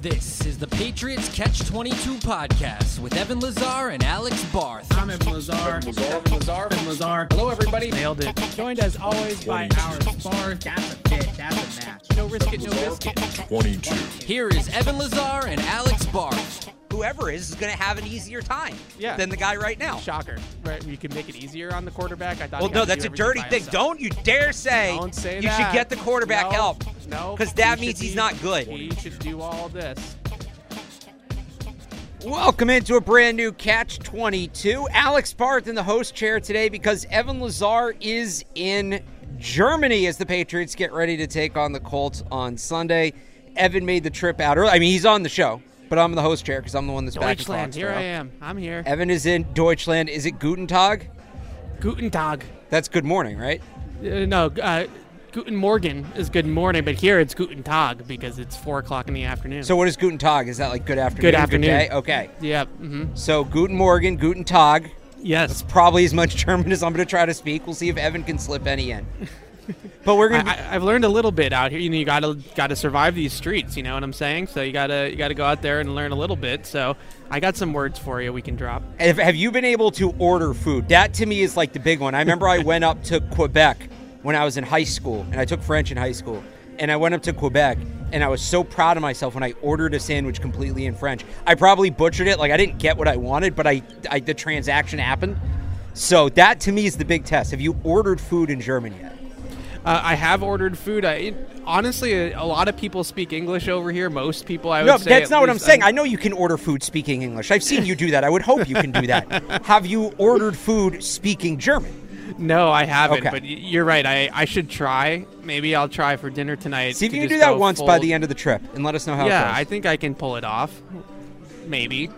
This is the Patriots Catch 22 podcast with Evan Lazar and Alex Barth. I'm Evan Lazar. Evan Lazar. Evan Lazar. Hello, everybody. Nailed it. Joined as always by our Barth. That's a fit. That's a match. No risk it, no biscuit. 22. Here is Evan Lazar and Alex Barth. Whoever is is going to have an easier time Yeah. than the guy right now. Shocker. Right? You can make it easier on the quarterback. I thought. Well, no, that's a dirty thing. himself. Don't you dare say, Don't say you that. should get the quarterback No, help. No, 'Cause that he means he's not good. He should do all this. Welcome into a brand new Catch 22. Alex Barth in the host chair today because Evan Lazar is in Germany as the Patriots get ready to take on the Colts on Sunday. Evan made the trip out early. I mean, he's on the show, but I'm in the host chair because I'm the one that's back in Deutschland. Here I Foxborough. am. I'm here. Evan is in Deutschland. Is it Guten Tag? Guten Tag. That's good morning, right? Uh, no, uh, Guten Morgen is good morning, but here it's Guten Tag because it's four o'clock in the afternoon. So what is Guten Tag? Is that like good afternoon? Good afternoon. day? Okay. yeah. hmm So Guten Morgen, Guten Tag. Yes. That's probably as much German as I'm going to try to speak. We'll see if Evan can slip any in. But we're going to. I, I- I've learned a little bit out here. You know, you gotta gotta survive these streets. You know what I'm saying? So you gotta you gotta go out there and learn a little bit. So I got some words for you. We can drop. Have, have you been able to order food? That to me is like the big one. I remember I went up to Quebec when I was in high school, and I took French in high school. And I went up to Quebec, and I was so proud of myself when I ordered a sandwich completely in French. I probably butchered it, like I didn't get what I wanted, but I, I the transaction happened. So that to me is the big test. Have you ordered food in German yet? Uh, I have ordered food. I honestly, a, a lot of people speak English over here. Most people, I would No, say. that's not what I'm saying. I know you can order food speaking English. I've seen you do that. I would hope you can do that. Have you ordered food speaking German? no, I haven't. Okay. But you're right. I, I should try. Maybe I'll try for dinner tonight. See if you can do that once by the end of the trip and let us know how Yeah, it I think I can pull it off. Maybe.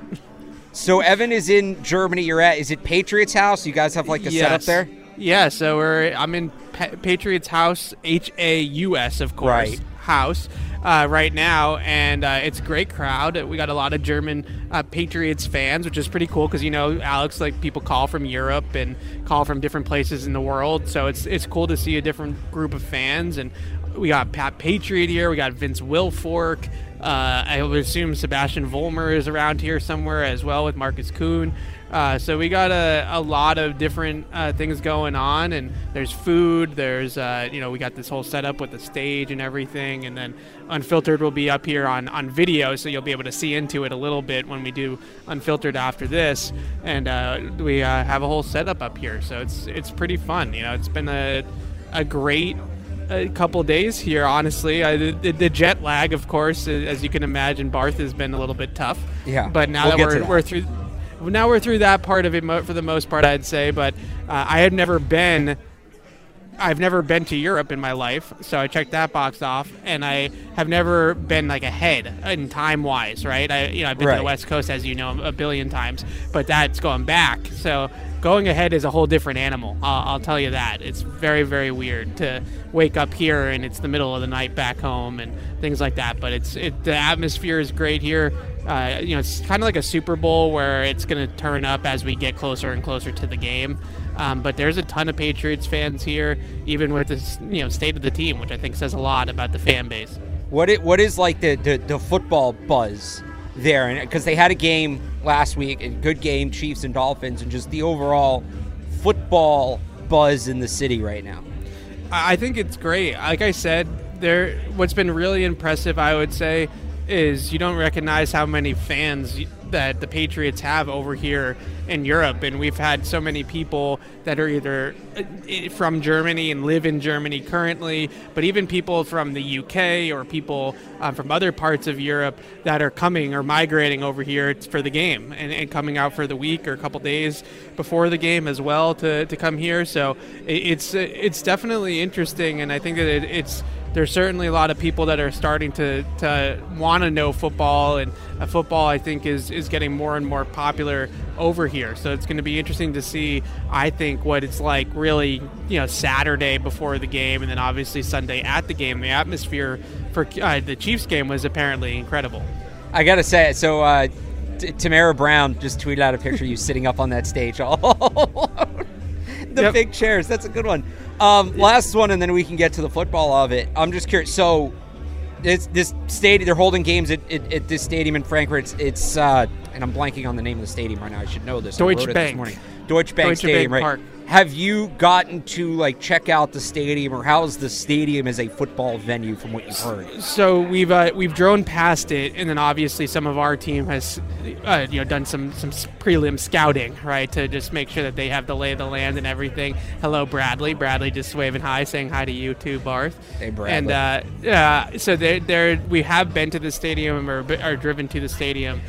so Evan is in Germany. You're at is it Patriots House? You guys have like a setup there? Yeah, so we're I'm in pa- Patriots House, H A U S, of course, Right. house uh, right now, and uh, it's a great crowd. We got a lot of German uh, Patriots fans, which is pretty cool because you know Alex, like people call from Europe and call from different places in the world, so it's it's cool to see a different group of fans and. We got Pat Patriot here. We got Vince Wilfork. Uh, I would assume Sebastian Vollmer is around here somewhere as well with Markus Kuhn. Uh, so we got a, a lot of different uh, things going on, and there's food. There's uh, you know we got this whole setup with the stage and everything, and then Unfiltered will be up here on on video, so you'll be able to see into it a little bit when we do Unfiltered after this, and uh, we uh, have a whole setup up here. So it's it's pretty fun. You know, it's been a a great a couple days here. Honestly, I, the, the jet lag, of course, as you can imagine, Barth has been a little bit tough. Yeah, But now we'll that we're that. we're through, now we're through that part of it for the most part, I'd say. But uh, I had never been. I've never been to Europe in my life, so I checked that box off, and I have never been like ahead in time wise, right? I you know I've been to the West Coast as you know a billion times, but that's going back. So going ahead is a whole different animal. I'll, I'll tell you that. It's very very weird to wake up here and it's the middle of the night back home and things like that. But it's it the atmosphere is great here. Uh, you know, it's kind of like a Super Bowl where it's going to turn up as we get closer and closer to the game. Um, but there's a ton of Patriots fans here, even with this you know state of the team, which I think says a lot about the fan base. What it what is like the the, the football buzz there? And because they had a game last week, a good game, Chiefs and Dolphins, and just the overall football buzz in the city right now. I I think it's great. Like I said, there. What's been really impressive, I would say, is you don't recognize how many fans y- that the Patriots have over here in Europe, and we've had so many people that are either uh, from Germany and live in Germany currently, but even people from the UK or people uh, from other parts of Europe that are coming or migrating over here for the game and, and coming out for the week or a couple days before the game as well to, to come here. So it's it's definitely interesting, and I think that it, it's there's certainly a lot of people that are starting to, to want to know football, and uh, football I think is is getting more and more popular over here. So it's going to be interesting to see. I think what it's like really, you know, Saturday before the game, and then obviously Sunday at the game. The atmosphere for uh, the Chiefs game was apparently incredible. I gotta say, so uh, T- Tamara Brown just tweeted out a picture of you sitting up on that stage all. the Yep. big chairs. That's a good one. Um, last one, and then we can get to the football of it. I'm just curious. So, It's this stadium. They're holding games at, at, at this stadium in Frankfurt. It's, it's uh, and I'm blanking on the name of the stadium right now. I should know this. Deutsche Bank. This morning. Deutsche Bank Deutsche Stadium, Bank right? Park. Have you gotten to like check out the stadium, or how's the stadium as a football venue from what you've heard? So we've uh, we've drone past it, and then obviously some of our team has, uh, you know, done some some prelim scouting, right, to just make sure that they have the lay of the land and everything. Hello, Bradley. Bradley just waving hi, saying hi to you too, Barth. Hey, Bradley. And uh, so there, there, we have been to the stadium or, or driven to the stadium,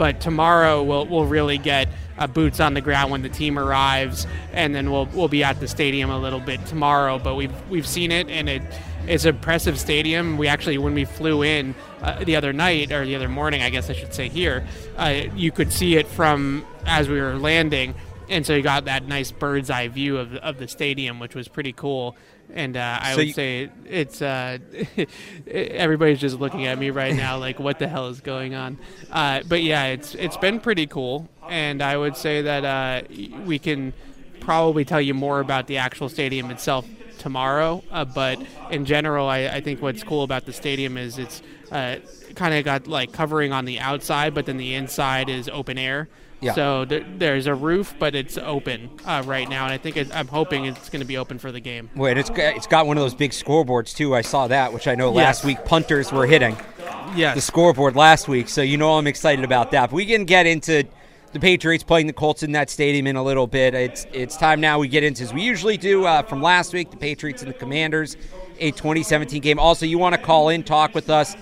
but tomorrow we'll we'll really get uh, boots on the ground when the team arrives, and then we'll we'll be at the stadium a little bit tomorrow. But we've we've seen it, and it it's an impressive stadium. We actually, when we flew in uh, the other night or the other morning, I guess I should say here, uh, you could see it from as we were landing, and so you got that nice bird's eye view of of the stadium, which was pretty cool. And uh, I So would you- say it's uh, everybody's just looking at me right now, like what the hell is going on? Uh, but yeah, it's it's been pretty cool, and I would say that uh, we can probably tell you more about the actual stadium itself tomorrow. Uh, but in general, I, I think what's cool about the stadium is it's uh, kind of got like covering on the outside, but then the inside is open air. Yeah. So there, there's a roof, but it's open uh, right now, and I think I'm hoping it's going to be open for the game. Wait, it's got, it's got one of those big scoreboards too. I saw that, which I know last Yes. week punters were hitting Yes. the scoreboard last week, so you know I'm excited about that. But we can get into the Patriots playing the Colts in that stadium in a little bit. It's it's time now we get into as we usually do uh, from last week, the Patriots and the Commanders, a 2017 game. Also, you want to call in, talk with us.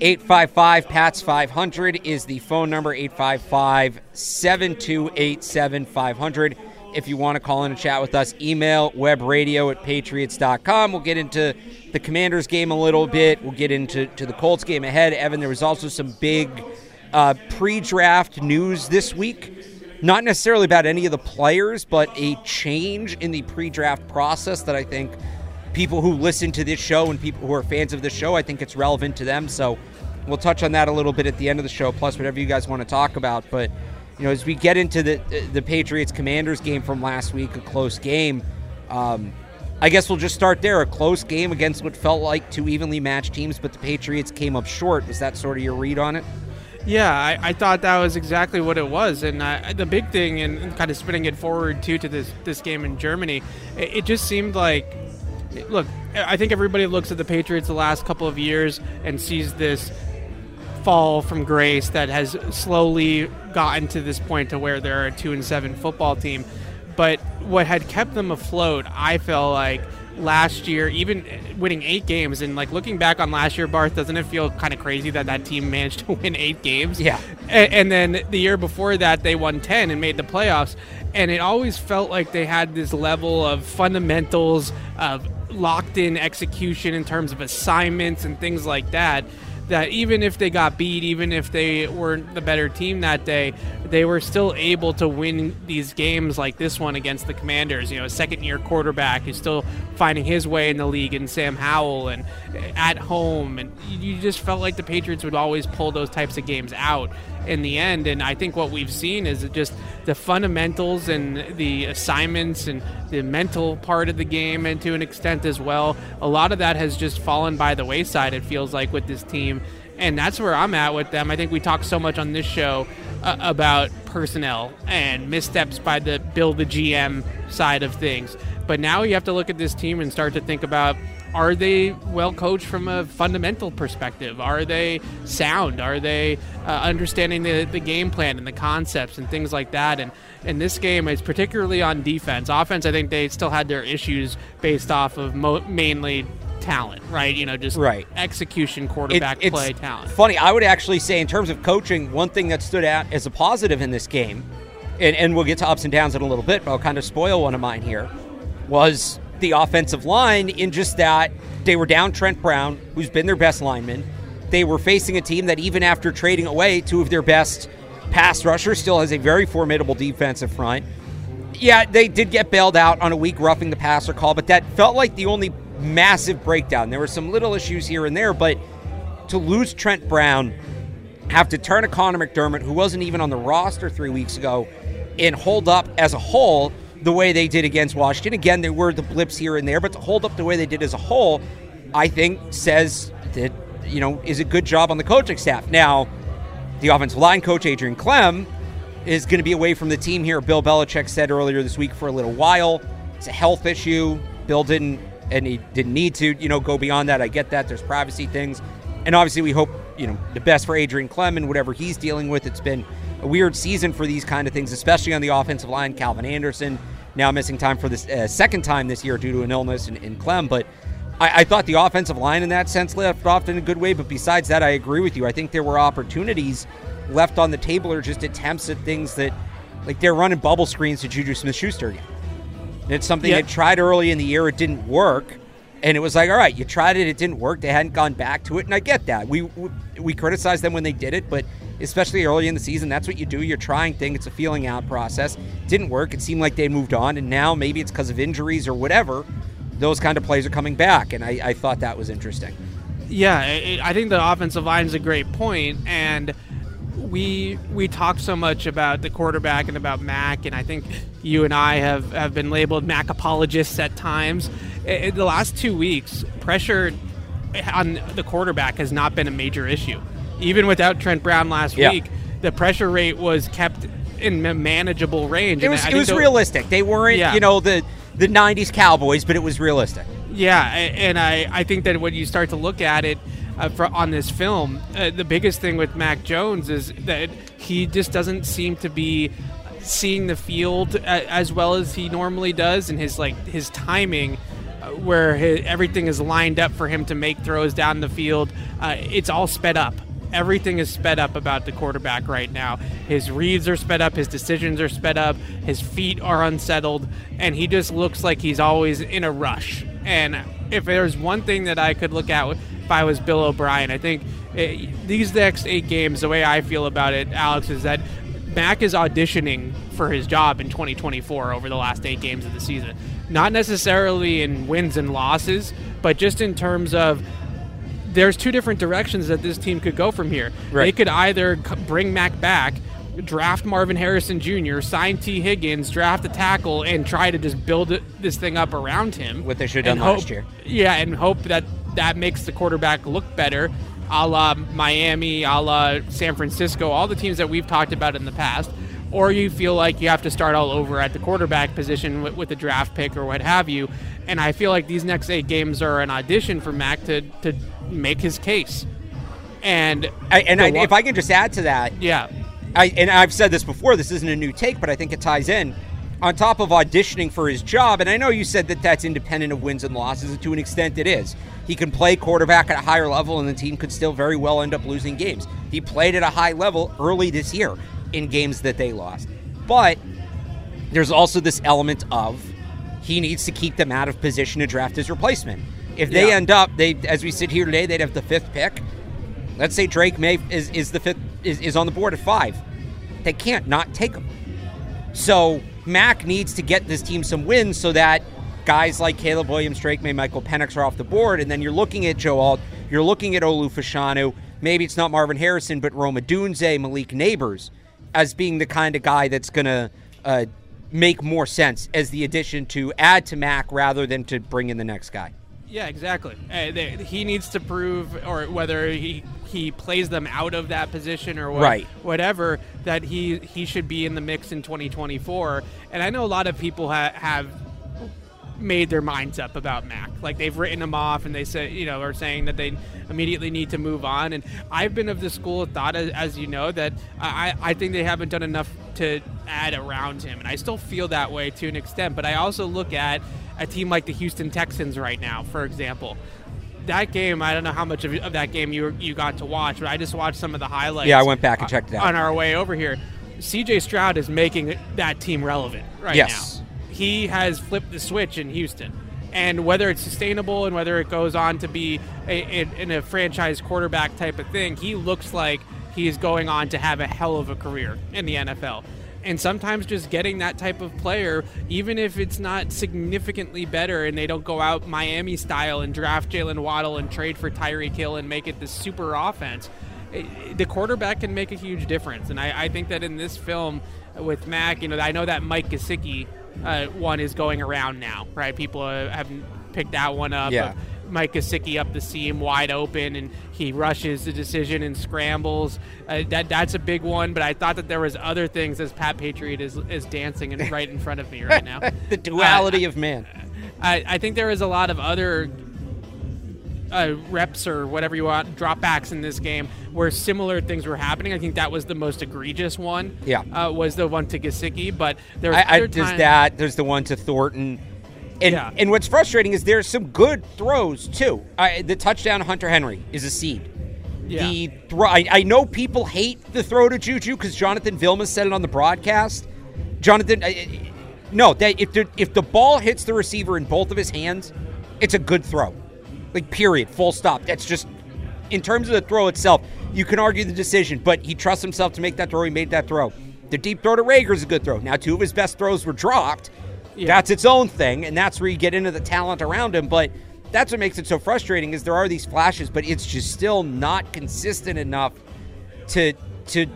855 PATS 500 is the phone number 855 728 7500. If you want to call in and chat with us, email webradio at patriots.com. We'll get into the Commanders game a little bit. We'll get into to the Colts game ahead. Evan, there was also some big uh, pre draft news this week. Not necessarily about any of the players, but a change in the pre draft process that I think people who listen to this show and people who are fans of the show, I think it's relevant to them. So we'll touch on that a little bit at the end of the show, plus whatever you guys want to talk about. But you know, as we get into the the Patriots Commanders game from last week, a close game. Um, I guess we'll just start there. A close game against what felt like two evenly matched teams, but the Patriots came up short. Was that sort of your read on it? Yeah, I, I thought that was exactly what it was, and the big thing, and, and kind of spinning it forward too to this this game in Germany, it, it just seemed like, look, I think everybody looks at the Patriots the last couple of years and sees this fall from grace that has slowly gotten to this point to where they're a two and seven football team. But what had kept them afloat, I felt like last year, even winning eight games, and like looking back on last year, Barth, doesn't it feel kind of crazy that that team managed to win eight games? Yeah. A- And, then the year before that, they won 10 and made the playoffs. And it always felt like they had this level of fundamentals, of locked in execution in terms of assignments and things like that. That even if they got beat, even if they weren't the better team that day, they were still able to win these games like this one against the Commanders. You know, a second year quarterback who's still finding his way in the league, and Sam Howell, and at home. And you just felt like the Patriots would always pull those types of games out in the end. And I think what we've seen is just the fundamentals and the assignments and the mental part of the game, and to an extent as well. A lot of that has just fallen by the wayside, it feels like, with this team. And that's where I'm at with them. I think we talk so much on this show uh, about personnel and missteps by the build the GM side of things. But now you have to look at this team and start to think about are they well coached from a fundamental perspective? Are they sound? Are they uh, understanding the, the game plan and the concepts and things like that? And in this game, it's particularly on defense. Offense, I think they still had their issues based off of mo- mainly talent, right? You know, just Right. execution, It- quarterback it's play talent. Funny, I would actually say in terms of coaching, one thing that stood out as a positive in this game, and, and we'll get to ups and downs in a little bit, but I'll kind of spoil one of mine here, was the offensive line in just that they were down Trent Brown, who's been their best lineman. They were facing a team that even after trading away two of their best pass rushers still has a very formidable defensive front. Yeah, they did get bailed out on a weak roughing the passer call, but that felt like the only massive breakdown. There were some little issues here and there, but to lose Trent Brown, have to turn to Connor McDermott, who wasn't even on the roster three weeks ago, and hold up as a whole the way they did against Washington. Again, there were the blips here and there, but to hold up the way they did as a whole, I think says that you know, is a good job on the coaching staff. Now, the offensive line coach Adrian Klemm is going to be away from the team here. Bill Belichick said earlier this week for a little while. It's a health issue. Bill didn't, and he didn't need to, you know, go beyond that. I get that. There's privacy things, and obviously we hope, you know, the best for Adrian Klemm and whatever he's dealing with. It's been a weird season for these kind of things, especially on the offensive line. Calvin Anderson now missing time for the uh, second time this year due to an illness in, in Klemm, but. I, I thought the offensive line in that sense left off in a good way, but besides that, I agree with you. I think there were opportunities left on the table or just attempts at things that, like they're running bubble screens to Juju Smith Schuster again. It's something Yeah. they tried early in the year, it didn't work. And it was like, all right, you tried it, it didn't work. They hadn't gone back to it, and I get that. We we, we criticized them when they did it, but especially early in the season, that's what you do. You're trying things. It's a feeling out process. Didn't work. It seemed like they moved on, and now maybe it's because of injuries or whatever. Those kind of plays are coming back, and I, I thought that was interesting. Yeah, I think the offensive line is a great point, and we we talk so much about the quarterback and about Mac, and I think you and I have, have been labeled Mac apologists at times. In the last two weeks, pressure on the quarterback has not been a major issue. Even without Trent Brown last Yeah. week, the pressure rate was kept in a manageable range. It was it was realistic. They weren't, Yeah. you know, the the '90s Cowboys, but it was realistic. Yeah, and I, I think that when you start to look at it uh, for, on this film, uh, the biggest thing with Mac Jones is that he just doesn't seem to be seeing the field as well as he normally does, and his like his timing. uh, Where hi everything is lined up for him to make throws down the field, uh, it's all sped up. Everything is sped up about the quarterback right now. His reads are sped up, his decisions are sped up, his feet are unsettled, and he just looks like he's always in a rush. And if there's one thing that I could look at if I was Bill O'Brien, I think eh, these next eight games, the way I feel about it, Alex, is that Mac is auditioning for his job in 2024 over the last eight games of the season. Not necessarily in wins and losses, but just in terms of there's two different directions that this team could go from here. They could either bring Mac back, draft Marvin Harrison Jr., sign Tee Higgins, draft a tackle, and try to just build it, this thing up around him. What they should have done last year. Yeah, and hope that that makes the quarterback look better, a la Miami, a la San Francisco, all the teams that we've talked about in the past. Or you feel like you have to start all over at the quarterback position with, with a draft pick or what have you. And I feel like these next eight games are an audition for Mac to, to make his case. And I, and I, if I can just add to that, yeah, I, and I've said this before, this isn't a new take, but I think it ties in. On top of auditioning for his job, and I know you said that that's independent of wins and losses, and to an extent it is. He can play quarterback at a higher level, and the team could still very well end up losing games. He played at a high level early this year in games that they lost. But there's also this element of he needs to keep them out of position to draft his replacement. If they Yeah. end up, they as we sit here today, they'd have the fifth pick. Let's say Drake Maye is, is the fifth is, is on the board at five. They can't not take him. So Mac needs to get this team some wins so that guys like Caleb Williams, Drake Maye, Michael Penix are off the board, and then you're looking at Joe Alt, you're looking at Olu Fashanu. Maybe it's not Marvin Harrison, but Rome Odunze, Malik Nabers, as being the kind of guy that's going to uh, make more sense as the addition to add to Mac rather than to bring in the next guy. Yeah, exactly. Uh, they, he needs to prove, or whether he he plays them out of that position or what, Right. whatever, that he he should be in the mix in 2024. And I know a lot of people ha- have made their minds up about Mac. Like they've written him off, and they say you know are saying that they immediately need to move on. And I've been of the school of thought, as, as you know, that I I think they haven't done enough to add around him, and I still feel that way to an extent. But I also look at a team like the Houston Texans right now, for example. That game, I don't know how much of, of that game you you got to watch, but I just watched some of the highlights. Yeah, I went back and checked it out. on our way over here. CJ Stroud is making that team relevant right Yes. now he has flipped the switch in Houston. And whether it's sustainable and whether it goes on to be a, in, in a franchise quarterback type of thing, he looks like he is going on to have a hell of a career in the NFL. And sometimes just getting that type of player, even if it's not significantly better and they don't go out Miami style and draft Jaylen Waddle and trade for Tyreek Hill and make it this super offense, eh, the quarterback can make a huge difference. And I, I think that in this film with Mac, you know, I know that Mike Gesicki uh, one is going around now, right? People uh, have picked that one up. Yeah. Mike Gesicki up the seam wide open, and he rushes the decision and scrambles. Uh, that that's a big one. But I thought that there was other things as Pat Patriot is is dancing and right in front of me right now. the duality uh, of man. I, I think there is a lot of other uh, reps or whatever you want, dropbacks in this game where similar things were happening. I think that was the most egregious one. Yeah, uh, was the one to Gesicki, but there was I, I, there's that. There's the one to Thornton. And, Yeah. and what's frustrating is there's some good throws too. I, the touchdown Hunter Henry is a seed. Yeah. The throw, I, I know people hate the throw to Juju because Jonathan Vilma said it on the broadcast. Jonathan, I- no, that if the if the ball hits the receiver in both of his hands, it's a good throw. Like period, full stop. That's just in terms of the throw itself. You can argue the decision, but he trusts himself to make that throw. He made that throw. The deep throw to Rager is a good throw. Now, two of his best throws were dropped. Yeah. That's its own thing, and that's where you get into the talent around him. But that's what makes it so frustrating is there are these flashes, but it's just still not consistent enough to to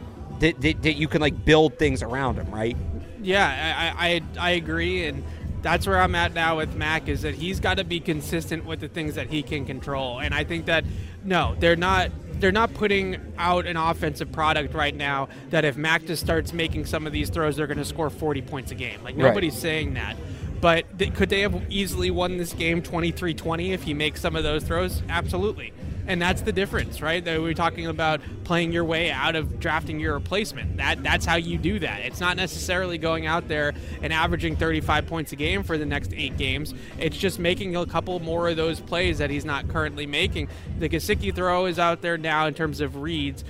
that, that, that you can like build things around him, right? Yeah, I, I I agree, and that's where I'm at now with Mac is that he's got to be consistent with the things that he can control, and I think that no, they're not. They're not putting out an offensive product right now that if Mac just starts making some of these throws, they're going to score 40 points a game. Like Right. nobody's saying that. But th- could they have easily won this game 23-20 if he makes some of those throws? Absolutely. And that's the difference, right? That we're talking about playing your way out of drafting your replacement. That that's how you do that. It's not necessarily going out there and averaging 35 points a game for the next eight games. It's just making a couple more of those plays that he's not currently making. The Gesicki throw is out there now in terms of reads.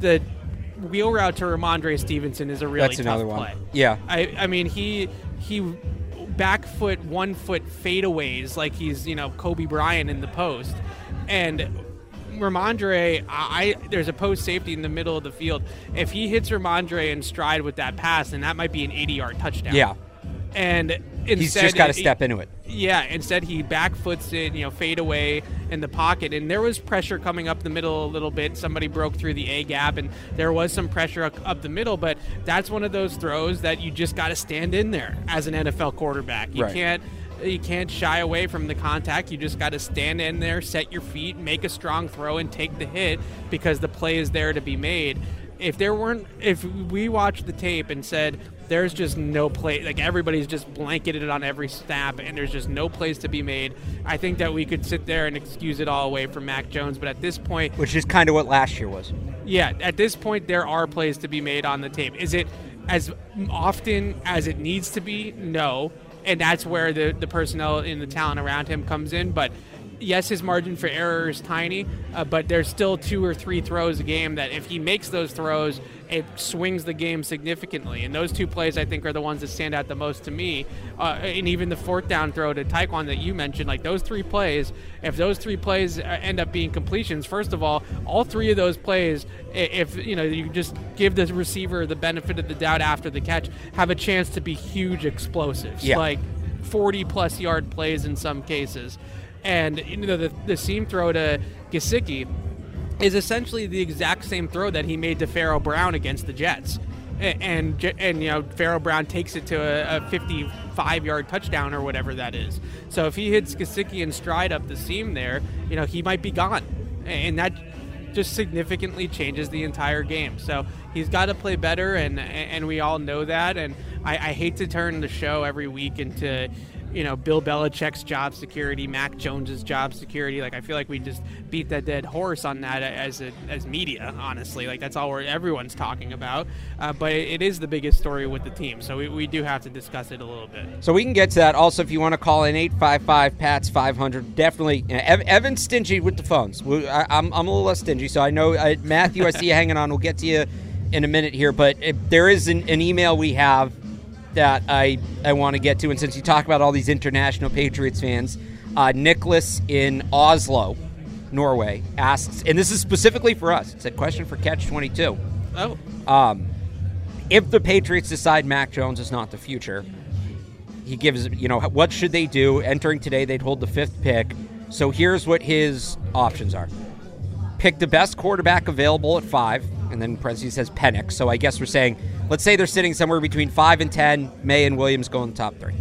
The wheel route to Rhamondre Stevenson is a really That's tough another one. play. Yeah. I, I mean he he back foot one foot fadeaways like he's you know Kobe Bryant in the post and Rhamondre I there's a post safety in the middle of the field if he hits Rhamondre in stride with that pass then that might be an 80 yard touchdown Yeah. and instead He's just got to step into it. yeah, instead he back foots it, you know, fade away in the pocket. And there was pressure coming up the middle a little bit. Somebody broke through the A gap, and there was some pressure up, up the middle. But that's one of those throws that you just got to stand in there as an NFL quarterback. You Right. can't. You can't shy away from the contact. You just got to stand in there, set your feet, make a strong throw, and take the hit because the play is there to be made. If there weren't, if we watched the tape and said there's just no play, like everybody's just blanketed on every snap, and there's just no plays to be made, I think that we could sit there and excuse it all away from Mac Jones. But at this point, Which is kind of what last year was. yeah, at this point, there are plays to be made on the tape. Is it as often as it needs to be? No. And that's where the, the personnel and the talent around him comes in. But yes, his margin for error is tiny, uh, but there's still two or three throws a game that if he makes those throws, it swings the game significantly. And those two plays, I think, are the ones that stand out the most to me. Uh, and even the fourth down throw to Tyquan that you mentioned, like those three plays, if those three plays uh, end up being completions, first of all, all three of those plays, if you know you just give the receiver the benefit of the doubt after the catch, have a chance to be huge explosives, Yeah. like 40 plus yard plays in some cases. And you know the the seam throw to Gesicki is essentially the exact same throw that he made to Pharaoh Brown against the Jets. And, J- and you know Pharaoh Brown takes it to a, a 55 yard touchdown or whatever that is. So if he hits Gesicki and stride up the seam there, you know he might be gone, and that just significantly changes the entire game. So he's got to play better, and and we all know that. And I, I hate to turn the show every week into you know Bill Belichick's job security, Mac Jones's job security. Like I feel like we just beat that dead horse on that as a, as media. Honestly, like that's all we're, everyone's talking about. Uh, but it, is the biggest story with the team, so we, we do have to discuss it a little bit. So we can get to that. Also, if you want to call in 855 PATS 500, definitely. You know, Ev- Evan's stingy with the phones. I, I'm, I'm a little less stingy. So I know, uh, Matthew, I see you hanging on. We'll get to you in a minute here. But if there is an, an email we have that I, I want to get to. And since you talk about all these international Patriots fans, uh, Nicholas in Oslo, Norway, asks, and this is specifically for us. It's a question for Catch 22. Oh, Um, if the Patriots decide Mac Jones is not the future, he gives, you know, what should they do? Entering today, they'd hold the fifth pick. So here's what his options are pick the best quarterback available at five, and then parentheses says Penix. So I guess we're saying, let's say they're sitting somewhere between five and 10, Maye and Williams go in the top three.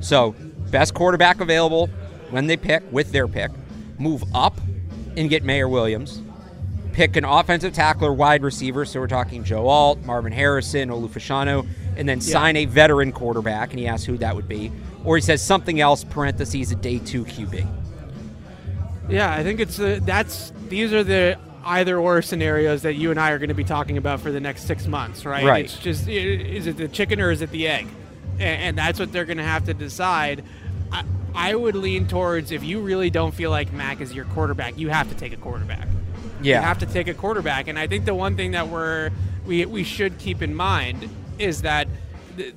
So best quarterback available when they pick, with their pick. move up and get Mayor Williams, pick an offensive tackle or wide receiver. So we're talking Joe Alt, Marvin Harrison, Olu Fashanu, and then sign a veteran quarterback. And he asks who that would be. Or he says something else, parentheses, a day two QB. Yeah, I think it's uh, that's these are the either or scenarios that you and I are going to be talking about for the next six months, right? Right. It's just is it the chicken or is it the egg, and, and that's what they're going to have to decide. I, I would lean towards if you really don't feel like Mac is your quarterback, you have to take a quarterback. Yeah. You have to take a quarterback, and I think the one thing that we're we we should keep in mind is that th-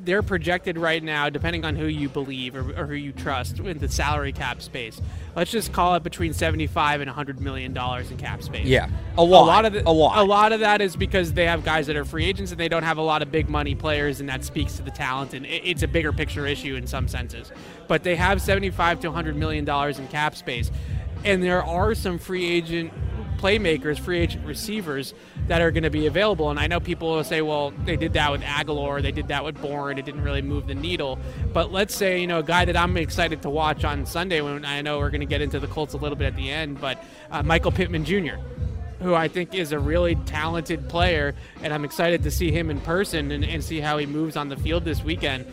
they're projected right now, depending on who you believe or, or who you trust in the salary cap space. Let's just call it between seventy-five and hundred million dollars in cap space. Yeah, a lot, A lot of the, a lot. A lot of that is because they have guys that are free agents and they don't have a lot of big money players, and that speaks to the talent. And it- it's a bigger picture issue in some senses. But they have seventy-five to hundred million dollars in cap space, and there are some free agent playmakers, free agent receivers that are going to be available. And I know people will say, well, they did that with Agholor, they did that with Bourne, it didn't really move the needle. But let's say, you know, a guy that I'm excited to watch on Sunday when I know we're going to get into the Colts a little bit at the end, but uh, Michael Pittman Jr who I think is a really talented player, and I'm excited to see him in person and, and see how he moves on the field this weekend.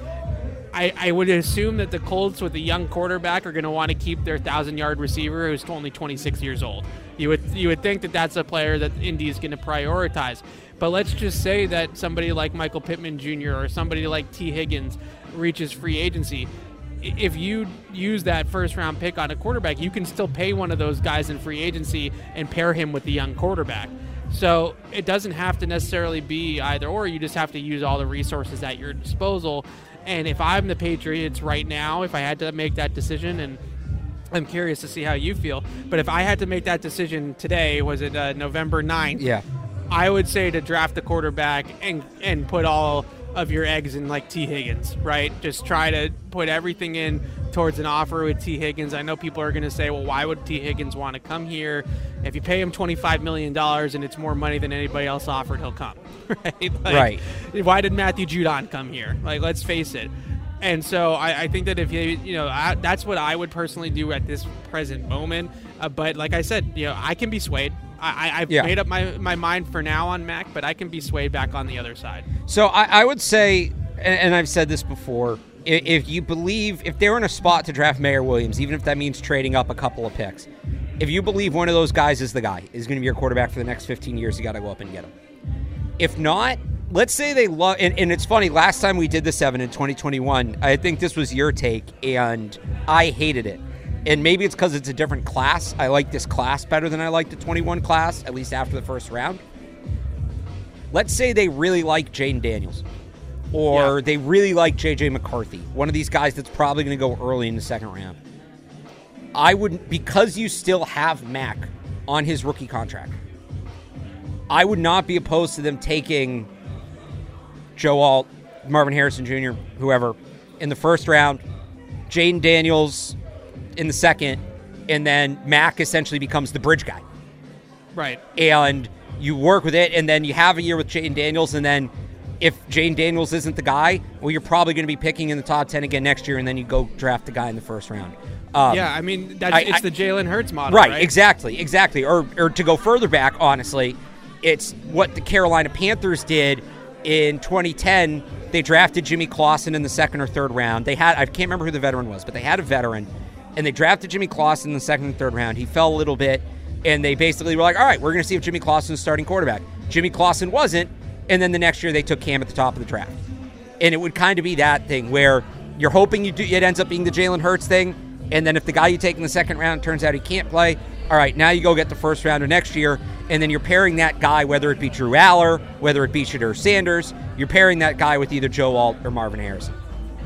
I, I would assume that the Colts with a young quarterback are going to want to keep their thousand yard receiver who's only 26 years old. You would you would think that that's a player that Indy is going to prioritize. But let's just say that somebody like Michael Pittman Jr. or somebody like Tee Higgins reaches free agency. If you use that first round pick on a quarterback, you can still pay one of those guys in free agency and pair him with the young quarterback. So it doesn't have to necessarily be either or. You just have to use all the resources at your disposal. And if I'm the Patriots right now, if I had to make that decision, and I'm curious to see how you feel, but if I had to make that decision today, was it uh, November 9th? Yeah. I would say to draft the quarterback and and put all of your eggs in like Tee Higgins, right? Just try to put everything in towards an offer with Tee Higgins. I know people are going to say, well, why would Tee Higgins want to come here? If you pay him twenty five million dollars and it's more money than anybody else offered, he'll come, right? Like, Right. Why did Matthew Judon come here? Like, let's face it. And so I, I think that if you, you know, I, that's what I would personally do at this present moment. Uh, but like I said, you know, I can be swayed. I, I've Yeah. made up my, my mind for now on Mac, but I can be swayed back on the other side. So I, I would say, and, and I've said this before, i- if you believe, if they're in a spot to draft Mayor Williams, even if that means trading up a couple of picks, if you believe one of those guys is the guy, is going to be your quarterback for the next 15 years, you got to go up and get him. If not, let's say they love, and, and it's funny, last time we did the seven in 2021, I think this was your take, and I hated it. And maybe it's because it's a different class. I like this class better than I like the 21 class, at least after the first round. Let's say they really like Jayden Daniels, or Yeah. they really like JJ McCarthy, one of these guys that's probably going to go early in the second round. I would, because you still have Mac on his rookie contract, I would not be opposed to them taking Joe Alt, Marvin Harrison Jr., whoever, in the first round, Jayden Daniels in the second, and then Mac essentially becomes the bridge guy Right. and you work with it, and then you have a year with Jayden Daniels, and then if Jayden Daniels isn't the guy, well, you're probably going to be picking in the top ten again next year, and then you go draft the guy in the first round. Um, yeah, I mean, that's, I- it's I- the Jalen Hurts model. right, Right, exactly, exactly. Or, or to go further back, honestly, it's what the Carolina Panthers did in 2010. They drafted Jimmy Clausen in the second or third round. They had I can't remember who the veteran was, but they had a veteran, and they drafted Jimmy Clausen in the second and third round. He fell a little bit, and they basically were like, "All right, we're going to see if Jimmy Clausen's starting quarterback." Jimmy Clausen wasn't, and then the next year they took Cam at the top of the draft, and it would kind of be that thing where you're hoping you do. It ends up being the Jalen Hurts thing, and then if the guy you take in the second round turns out he can't play, all right, now you go get the first rounder next year, and then you're pairing that guy, whether it be Drew Allar, whether it be Shedeur Sanders, you're pairing that guy with either Joe Alt or Marvin Harrison.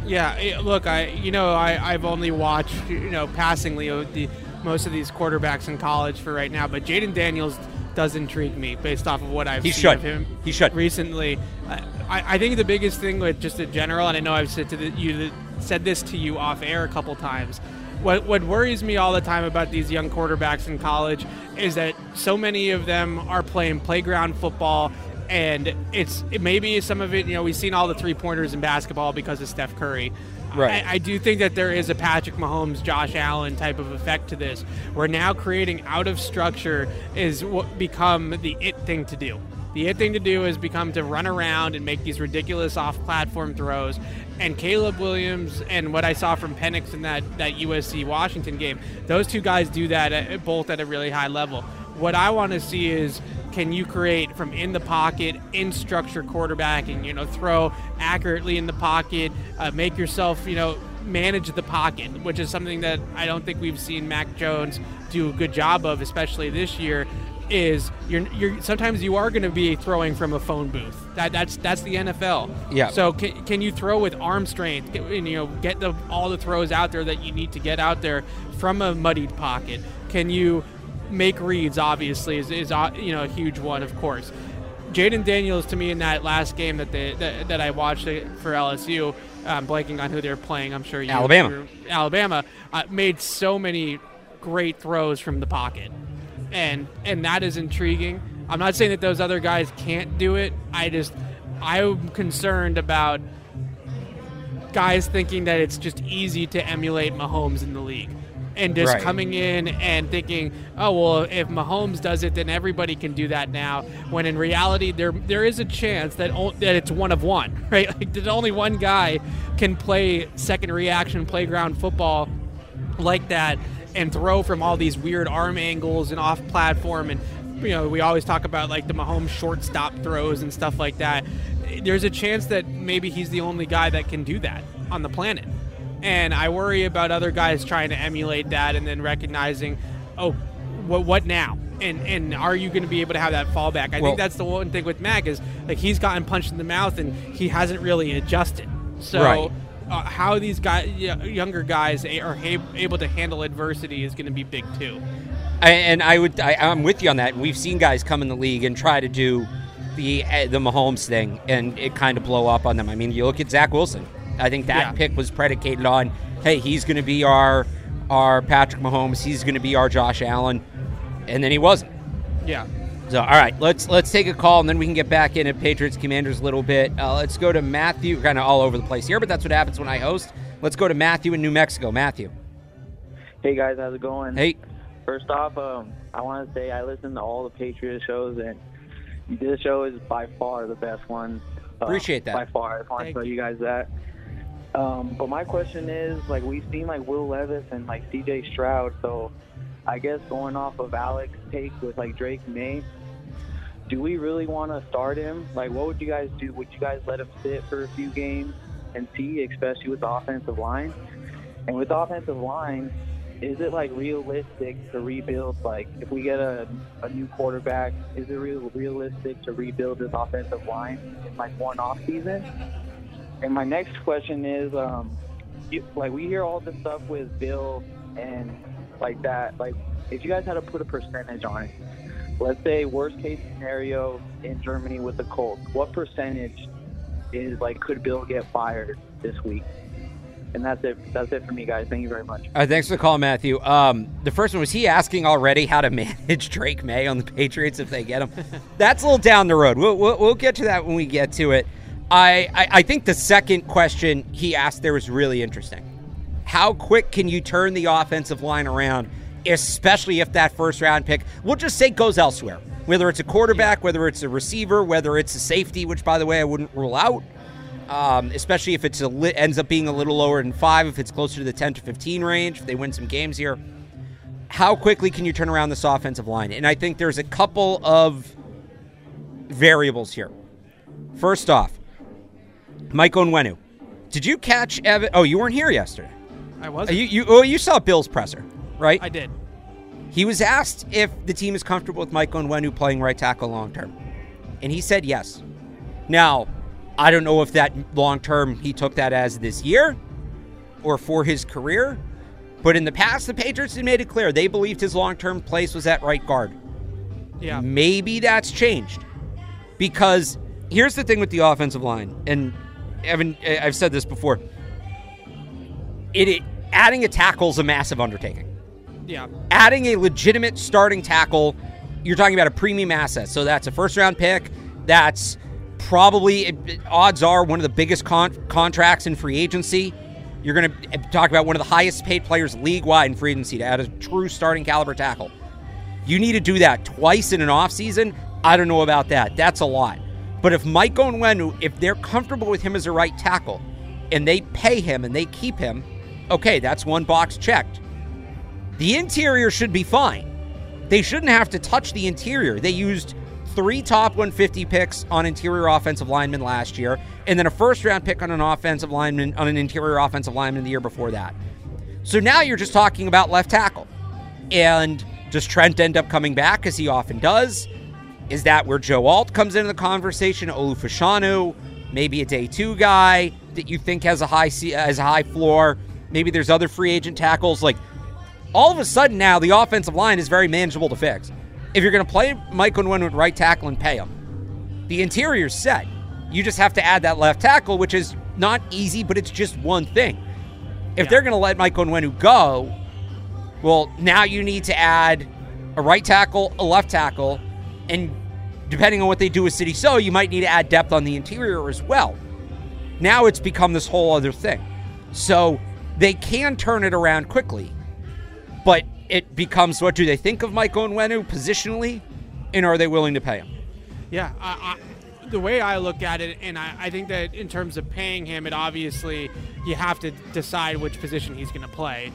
Yeah, eh, look, I you know I I've only watched you know passingly the most of these quarterbacks in college for right now, but Jayden Daniels does intrigue me based off of what I've He seen should. of him. He should. recently. I, I think the biggest thing with just in general, and I know I've said to the, you said this to you off air a couple times. What what worries me all the time about these young quarterbacks in college is that so many of them are playing playground football and it's it maybe some of it you know we've seen all the three pointers in basketball because of Steph Curry Right. I, I do think that there is a Patrick Mahomes, Josh Allen type of effect to this, where now creating out of structure is what become the it thing to do. The it thing to do has become to run around and make these ridiculous off-platform throws. And Caleb Williams and what I saw from Penix in that, that USC Washington game, those two guys do that at, both at a really high level. What I want to see is can you create from in the pocket, in structure quarterbacking, you know, throw accurately in the pocket, uh, make yourself, you know, manage the pocket, which is something that I don't think we've seen Mac Jones do a good job of, especially this year. Is you're, you're sometimes you are going to be throwing from a phone booth. That that's that's the NFL. Yeah. So can, can you throw with arm strength? And, you know, get the all the throws out there that you need to get out there from a muddied pocket. Can you make reads? Obviously, is, is uh, you know a huge one, of course. Jayden Daniels to me in that last game that they that, that I watched for LSU, I'm blanking on who they're playing. I'm sure you Alabama. Alabama uh, made so many great throws from the pocket, and and that is intriguing. I'm not saying that those other guys can't do it. I just I'm concerned about guys thinking that it's just easy to emulate Mahomes in the league. And just Right. coming in and thinking, oh well, if Mahomes does it, then everybody can do that now. When in reality, there there is a chance that o- that it's one of one, right? Like that only one guy can play second reaction playground football like that and throw from all these weird arm angles and off platform and you know we always talk about like the Mahomes shortstop throws and stuff like that. There's a chance that maybe he's the only guy that can do that on the planet. And I worry about other guys trying to emulate that and then recognizing oh what what now? And and are you going to be able to have that fallback? I Well- think that's the one thing with Mac is like he's gotten punched in the mouth and he hasn't really adjusted. So Right. Uh, how these guys, younger guys, are able to handle adversity is going to be big too. And I would, I, I'm with you on that. We've seen guys come in the league and try to do the uh, the Mahomes thing, and it kind of blow up on them. I mean, you look at Zach Wilson. I think that Yeah. pick was predicated on, hey, he's going to be our our Patrick Mahomes. He's going to be our Josh Allen, and then he wasn't. Yeah. So, all right, let's let's take a call, and then we can get back into Patriots Commanders a little bit. Uh, let's go to Matthew. Kind of all over the place here, but that's what happens when I host. Let's go to Matthew in New Mexico. Matthew, Hey guys, how's it going? hey, First off, um, I want to say I listen to all the Patriots shows, and this show is by far the best one. Uh, Appreciate that. By far, I just want to tell you guys that. Um, but my question is, like, we've seen like Will Levis and like C.J. Stroud, so I guess going off of Alex's take with like Drake Maye, do we really want to start him? Like, what would you guys do? Would you guys let him sit for a few games and see, especially with the offensive line? And with the offensive line, is it like realistic to rebuild? Like, if we get a, a new quarterback, is it real realistic to rebuild this offensive line in like one off season? And my next question is, um, like, we hear all this stuff with Bill and like that. Like, if you guys had to put a percentage on it, let's say worst case scenario in Germany with the Colts, what percentage is like could Bill get fired this week? And that's it. That's it for me, guys. Thank you very much. Uh, thanks for the call, Matthew. Um, the first one was he asking already how to manage Drake Maye on the Patriots if they get him. That's a little down the road. We'll, we'll, we'll get to that when we get to it. I, I, I think the second question he asked there was really interesting. How quick can you turn the offensive line around, especially if that first round pick, we'll just say, goes elsewhere? Whether it's a quarterback, whether it's a receiver, whether it's a safety, which, by the way, I wouldn't rule out um, especially if it's a li- ends up being a little lower than five, if it's closer to the 10 to 15 range, if they win some games here. How quickly can you turn around this offensive line? And I think there's a couple of variables here. First off, Mike Onwenu. Did you catch Evan? Oh, you weren't here yesterday. I was. You, you, oh, you saw Bill's presser, right? I did. He was asked if the team is comfortable with Mike Onwenu playing right tackle long term. And he said yes. Now, I don't know if that long term he took that as this year or for his career, but in the past, the Patriots had made it clear they believed his long term place was at right guard. Yeah. Maybe that's changed because here's the thing with the offensive line, and Evan, I've said this before. It, it adding a tackle is a massive undertaking Yeah. adding a legitimate starting tackle, you're talking about a premium asset. So that's a first round pick. That's probably, odds are, one of the biggest con- contracts in free agency. You're going to eh, talk about one of the highest paid players league wide in free agency to add a true starting caliber tackle. You need to do that twice in an offseason. I don't know about that. That's a lot. But if Mike Onwenu, if they're comfortable with him as a right tackle and they pay him and they keep him, okay, that's one box checked. The interior should be fine. They shouldn't have to touch the interior. They used three top 150 picks on interior offensive linemen last year, and then a first round pick on an offensive lineman on an interior offensive lineman the year before that. So now you're just talking about left tackle. And does Trent end up coming back as he often does? Is that where Joe Alt comes into the conversation? Olu Fashanu, maybe a day two guy that you think has a high has a high floor. Maybe there's other free agent tackles. Like all of a sudden now, the offensive line is very manageable to fix. If you're going to play Mike Onwenu with right tackle and pay him, the interior's set. You just have to add that left tackle, which is not easy, but it's just one thing. If yeah. they're going to let Mike Onwenu go, well, now you need to add a right tackle, a left tackle, and depending on what they do with Sidy Sow, you might need to add depth on the interior as well. Now it's become this whole other thing. So they can turn it around quickly, but it becomes what do they think of Mike Onwenu positionally, and are they willing to pay him? Yeah, I, I, the way I look at it, and I, I, think that in terms of paying him, it obviously you have to decide which position he's going to play.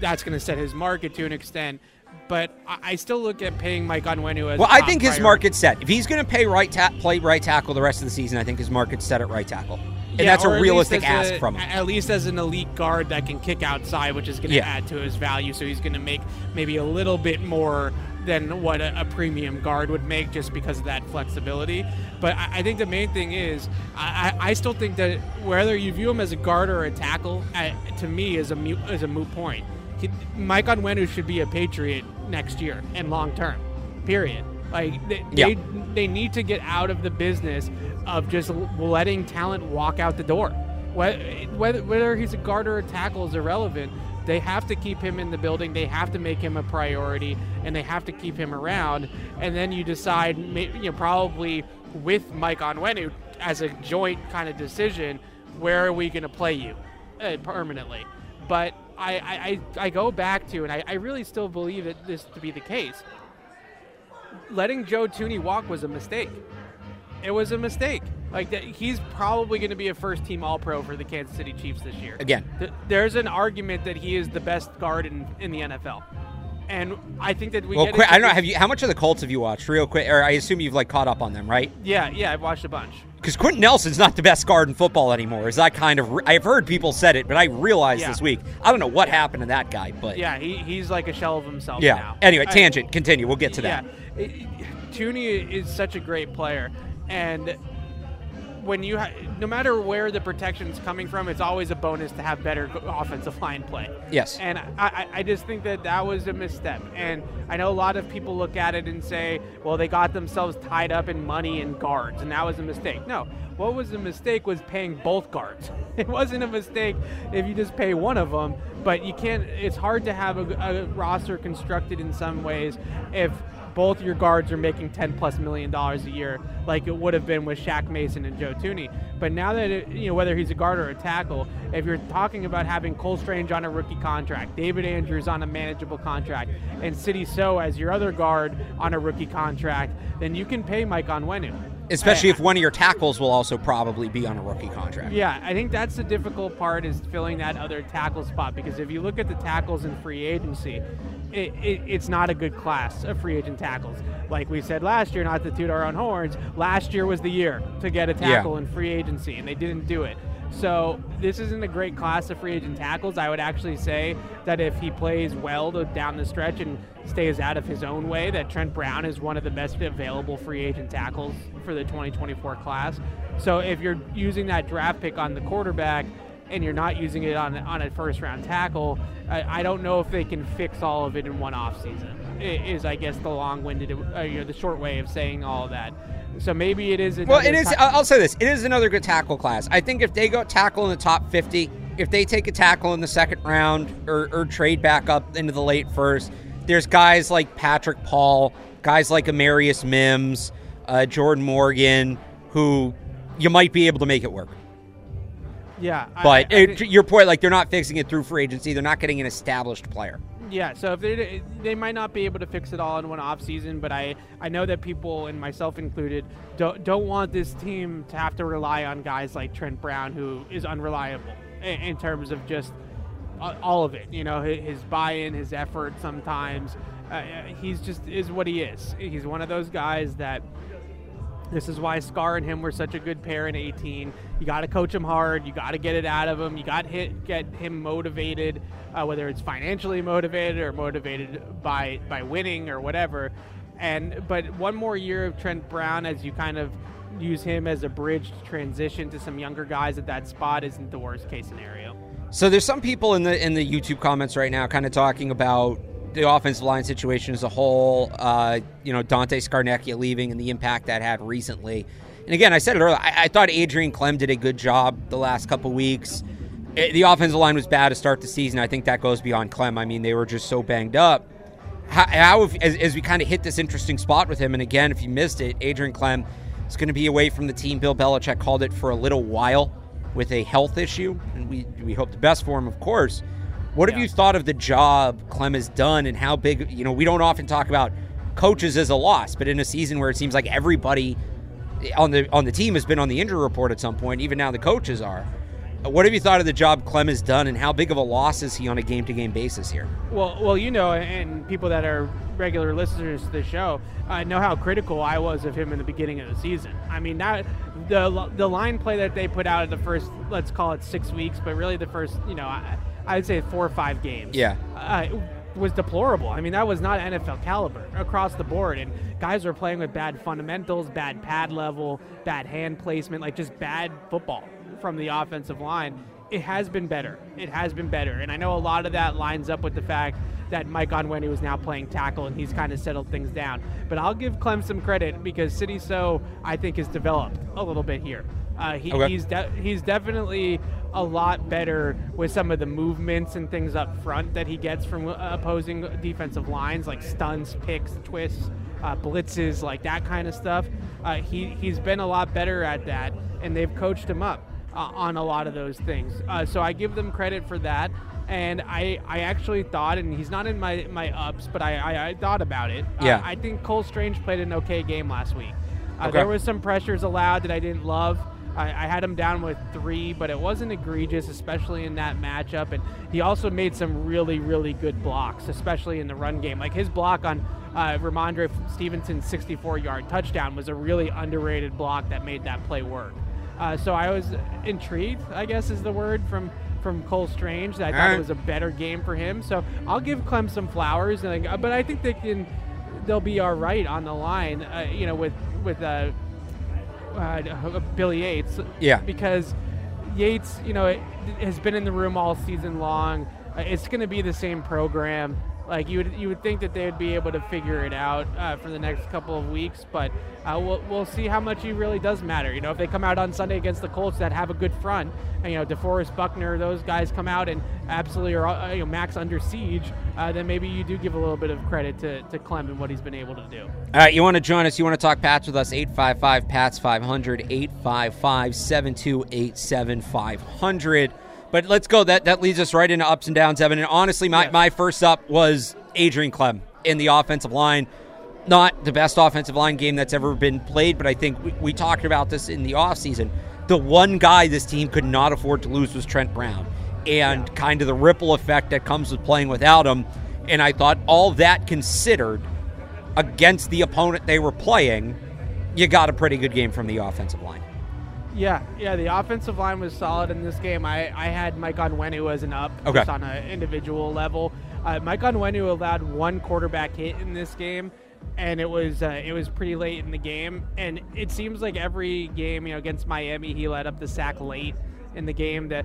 That's going to set his market to an extent but I still look at paying Mike Onwenu as well. I think his market's set. If he's going to pay right ta- play right tackle the rest of the season, I think his market's set at right tackle, and yeah, that's a realistic ask a, from him. At least as an elite guard that can kick outside, which is going to yeah. add to his value. So he's going to make maybe a little bit more than what a, a, premium guard would make just because of that flexibility. But I, I think the main thing is I, I, still think that whether you view him as a guard or a tackle, uh, to me is a mute, is a moot point. Mike Onwenu should be a Patriot next year and long term. Period. Like they, yeah. they, they need to get out of the business of just letting talent walk out the door. Whether whether he's a guard or a tackle is irrelevant. They have to keep him in the building. They have to make him a priority, and they have to keep him around. And then you decide, you know, probably with Mike Onwenu as a joint kind of decision, where are we going to play you uh, permanently? But I, I, I go back to, and I, I really still believe that this to be the case. Letting Joe Thuney walk was a mistake. It was a mistake. Like that, he's probably going to be a first team All Pro for the Kansas City Chiefs this year. Again, Th- there's an argument that he is the best guard in, in the NFL and I think that we. Well, quick, I don't know. Have you? How much of the Colts have you watched? Real quick, or I assume you've like caught up on them, right? Yeah, yeah, I've watched a bunch. Because Quenton Nelson's not the best guard in football anymore. Is that kind of? I've heard people said it, but I realized yeah. this week. I don't know what yeah. happened to that guy, but yeah, he, he's like a shell of himself yeah. now. Anyway, tangent. I, continue. We'll get to that. Yeah, Thuney is such a great player, and when you ha- no matter where the protection is coming from, it's always a bonus to have better offensive line play. Yes. And I, I just think that that was a misstep. And I know a lot of people look at it and say, well, they got themselves tied up in money and guards, and that was a mistake. No, what was a mistake was paying both guards. It wasn't a mistake if you just pay one of them, but you can't. It's hard to have a, a roster constructed in some ways if both your guards are making 10 plus million dollars a year, like it would have been with Shaq Mason and Joe Thuney. But now that it, you know whether he's a guard or a tackle, if you're talking about having Cole Strange on a rookie contract, David Andrews on a manageable contract, and Sidy Sow as your other guard on a rookie contract, then you can pay Mike Onwenu. Especially if one of your tackles will also probably be on a rookie contract. Yeah, I think that's the difficult part is filling that other tackle spot because if you look at the tackles in free agency, it, it, it's not a good class of free agent tackles. Like we said last year, not to toot our own horns, last year was the year to get a tackle yeah. in free agency, and they didn't do it. So this isn't a great class of free agent tackles. I would actually say that if he plays well down the stretch and stays out of his own way, that Trent Brown is one of the best available free agent tackles for the 2024 class. So if you're using that draft pick on the quarterback and you're not using it on on a first round tackle, I, I don't know if they can fix all of it in one off season. Is I guess the long winded, uh, you know, the short way of saying all of that. So maybe it is. Well, it is. I'll say this: it is another good tackle class. I think if they go tackle in the top fifty, if they take a tackle in the second round or, or trade back up into the late first, there's guys like Patrick Paul, guys like Amarius Mims, uh, Jordan Morgan, who you might be able to make it work. Yeah, But I- I it, to your point, like they're not fixing it through free agency. They're not getting an established player. Yeah, so if they they might not be able to fix it all in one off season, but I I know that people and myself included don't don't want this team to have to rely on guys like Trent Brown who is unreliable in, in terms of just all of it. You know, his buy-in, his effort. Sometimes uh, he's just is what he is. He's one of those guys that. This is why Scar and him were such a good pair in 18. You got to coach him hard. You got to get it out of him. You got to hit get him motivated, uh, whether it's financially motivated or motivated by by winning or whatever. And but one more year of Trent Brown as you kind of use him as a bridge to transition to some younger guys at that spot isn't the worst case scenario. So there's some people in the in the YouTube comments right now, kind of talking about the offensive line situation as a whole. Uh, you know, Dante Scarnecchia leaving and the impact that had recently. And again, I said it earlier. I, I thought Adrian Klemm did a good job the last couple weeks. Eh, the offensive line was bad to start the season. I think that goes beyond Klemm. I mean, they were just so banged up. How, how if, as, as we kind of hit this interesting spot with him, and again, if you missed it, Adrian Klemm is going to be away from the team. Bill Belichick called it for a little while with a health issue, and we we hope the best for him, of course. What have Yeah. you thought of the job Klemm has done, and how big? You know, we don't often talk about coaches as a loss, but in a season where it seems like everybody on the on the team has been on the injury report at some point, even now the coaches are. What have you thought of the job Klemm has done, and how big of a loss is he on a game to game basis here? Well, well, you know, and people that are regular listeners to the show uh, know how critical I was of him in the beginning of the season. I mean, that the the line play that they put out in the first, let's call it six weeks, but really the first, you know, I, I'd say four or five games. Yeah. Uh, was deplorable. I mean, that was not NFL caliber across the board, and guys were playing with bad fundamentals, bad pad level, bad hand placement, like just bad football from the offensive line. It has been better. It has been better, and I know a lot of that lines up with the fact that Mike Onwenu is now playing tackle and he's kind of settled things down. But I'll give Klemm some credit because Sidy Sow I think has developed a little bit here. Uh, he, Okay. He's de- he's definitely a lot better with some of the movements and things up front that he gets from uh, opposing defensive lines, like stunts, picks, twists, uh, blitzes, like that kind of stuff. Uh, he he's been a lot better at that, and they've coached him up uh, on a lot of those things. Uh, so I give them credit for that. And I, I actually thought, and he's not in my, my ups, but I, I, I thought about it. Uh, Yeah. I think Cole Strange played an okay game last week. Uh, Okay. There was some pressures allowed that I didn't love. I, I had him down with three, but it wasn't egregious, especially in that matchup. And he also made some really, really good blocks, especially in the run game. Like his block on uh, Rhamondre Stevenson's 64-yard touchdown was a really underrated block that made that play work. Uh, so I was intrigued, I guess is the word from from Cole Strange. That I thought Alright. it was a better game for him. So I'll give Klemm some flowers, and I, but I think they can they'll be all right on the line. Uh, you know, with with uh, uh, Billy Yates. Yeah. Because Yates, you know, it, has been in the room all season long. Uh, it's going to be the same program. Like you would, you would think that they would be able to figure it out uh, for the next couple of weeks, but uh, we'll, we'll see how much he really does matter. You know, if they come out on Sunday against the Colts that have a good front, and you know DeForest Buckner, those guys come out and absolutely are uh, you know max under siege, uh, then maybe you do give a little bit of credit to, to Klemm and what he's been able to do. All right, you want to join us? You want to talk Pats with us? 855 Pats 500, 855 728 7500. But let's go. That that leads us right into ups and downs, Evan. And honestly, my, Yes. my first up was Adrian Klemm in the offensive line. Not the best offensive line game that's ever been played, but I think we, we talked about this in the offseason. The one guy this team could not afford to lose was Trent Brown. And kind of the ripple effect that comes with playing without him. And I thought all that considered, against the opponent they were playing, you got a pretty good game from the offensive line. Yeah, yeah, the offensive line was solid in this game. I, I had Mike Onwenu as an up Okay. just on an individual level. Uh, Mike Onwenu allowed one quarterback hit in this game, and it was uh, it was pretty late in the game. And it seems like every game, you know, against Miami, he let up the sack late in the game. That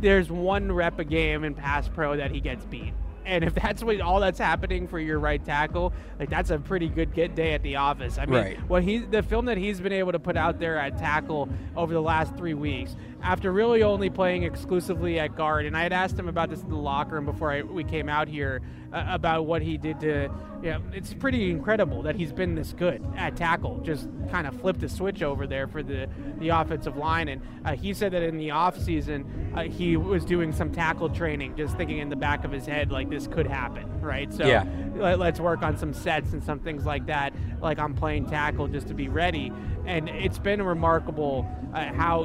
there's one rep a game in pass pro that he gets beat. And if that's what all that's happening for your right tackle, like that's a pretty good get day at the office. I mean, Right. what he the film that he's been able to put out there at tackle over the last three weeks after really only playing exclusively at guard and i had asked him about this in the locker room before I, we came out here uh, about what he did to. Yeah, it's pretty incredible that he's been this good at tackle. Just kind of flipped a switch over there for the the offensive line, and uh, he said that in the offseason uh, he was doing some tackle training, just thinking in the back of his head like this could happen, right? So Yeah. let, us work on some sets and some things like that, like I'm playing tackle just to be ready. And it's been remarkable uh, how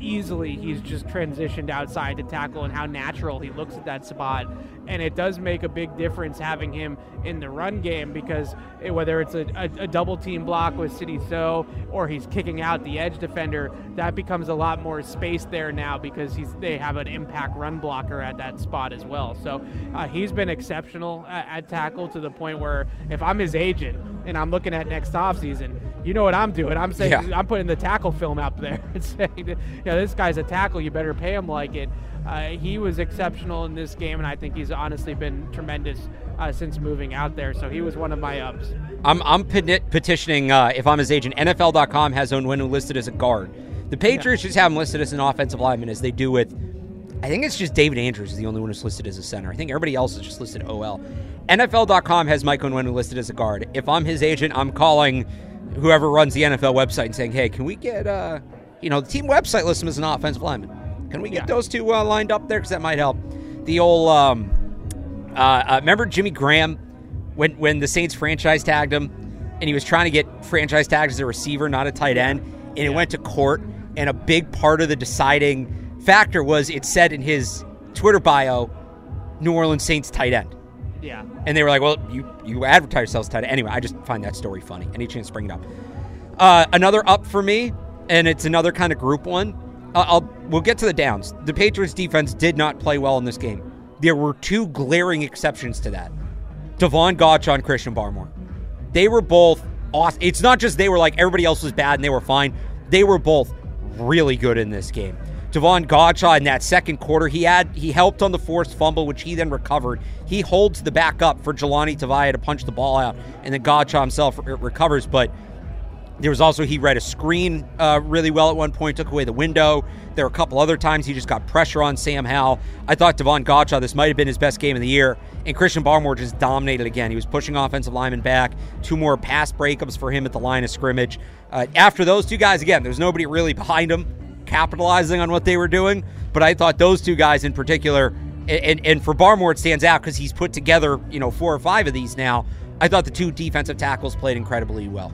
easily he's just transitioned outside to tackle and how natural he looks at that spot. And it does make a big difference having him in the run game because eh, whether it's a, a, a double team block with Sidy Sow or he's kicking out the edge defender, that becomes a lot more space there now because he's they have an impact run blocker at that spot as well. So uh, he's been exceptional at, at tackle to the point where if I'm his agent and I'm looking at next offseason, you know what I'm doing? I'm saying Yeah. I'm putting the tackle film out there and saying, that, you know, this guy's a tackle. You better pay him like it. Uh, he was exceptional in this game, and I think he's honestly been tremendous uh, since moving out there. So he was one of my ups. I'm, I'm peti- petitioning, uh, if I'm his agent, NFL.com has Onwenu listed as a guard. The Patriots just have him listed as an offensive lineman, as they do with, I think it's just David Andrews is the only one who's listed as a center. I think everybody else is just listed OL. NFL.com has Mike Onwenu listed as a guard. If I'm his agent, I'm calling whoever runs the NFL website and saying, hey, can we get, uh, you know, the team website lists him as an offensive lineman. Can we get Yeah. those two uh, lined up there? Because that might help. The old, um, uh, uh, remember Jimmy Graham when when the Saints franchise tagged him, and he was trying to get franchise tagged as a receiver, not a tight end, and it went to court. And a big part of the deciding factor was it said in his Twitter bio, New Orleans Saints tight end. Yeah. And they were like, "Well, you you advertise yourselves tight end." Anyway, I just find that story funny. Any chance to bring it up? Uh, another up for me, and it's another kind of group one. I'll we'll get to the downs. The Patriots defense did not play well in this game. There were two glaring exceptions to that: Davon Godchaux and Christian Barmore. They were both awesome. It's not just they were like everybody else was bad and they were fine. They were both really good in this game. Davon Godchaux in that second quarter, he had he helped on the forced fumble, which he then recovered. He holds the back up for Jahlani Tavai to punch the ball out, and then Godchaux himself re- recovers. But there was also he read a screen uh, really well at one point, took away the window. There were a couple other times he just got pressure on Sam Howell. I thought Davon Godchaux, this might have been his best game of the year. And Christian Barmore just dominated again. He was pushing offensive linemen back. Two more pass breakups for him at the line of scrimmage. Uh, after those two guys, again, there's nobody really behind him capitalizing on what they were doing. But I thought those two guys in particular, and, and for Barmore, it stands out because he's put together, you know, four or five of these now. I thought the two defensive tackles played incredibly well.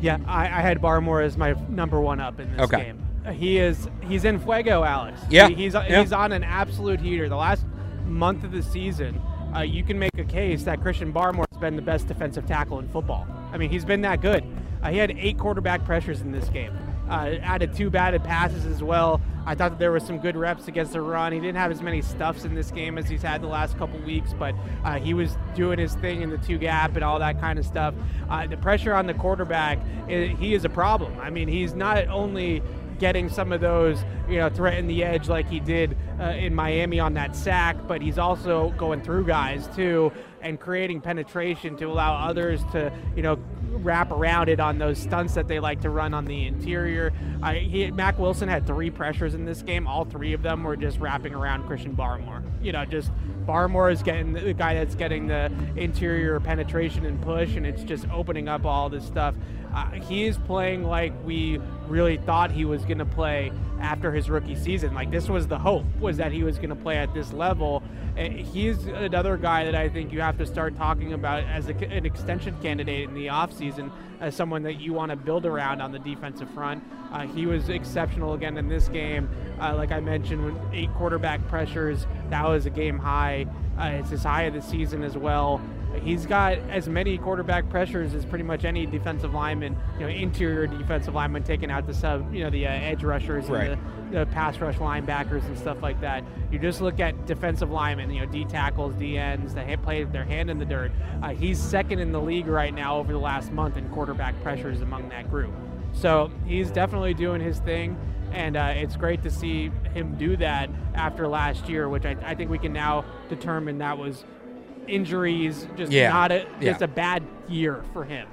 Yeah, I, I had Barmore as my number one up in this Okay. game. He is he's in fuego, Alex. Yeah, He- he's yeah. he's on an absolute heater. The last month of the season, uh, you can make a case that Christian Barmore has been the best defensive tackle in football. I mean, he's been that good. Uh, he had eight quarterback pressures in this game. Uh, added two batted passes as well. I thought that there was some good reps against the run. He didn't have as many stuffs in this game as he's had the last couple weeks, but uh, he was doing his thing in the two gap and all that kind of stuff. Uh, the pressure on the quarterback, i he is a problem. I mean, he's not only getting some of those, you know, threaten the edge like he did uh, in Miami on that sack, but he's also going through guys too and creating penetration to allow others to, you know, wrap around it on those stunts that they like to run on the interior. I, he, Mack Wilson had three pressures in this game. All three of them were just wrapping around Christian Barmore. You know, just Barmore is getting the guy that's getting the interior penetration and push, and it's just opening up all this stuff. Uh, he is playing like we really thought he was going to play after his rookie season. Like this was the hope was that he was going to play at this level. And he's another guy that I think you have to start talking about as a, an extension candidate in the offseason as someone that you want to build around on the defensive front. Uh, he was exceptional again in this game. Uh, like I mentioned, with eight quarterback pressures, that was a game high. Uh, it's his high of the season as well. He's got as many quarterback pressures as pretty much any defensive lineman, you know, interior defensive lineman taking out the sub, you know, the uh, edge rushers Right. and the, the pass rush linebackers and stuff like that. You just look at defensive linemen, you know, D tackles, D ends, that play their hand in the dirt. Uh, he's second in the league right now over the last month in quarterback pressures among that group. So he's definitely doing his thing, and uh, it's great to see him do that after last year, which I, I think we can now determine that was injuries, just Yeah. not a just Yeah. a bad year for him.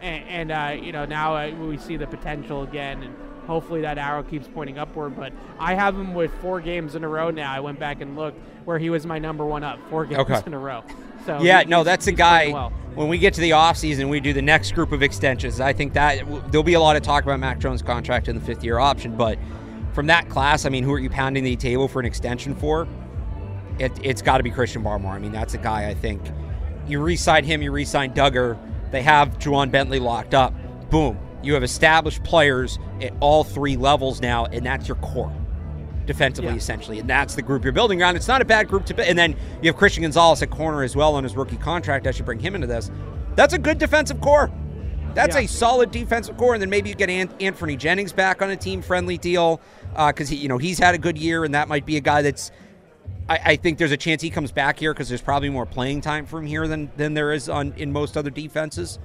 And, and uh, you know now uh, we see the potential again, and hopefully that arrow keeps pointing upward. But I have him with four games in a row now. I went back and looked where he was my number one up four games Okay. in a row. So Yeah, he- no, that's a guy. Well. When we get to the offseason, we do the next group of extensions. I think that there'll be a lot of talk about Mac Jones' contract and the fifth year option. But from that class, I mean, who are you pounding the table for an extension for? It, it's got to be Christian Barmore. I mean, that's a guy I think you re sign him, you re sign Dugger. They have Ja'Whaun Bentley locked up. Boom. You have established players at all three levels now, and that's your core defensively, Yeah. essentially. And that's the group you're building around. It's not a bad group to build. And then you have Christian Gonzalez at corner as well on his rookie contract. I should bring him into this. That's a good defensive core. That's Yeah. a solid defensive core. And then maybe you get An- Anthony Jennings back on a team friendly deal uh, because he, you know, he's had a good year, and that might be a guy that's. I, I think there's a chance he comes back here because there's probably more playing time from here than than there is on in most other defenses.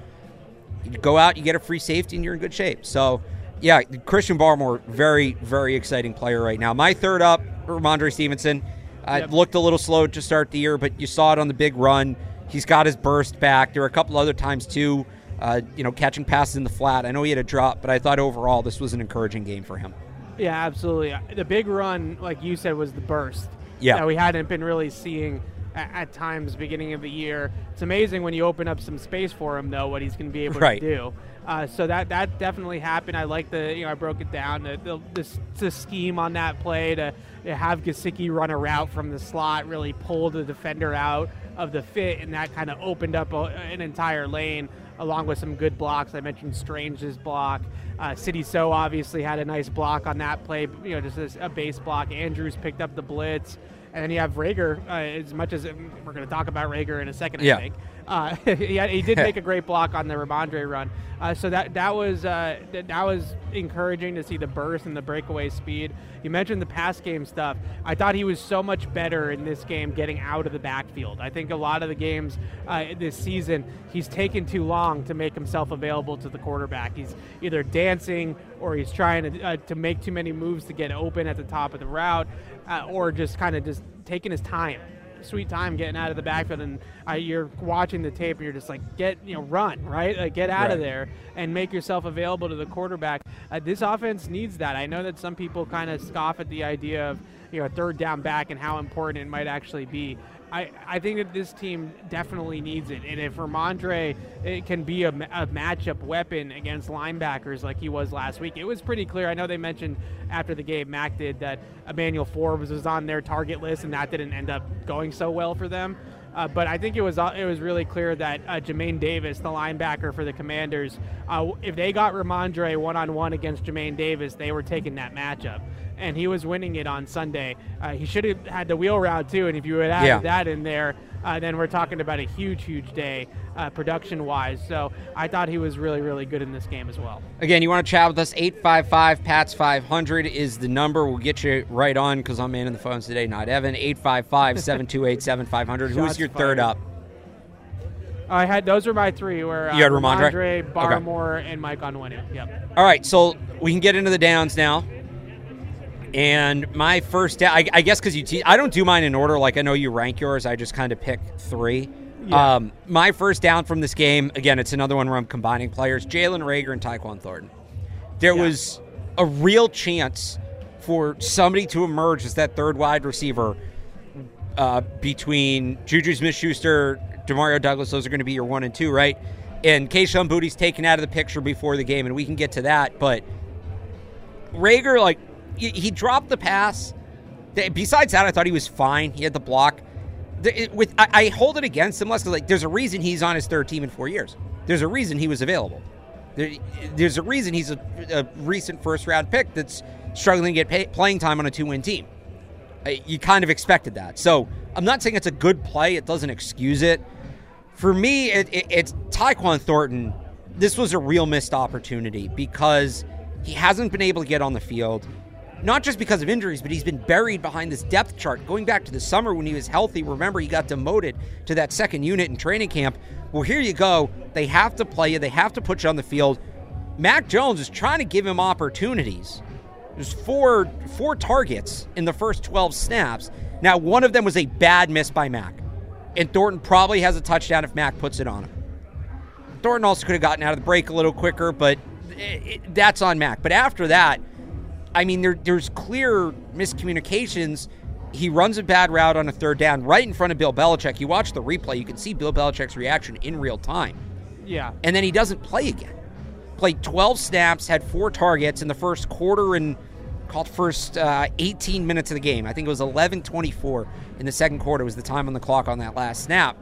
You go out, you get a free safety, and you're in good shape. So, yeah, Christian Barmore, very, very exciting player right now. My third up, Rhamondre Stevenson. Uh, Yep. Looked a little slow to start the year, but you saw it on the big run. He's got his burst back. There were a couple other times, too, uh, you know, catching passes in the flat. I know he had a drop, but I thought overall this was an encouraging game for him. Yeah, absolutely. The big run, like you said, was the burst. Yeah. That we hadn't been really seeing at, at times beginning of the year. It's amazing when you open up some space for him, though, what he's going to be able Right. to do. Uh, so that that definitely happened. I like the you know I broke it down the the, the, the scheme on that play to, to have Gesicki run a route from the slot, really pull the defender out of the fit, and that kind of opened up a, an entire lane along with some good blocks. I mentioned Strange's block. Uh, City So obviously had a nice block on that play, you know, just a base block. Andrews picked up the blitz. And then you have Reagor, uh, as much as we're going to talk about Reagor in a second, Yeah. I think. Uh, he, had, he did make a great block on the Rhamondre run. Uh, so that that was uh, that, that was encouraging to see the burst and the breakaway speed. You mentioned the pass game stuff. I thought he was so much better in this game getting out of the backfield. I think a lot of the games uh, this season he's taken too long to make himself available to the quarterback. He's either dancing or he's trying to uh, to make too many moves to get open at the top of the route, uh, or just kind of just taking his time sweet time getting out of the backfield and uh, you're watching the tape and you're just like get you know run right? Like get out of there and make yourself available to the quarterback. Uh, this offense needs that. I know that some people kind of scoff at the idea of you know a third down back and how important it might actually be I, I think that this team definitely needs it. And if Rhamondre it can be a, a matchup weapon against linebackers like he was last week, it was pretty clear. I know they mentioned after the game, Mac did, that Emmanuel Forbes was on their target list, and that didn't end up going so well for them. Uh, but I think it was uh, it was really clear that uh, Jamin Davis, the linebacker for the Commanders, uh, if they got Rhamondre one on one against Jamin Davis, they were taking that matchup, and he was winning it on Sunday. Uh, he should have had the wheel route too, and if you had added Yeah. that in there, uh, then we're talking about a huge, huge day uh, production wise. So I thought he was really, really good in this game as well. Again, you want to chat with us? 855 PATS 500 is the number. We'll get you right on because I'm manning the phones today, not Evan. 855 728 7500. Who's your third fired. up? I had those were my three. Were uh, You had Rhamondre? Okay. Barmore, and Mike Onwenu. Yep. All right, so we can get into the downs now. And my first down, I, I guess because you, te- I don't do mine in order. Like I know you rank yours. I just kind of pick three. Yeah. Um, my first down from this game, again, it's another one where I'm combining players: Jalen Reagor and Tyquan Thornton. There Yeah. was a real chance for somebody to emerge as that third wide receiver uh, between Juju Smith-Schuster, Demario Douglas. Those are going to be your one and two, right? And Kayshon Boutte's taken out of the picture before the game, and we can get to that. But Reagor, like, he, dropped the pass. Besides that, I thought he was fine. He had the block. With I, hold it against him less because like there's a reason he's on his third team in four years. There's a reason he was available. There, there's a reason he's a, a recent first round pick that's struggling to get pay, playing time on a two win team. You kind of expected that. So I'm not saying it's a good play. It doesn't excuse it. For me, it, it, it's Tyquan Thornton. This was a real missed opportunity because he hasn't been able to get on the field. Not just because of injuries, but he's been buried behind this depth chart. Going back to the summer when he was healthy, remember he got demoted to that second unit in training camp. Well, here you go. They have to play you, they have to put you on the field. Mac Jones is trying to give him opportunities. There's four four targets in the first 12 snaps. Now, one of them was a bad miss by Mac. And Thornton probably has a touchdown if Mac puts it on him. Thornton also could have gotten out of the break a little quicker, but it, it- that's on Mac. But after that, I mean, there, there's clear miscommunications. he runs a bad route on a third down right in front of Bill Belichick. You watch the replay, you can see Bill Belichick's reaction in real time. Yeah. And then he doesn't play again. Played 12 snaps, had four targets in the first quarter and called first uh, 18 minutes of the game. I think it was 11:24 in the second quarter was the time on the clock on that last snap.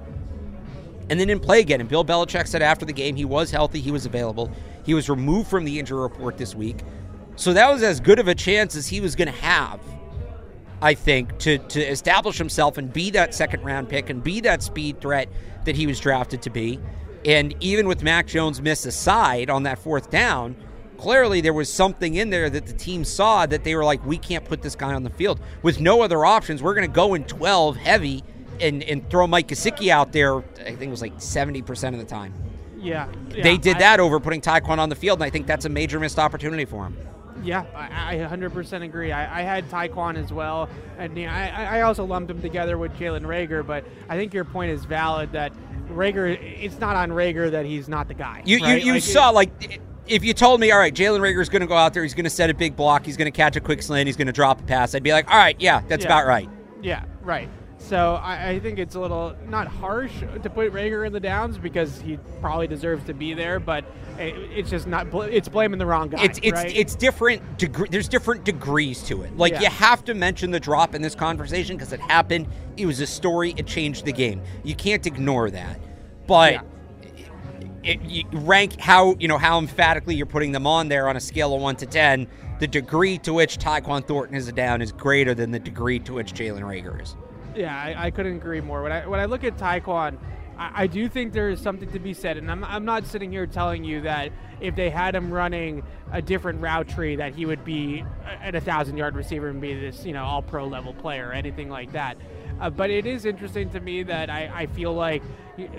And then didn't play again. And Bill Belichick said after the game he was healthy, he was available. He was removed from the injury report this week. So that was as good of a chance as he was going to have, I think, to, to establish himself and be that second round pick and be that speed threat that he was drafted to be. And even with Mac Jones' miss aside on that fourth down, clearly there was something in there that the team saw that they were like, we can't put this guy on the field. With no other options, we're going to go in 12 heavy and, and throw Mike Gesicki out there, I think it was like 70% of the time. Yeah. yeah they did I- that over putting Tyquan on the field, and I think that's a major missed opportunity for him. Yeah, I, I 100% agree. I, I had Tyquan as well, and you know, I, I also lumped him together with Jalen Reagor. But I think your point is valid that Reagor, it's not on Reagor that he's not the guy. You right? you, you Like, saw like if you told me, all right, Jalen Reagor is going to go out there, he's going to set a big block, he's going to catch a quick slant, he's going to drop a pass, I'd be like, all right, yeah, that's Yeah. about right. Yeah, right. So I, I think it's a little not harsh to put Reagor in the downs because he probably deserves to be there, but it, it's just not. bl- It's blaming the wrong guy. It's it's right? it's different. Degree, there's different degrees to it. Like Yeah. you have to mention the drop in this conversation because it happened. It was a story. It changed the game. You can't ignore that. But Yeah. it, you rank how you know how emphatically you're putting them on there on a scale of one to ten. The degree to which Tyquan Thornton is a down is greater than the degree to which Jalen Reagor is. Yeah, I, I couldn't agree more. When I when I look at Tyquan, I, I do think there is something to be said, and I'm, I'm not sitting here telling you that if they had him running a different route tree, that he would be at a thousand yard receiver and be this you know all pro level player or anything like that. Uh, but it is interesting to me that I, I feel like,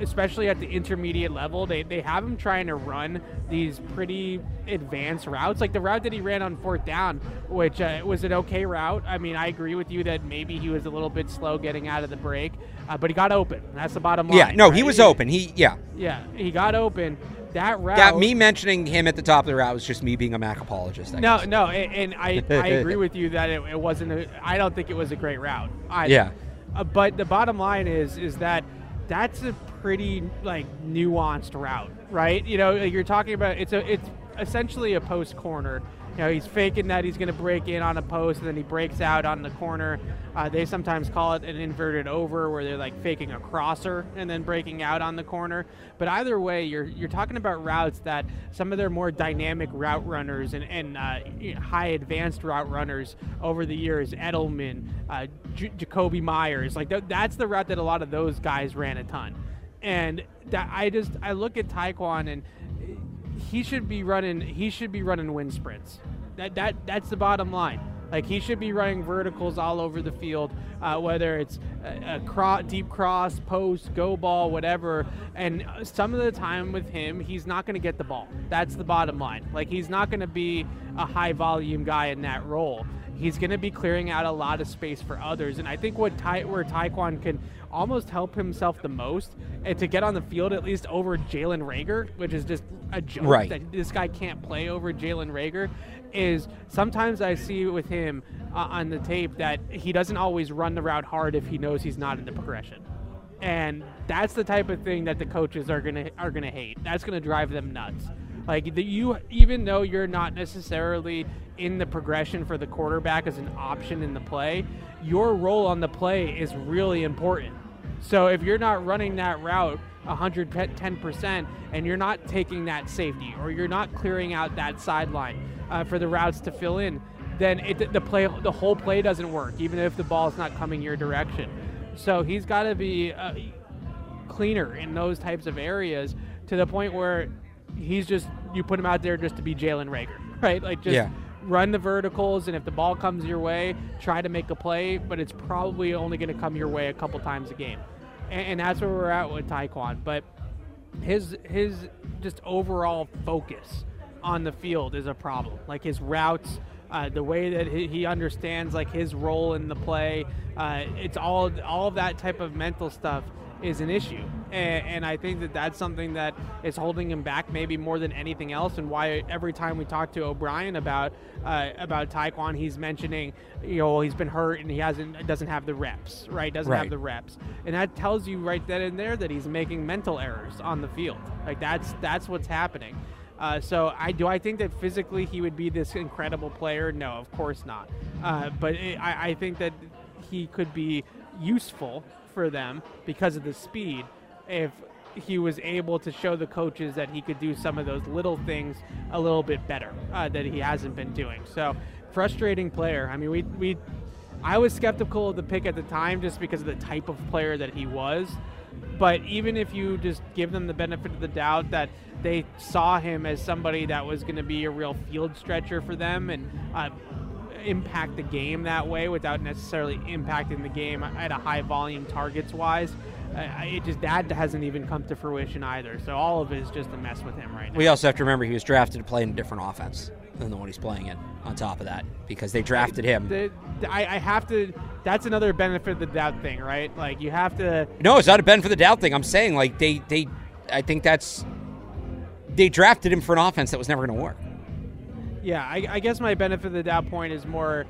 especially at the intermediate level, they, they have him trying to run these pretty advanced routes. Like the route that he ran on fourth down, which uh, was an okay route. I mean, I agree with you that maybe he was a little bit slow getting out of the break, uh, but he got open. That's the bottom line. Yeah, no, he was open. He yeah. Yeah, he got open. That route. Yeah, me mentioning him at the top of the route was just me being a Mac apologist. I No, guess. no, and, and I, I agree with you that it, it wasn't. A, I don't think it was a great route. Either. Yeah. Uh, but the bottom line is, is that that's a pretty like nuanced route, right? You know, you're talking about it's a it's essentially a post corner. You know, he's faking that he's going to break in on a post, and then he breaks out on the corner. Uh, they sometimes call it an inverted over, where they're like faking a crosser and then breaking out on the corner. But either way, you're you're talking about routes that some of their more dynamic route runners and, and uh, high advanced route runners over the years, Edelman, uh, J- Jakobi Meyers, like th- that's the route that a lot of those guys ran a ton. And that I just I look at Tyquan and he should be running he should be running wind sprints. That that that's the bottom line. Like he should be running verticals all over the field, uh, whether it's a, a cro- deep cross, post, go ball, whatever. And some of the time with him, he's not going to get the ball. That's the bottom line. Like he's not going to be a high volume guy in that role. He's going to be clearing out a lot of space for others. And I think what Ty- where Tyquan can almost help himself the most and to get on the field at least over Jalen Reagor, which is just a joke Right. that this guy can't play over Jalen Reagor, is sometimes I see with him uh, on the tape that he doesn't always run the route hard if he knows he's not in the progression. And that's the type of thing that the coaches are gonna are gonna hate. That's gonna drive them nuts. Like the, you, even though you're not necessarily in the progression for the quarterback as an option in the play, your role on the play is really important. So if you're not running that route 110% and you're not taking that safety or you're not clearing out that sideline uh, for the routes to fill in, then it, the play, the whole play doesn't work, even if the ball's not coming your direction. So he's got to be uh, cleaner in those types of areas to the point where he's just you put him out there just to be Jalen Reagor, right? Like just Yeah. Run the verticals, and if the ball comes your way, try to make a play, but it's probably only going to come your way a couple times a game, and, and that's where we're at with Tyquan. But his his just overall focus on the field is a problem. Like his routes, uh, the way that he, he understands like his role in the play, uh, it's all all of that type of mental stuff is an issue. And, and, I think that that's something that is holding him back maybe more than anything else, and why every time we talk to O'Brien about uh, about Tyquan, he's mentioning, you know, he's been hurt and he hasn't doesn't have the reps, right? Doesn't right. have the reps, and that tells you right then and there that he's making mental errors on the field. Like that's that's what's happening. Uh, so I do I think that physically he would be this incredible player? No, of course not. Uh, but it, I, I think that he could be useful for them because of the speed if he was able to show the coaches that he could do some of those little things a little bit better uh, that he hasn't been doing. So frustrating player. I mean, we we I was skeptical of the pick at the time just because of the type of player that he was. But even if you just give them the benefit of the doubt that they saw him as somebody that was going to be a real field stretcher for them and uh, impact the game that way without necessarily impacting the game at a high volume targets wise. Uh, it just that hasn't even come to fruition either. So all of it is just a mess with him right now. We also have to remember he was drafted to play in a different offense than the one he's playing in. On top of that, because they drafted him. The, the, I, I, have to. That's another benefit of the doubt thing, right? Like you have to. No, it's not a benefit of the doubt thing. I'm saying like they they. I think that's. They drafted him for an offense that was never going to work. Yeah, I, I guess my benefit of the doubt point is more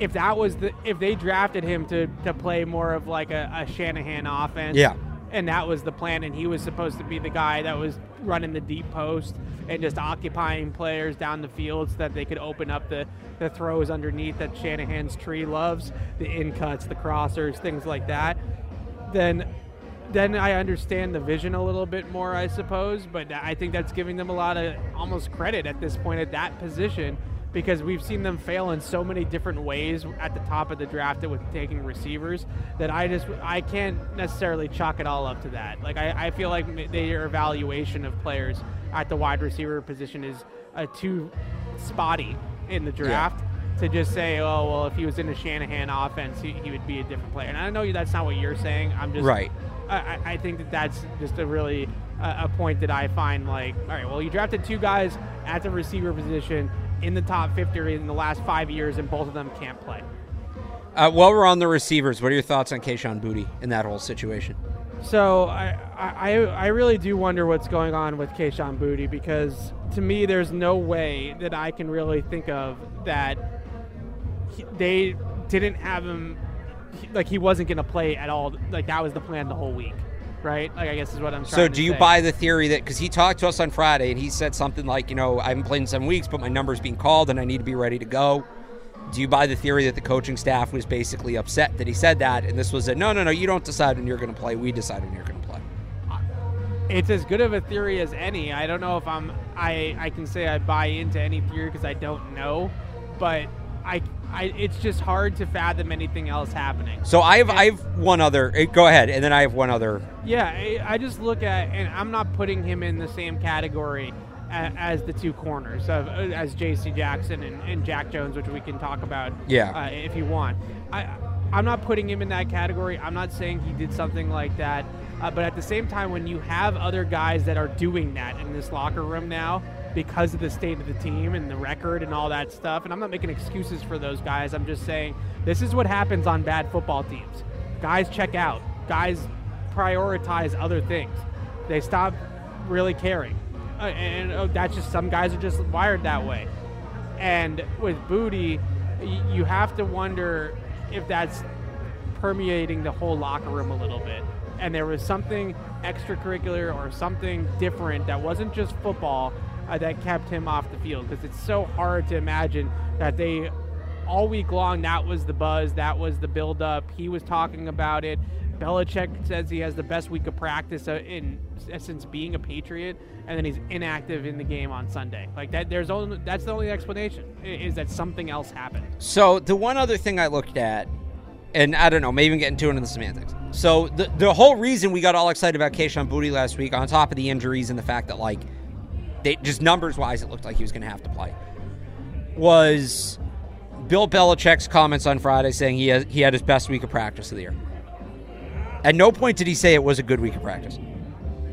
if that was the if they drafted him to to play more of like a, a, Shanahan offense, yeah, and that was the plan, and he was supposed to be the guy that was running the deep post and just occupying players down the field so that they could open up the the throws underneath that Shanahan's tree loves, the in cuts, the crossers, things like that. Then then I understand the vision a little bit more, I suppose. But I think that's giving them a lot of almost credit at this point at that position because we've seen them fail in so many different ways at the top of the draft with taking receivers that I just I can't necessarily chalk it all up to that. Like I, I feel like their evaluation of players at the wide receiver position is uh, too spotty in the draft. Yeah. To just say, oh well, if he was in the Shanahan offense, he, he would be a different player. And I know that's not what you're saying. I'm just right. I, I think that that's just a really uh, a point that I find like, all right, well, you drafted two guys at the receiver position in the top 50 in the last five years, and both of them can't play. Uh, while we're on the receivers, what are your thoughts on Kayshon Boutte in that whole situation? So I, I, I really do wonder what's going on with Kayshon Boutte because to me, there's no way that I can really think of that he, they didn't have him, like he wasn't going to play at all. Like that was the plan the whole week right? Like I guess is what I'm. So do you say. buy the theory that because he talked to us on Friday and he said something like, you know, I haven't played in seven weeks, but my number's being called and I need to be ready to go. Do you buy the theory that the coaching staff was basically upset that he said that, and this was a no, no, no, you don't decide when you're going to play. We decide when you're going to play. It's as good of a theory as any. I don't know if I'm. I I can say I buy into any theory because I don't know, but I I, it's just hard to fathom anything else happening. So I have, and, I have one other. Eh, go ahead, and then I have one other. Yeah, I, I just look at, and I'm not putting him in the same category as, as the two corners of as J.C. Jackson and, and, Jack Jones, which we can talk about. Yeah. Uh, if you want, I I'm not putting him in that category. I'm not saying he did something like that, uh, but at the same time, when you have other guys that are doing that in this locker room now because of the state of the team and the record and all that stuff. And I'm not making excuses for those guys. I'm just saying this is what happens on bad football teams. Guys check out. Guys prioritize other things. They stop really caring. Uh, and uh, that's just some guys are just wired that way. And with Boutte, you have to wonder if that's permeating the whole locker room a little bit. And there was something extracurricular or something different that wasn't just football uh, that kept him off the field because it's so hard to imagine that they all week long that was the buzz, that was the build up. He was talking about it. Belichick says he has the best week of practice uh, in since being a Patriot, and then he's inactive in the game on Sunday. Like that, there's only that's the only explanation is that something else happened. So the one other thing I looked at, and I don't know, maybe I'm getting too into the semantics. So the the whole reason we got all excited about Kayshon Boutte last week, on top of the injuries and the fact that like they, just numbers wise, it looked like he was going to have to play. Was Bill Belichick's comments on Friday saying he has, he had his best week of practice of the year. At no point did he say it was a good week of practice.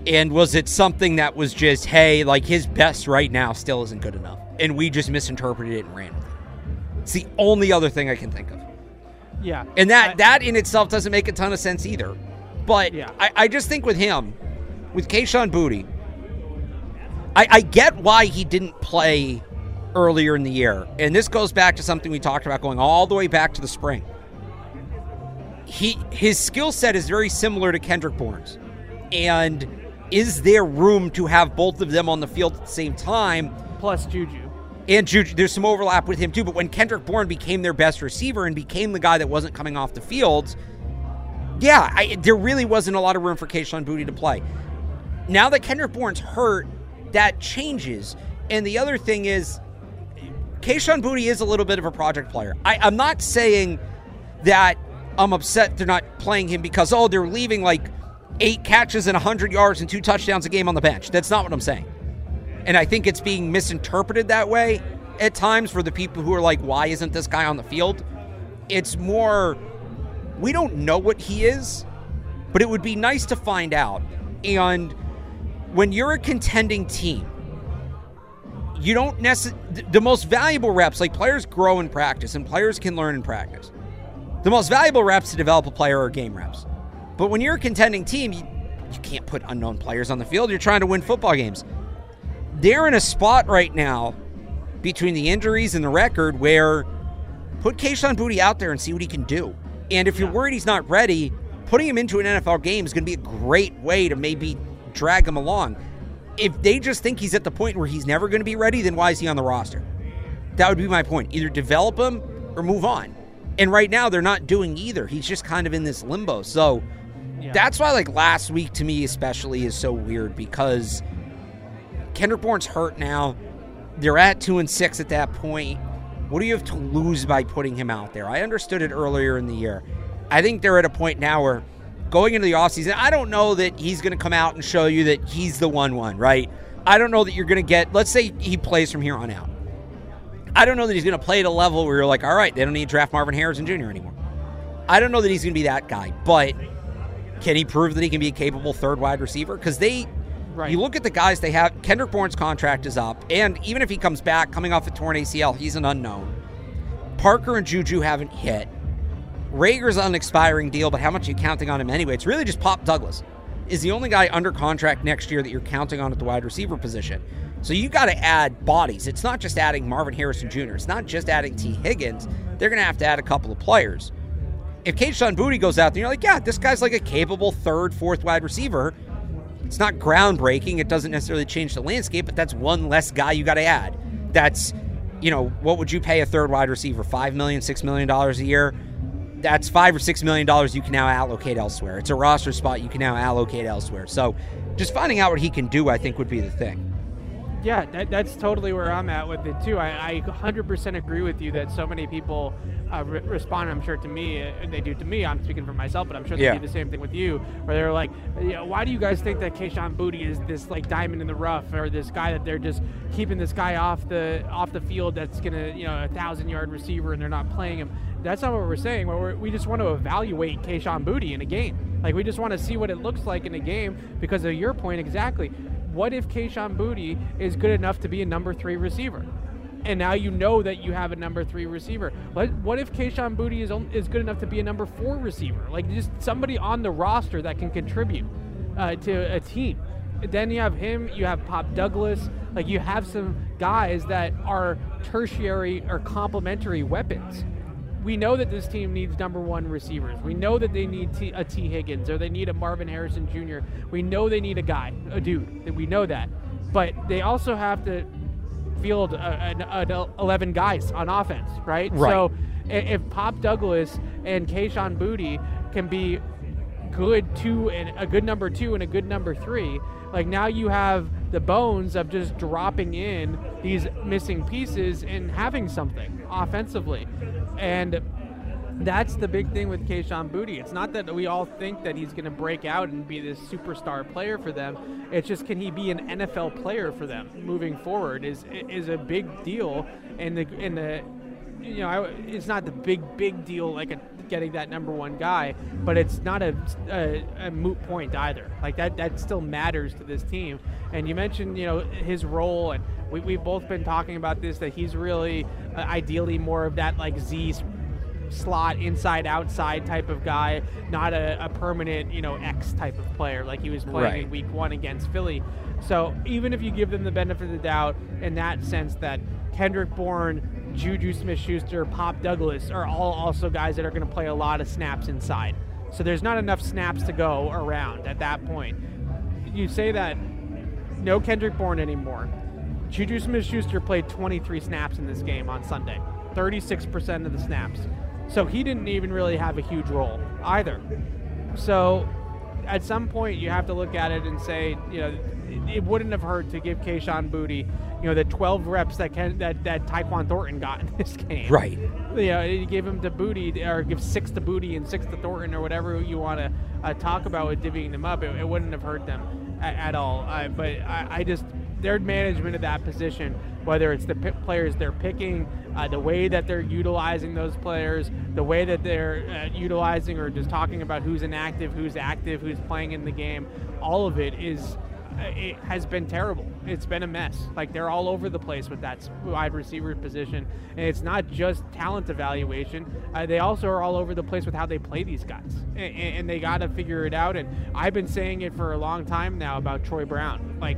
And was it something that was just, hey, like his best right now still isn't good enough, and we just misinterpreted it and ran with it? It's the only other thing I can think of. Yeah, and that I, that in itself doesn't make a ton of sense either. But Yeah. I, I just think with him, with Kayshon Boutte, I, I get why he didn't play earlier in the year. And this goes back to something we talked about going all the way back to the spring. He his skill set is very similar to Kendrick Bourne's. And is there room to have both of them on the field at the same time? Plus Juju. And Juju, there's some overlap with him too. But when Kendrick Bourne became their best receiver and became the guy that wasn't coming off the field, yeah, I, there really wasn't a lot of room for Kayshon Boutte to play. Now that Kendrick Bourne's hurt, that changes. And the other thing is, Kayshon Boutte is a little bit of a project player. I, I'm not saying that I'm upset they're not playing him because, oh, they're leaving like eight catches and 100 yards and two touchdowns a game on the bench. That's not what I'm saying. And I think it's being misinterpreted that way at times for the people who are like, why isn't this guy on the field? It's more, we don't know what he is, but it would be nice to find out. And when you're a contending team, you don't necessarily, the most valuable reps, like players grow in practice and players can learn in practice. The most valuable reps to develop a player are game reps. But when you're a contending team, you, you can't put unknown players on the field. You're trying to win football games. They're in a spot right now between the injuries and the record where put Kayshon Boutte out there and see what he can do. And if you're worried he's not ready, putting him into an NFL game is going to be a great way to maybe drag him along. If they just think he's at the point where he's never going to be ready, then why is he on the roster? That would be my point. Either develop him or move on. And right now they're not doing either. He's just kind of in this limbo. So Yeah. that's why like last week to me especially is so weird because Kendrick Bourne's hurt now. They're at two and six at that point. What do you have to lose by putting him out there? I understood it earlier in the year. I think they're at a point now where going into the offseason, I don't know that he's going to come out and show you that he's the one one, right? I don't know that you're going to get, let's say he plays from here on out. I don't know that he's going to play at a level where you're like, all right, they don't need to draft Marvin Harrison Jr. anymore. I don't know that he's going to be that guy, but can he prove that he can be a capable third wide receiver? Because they, Right. you look at the guys they have. Kendrick Bourne's contract is up, and even if he comes back, coming off a torn ACL, he's an unknown. Parker and Juju haven't hit. Reagor's on an expiring deal, but how much are you counting on him anyway? It's really just Pop Douglas is the only guy under contract next year that you're counting on at the wide receiver position. So you got to add bodies. It's not just adding Marvin Harrison Jr. It's not just adding Tee Higgins. They're going to have to add a couple of players. If Kayshon Boutte goes out there, you're like, yeah, this guy's like a capable third, fourth wide receiver. It's not groundbreaking. It doesn't necessarily change the landscape, but that's one less guy you got to add. That's, you know, what would you pay a third wide receiver? Five million, six million dollars a year. That's five or six million dollars you can now allocate elsewhere. It's a roster spot you can now allocate elsewhere. So, just finding out what he can do, I think, would be the thing. Yeah, that, that's totally where I'm at with it too. I, I 100% agree with you that so many people uh, re- respond. I'm sure to me, uh, they do to me. I'm speaking for myself, but I'm sure they Yeah. do the same thing with you. Where they're like, you know, why do you guys think that Kayshon Boutte is this like diamond in the rough, or this guy that they're just keeping this guy off the off the field that's gonna, you know, a thousand yard receiver, and they're not playing him? That's not what we're saying. We're, we just want to evaluate Kayshon Boutte in a game. Like we just want to see what it looks like in a game because of your point exactly what if Kayshon Boutte is good enough to be a number three receiver? And now you know that you have a number three receiver. What, what if Kayshon Boutte is, is good enough to be a number four receiver? Like just somebody on the roster that can contribute uh, to a team. Then you have him, you have Pop Douglas. Like you have some guys that are tertiary or complementary weapons we know that this team needs number one receivers. We know that they need T, a Tee Higgins or they need a Marvin Harrison Jr. We know they need a guy, a dude. That we know that, but they also have to field a, a, a, 11 guys on offense, right? Right. So if Pop Douglas and Kayshon Boutte can be good two and a good number two and a good number three, like now you have the bones of just dropping in these missing pieces and having something offensively. And that's the big thing with Kayshon Boutte. It's not that we all think that he's going to break out and be this superstar player for them. It's just can he be an NFL player for them moving forward is is a big deal. And the in the you know I, it's not the big big deal like a, getting that number one guy, but it's not a, a, a moot point either. Like that that still matters to this team. And you mentioned you know his role and. We, we've both been talking about this that he's really uh, ideally more of that like Z slot inside outside type of guy, not a, a permanent you know X type of player like he was playing Right. in Week One against Philly. So even if you give them the benefit of the doubt in that sense that Kendrick Bourne, Juju Smith-Schuster, Pop Douglas are all also guys that are going to play a lot of snaps inside. So there's not enough snaps to go around at that point. You say that no Kendrick Bourne anymore. Juju Smith Schuster played 23 snaps in this game on Sunday, 36% of the snaps. So he didn't even really have a huge role either. So at some point, you have to look at it and say, you know, it, it wouldn't have hurt to give Kayshon Boutte, you know, the 12 reps that Ken, that that Tyquan Thornton got in this game. Right. You know, you give him to Boutte or give six to Boutte and six to Thornton or whatever you want to uh, talk about with divvying them up. It, it wouldn't have hurt them at, at all. Uh, but I, I just their management of that position, whether it's the players they're picking, uh, the way that they're utilizing those players, the way that they're uh, utilizing or just talking about who's inactive, who's active, who's playing in the game, all of it is it has been terrible. It's been a mess. Like they're all over the place with that wide receiver position, and it's not just talent evaluation. Uh, they also are all over the place with how they play these guys, and, and they got to figure it out. And I've been saying it for a long time now about Troy Brown. Like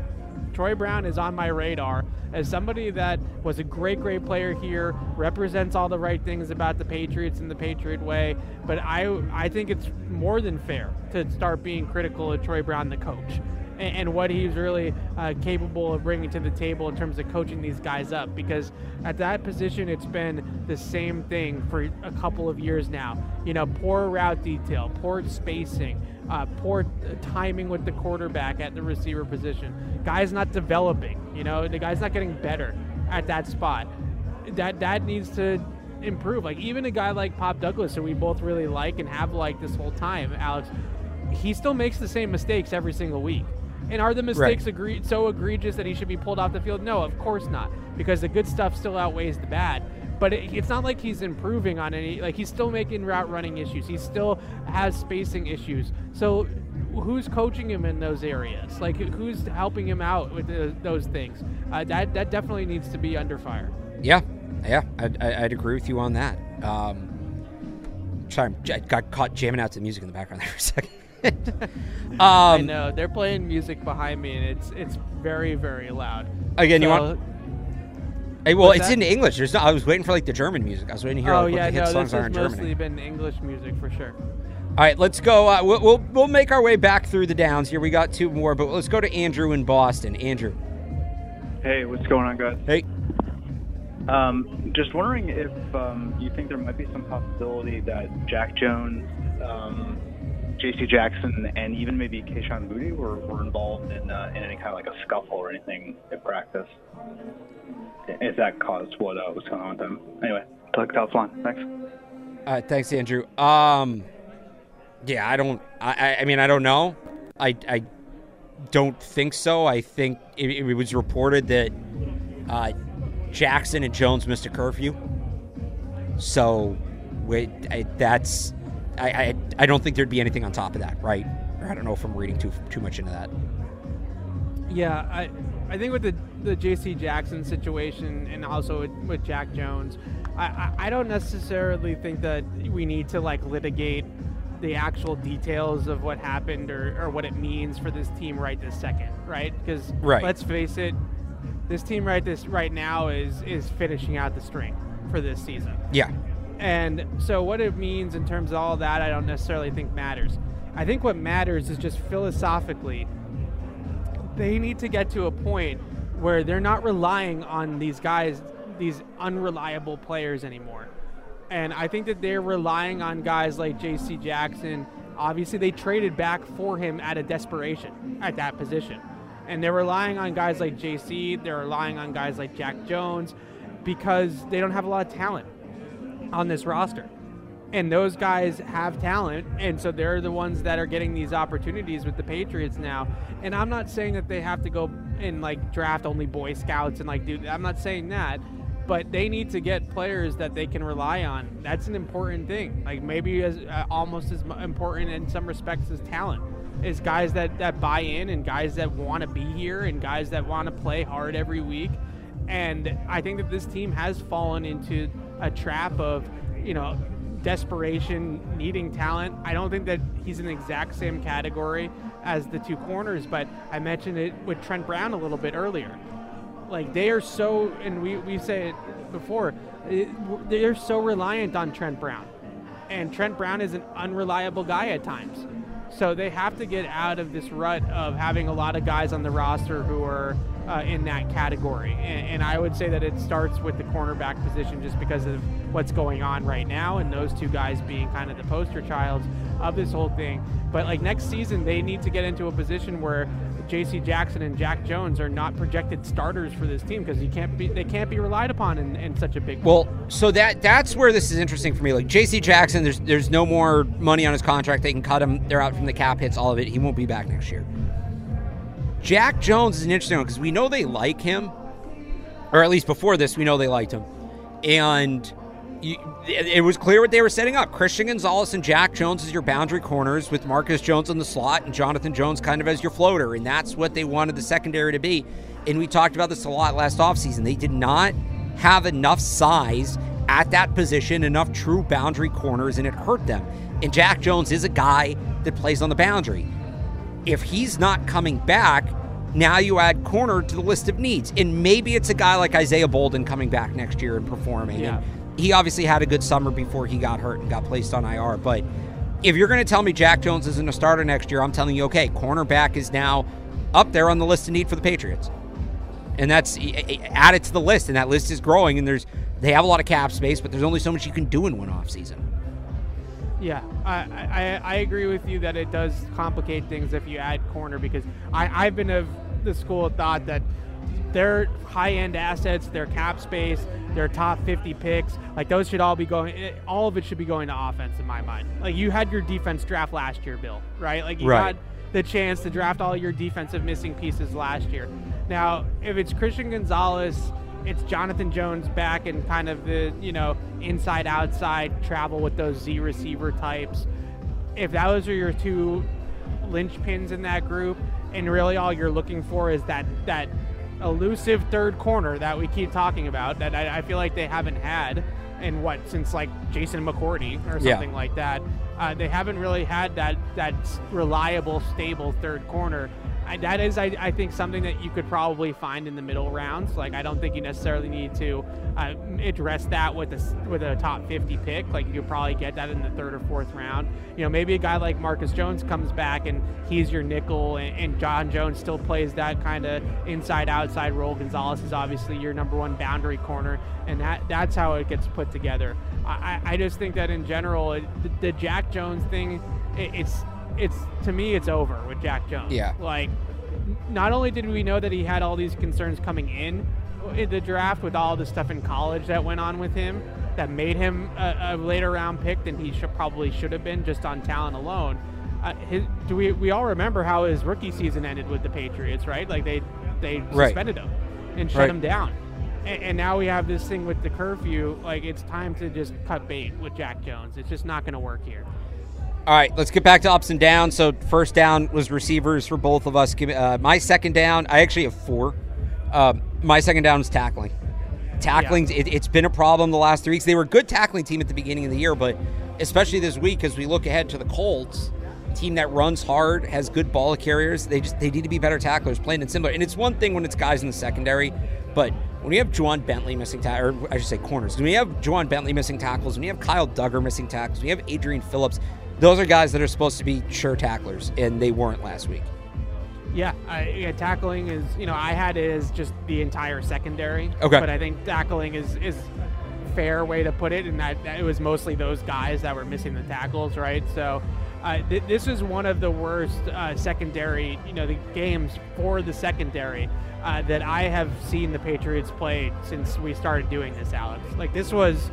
Troy Brown is on my radar as somebody that was a great, great player here, represents all the right things about the Patriots and the Patriot way. But I, I think it's more than fair to start being critical of Troy Brown, the coach, and, and what he's really uh, capable of bringing to the table in terms of coaching these guys up. Because at that position, it's been the same thing for a couple of years now. You know, poor route detail, poor spacing uh, poor timing with the quarterback at the receiver position. Guy's not developing. You know, the guy's not getting better at that spot. That that needs to improve. Like even a guy like Pop Douglas, who we both really like and have liked this whole time, Alex, he still makes the same mistakes every single week. And are the mistakes agree- so egregious that he should be pulled off the field? No, of course not, because the good stuff still outweighs the bad. But it, it's not like he's improving on any. Like he's still making route running issues. He still has spacing issues. So who's coaching him in those areas? Like who's helping him out with the, those things? Uh, that that definitely needs to be under fire. Yeah, yeah, I'd, I- I'd agree with you on that. Um, sorry, I got caught jamming out to the music in the background there for a second. I um, know they're playing music behind me, and it's it's very very loud. Again, you want- hey, well, it's that? in English. There's no, I was waiting for like the German music. I was waiting to hear Oh like, yeah, what the hit no, songs this are has in mostly Germany. been English music for sure. All right, let's go. Uh, we'll, we'll we'll make our way back through the downs here. We got two more, but let's go to Andrew in Boston. Andrew, Hey, what's going on, guys? hey, Um, just wondering if um, you think there might be some possibility that Jack Jones, um, J.C. Jackson, and even maybe Kayshon Boutte were, were involved in, uh, in any kind of like a scuffle or anything in practice. If that caused what uh, was going on with them. Anyway, talk to offline. Thanks. uh, thanks, Andrew. Um, yeah, I don't. I, I, I mean, I don't know. I, I don't think so. I think it, it was reported that uh, Jackson and Jones missed a curfew. So, wait, I, that's. I, I I don't think there'd be anything on top of that, right? Or I don't know if I'm reading too too much into that. Yeah, I I think with the the J.C. Jackson situation and also with, with Jack Jones, I, I I don't necessarily think that we need to like litigate the actual details of what happened or, or what it means for this team right this second, right? Because Right. let's face it, this team right this right now is is finishing out the string for this season. Yeah. And so, what it means in terms of all that, I don't necessarily think matters. I think what matters is just philosophically, they need to get to a point where they're not relying on these guys, these unreliable players anymore. And I think that they're relying on guys like J.C. Jackson. Obviously, they traded back for him out of desperation at that position. And they're relying on guys like J.C., they're relying on guys like Jack Jones because they don't have a lot of talent on this roster. And those guys have talent, and so they're the ones that are getting these opportunities with the Patriots now. And I'm not saying that they have to go and like draft only Boy Scouts and like do. I'm not saying that, but they need to get players that they can rely on. That's an important thing. Like maybe as uh, almost as important in some respects as talent is guys that that buy in and guys that want to be here and guys that want to play hard every week. And I think that this team has fallen into a trap of, you know, desperation, needing talent. I don't think that he's in the exact same category as the two corners, but I mentioned it with Trent Brown a little bit earlier. Like they are so, and we we say it before, they're so reliant on Trent Brown, and Trent Brown is an unreliable guy at times. So they have to get out of this rut of having a lot of guys on the roster who are uh, in that category. And, and, I would say that it starts with the cornerback position just because of what's going on right now, and those two guys being kind of the poster child of this whole thing. But like next season, they need to get into a position where J.C. Jackson and Jack Jones are not projected starters for this team because you can't be they can't be relied upon in, in such a big. Well, so that that's where this is interesting for me. Like J.C. Jackson, there's there's no more money on his contract. They can cut him. They're out from the cap hits, all of it. He won't be back next year. Jack Jones is an interesting one because we know they like him, or at least before this, we know they liked him, and you, it was clear what they were setting up. Christian Gonzalez and Jack Jones as your boundary corners, with Marcus Jones in the slot and Jonathan Jones kind of as your floater, and that's what they wanted the secondary to be. And we talked about this a lot last offseason. They did not have enough size at that position, enough true boundary corners, and it hurt them. And Jack Jones is a guy that plays on the boundary. If he's not coming back, now you add corner to the list of needs. And maybe it's a guy like Isaiah Bolden coming back next year and performing. Yeah. And he obviously had a good summer before he got hurt and got placed on IR. But if you're going to tell me Jack Jones isn't a starter next year, I'm telling you, okay, cornerback is now up there on the list of need for the Patriots. And that's added to the list, and that list is growing. And there's they have a lot of cap space, but there's only so much you can do in one off season. Yeah, I, I, I agree with you that it does complicate things if you add corner because I, I've been of the school of thought that their high end assets, their cap space, their top 50 picks, like those should all be going, eh, all of it should be going to offense in my mind. Like you had your defense draft last year, Bill, right? Like you right. had the chance to draft all your defensive missing pieces last year. Now, if it's Christian Gonzalez, it's Jonathan Jones back and kind of the, you know, inside outside travel with those Z receiver types. If those are your two linchpins in that group, and really all you're looking for is that that elusive third corner that we keep talking about that I, I feel like they haven't had in what since like Jason McCourty or something yeah. like that. Uh, they haven't really had that that reliable, stable third corner. I, that is, I, I, think, something that you could probably find in the middle rounds. Like, I don't think you necessarily need to uh, address that with a with a top 50 pick. Like, you could probably get that in the third or fourth round. You know, maybe a guy like Marcus Jones comes back and he's your nickel, and, and John Jones still plays that kind of inside outside role. Gonzalez is obviously your number one boundary corner, and that that's how it gets put together. I, I just think that in general, the, the Jack Jones thing, it, it's it's to me it's over with Jack Jones. Yeah. Like not only did we know that he had all these concerns coming in in the draft with all the stuff in college that went on with him that made him a, a later round pick than he should, probably should have been just on talent alone. Uh, his, do we we all remember how his rookie season ended with the Patriots, right? Like they they right. suspended him and shut right. him down. And, and now we have this thing with the curfew. Like it's time to just cut bait with Jack Jones. It's just not going to work here. All right, let's get back to ups and downs. So first down was receivers for both of us. Uh, my second down, I actually have four. Uh, my second down is tackling. Tackling, yeah. it, has been a problem the last three weeks. They were a good tackling team at the beginning of the year, but especially this week as we look ahead to the Colts, team that runs hard, has good ball carriers. They just they need to be better tacklers, plain and similar. And it's one thing when it's guys in the secondary, but when you have Ja'Whaun Bentley missing tackles, or I should say corners, when you have Ja'Whaun Bentley missing tackles, when you have Kyle Dugger missing tackles, when you have Adrian Phillips, those are guys that are supposed to be sure tacklers, and they weren't last week. Yeah, I, yeah, tackling is you know I had it as just the entire secondary. Okay, but I think tackling is is fair way to put it, and that, that, it was mostly those guys that were missing the tackles, right? So. Uh, th- this is one of the worst uh, secondary, you know, the games for the secondary uh, that I have seen the Patriots play since we started doing this, Alex. Like this was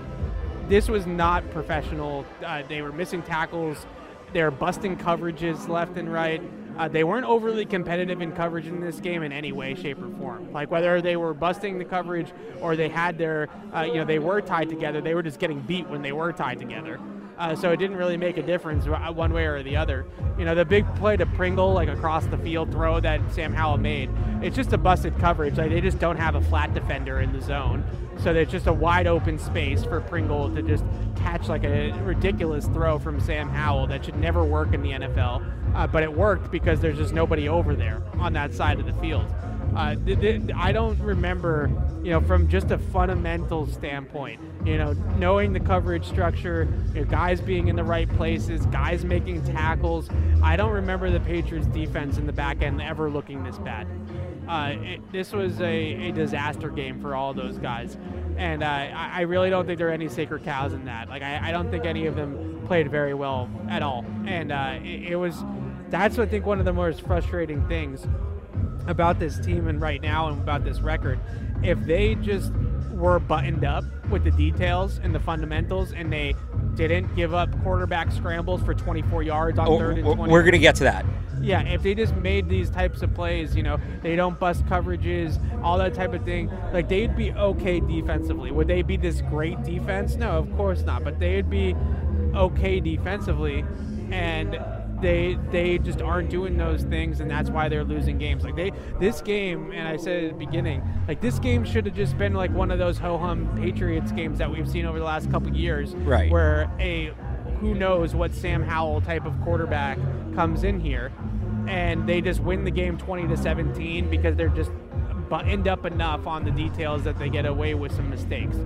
this was not professional. Uh, they were missing tackles. They were busting coverages left and right. Uh, they weren't overly competitive in coverage in this game in any way, shape, or form. Like whether they were busting the coverage or they had their, uh, you know, they were tied together. They were just getting beat when they were tied together. Uh, so it didn't really make a difference uh, one way or the other. You know, the big play to Pringle, like across the field throw that Sam Howell made, it's just a busted coverage. Like they just don't have a flat defender in the zone. So there's just a wide open space for Pringle to just catch like a ridiculous throw from Sam Howell that should never work in the NFL. Uh, but it worked because there's just nobody over there on that side of the field. Uh, I don't remember, you know, from just a fundamental standpoint, you know, knowing the coverage structure, you know, guys being in the right places, guys making tackles. I don't remember the Patriots defense in the back end ever looking this bad. Uh, it, this was a, a, disaster game for all those guys. And uh, I, I, really don't think there are any sacred cows in that. Like, I, I don't think any of them played very well at all. And uh, it, it was, that's, I think, one of the most frustrating things about this team and right now and about this record. If they just were buttoned up with the details and the fundamentals and they didn't give up quarterback scrambles for 24 yards on oh, third and 20. We're going to get to that. Yeah, if they just made these types of plays, you know, they don't bust coverages, all that type of thing, like they'd be okay defensively. Would they be this great defense? No, of course not, but they'd be okay defensively and they they just aren't doing those things, and that's why they're losing games. Like they this game, and I said at the beginning, like this game should have just been like one of those ho hum Patriots games that we've seen over the last couple years, right? Where a who knows what Sam Howell type of quarterback comes in here, and they just win the game 20 to 17 because they're just buttoned up enough on the details that they get away with some mistakes.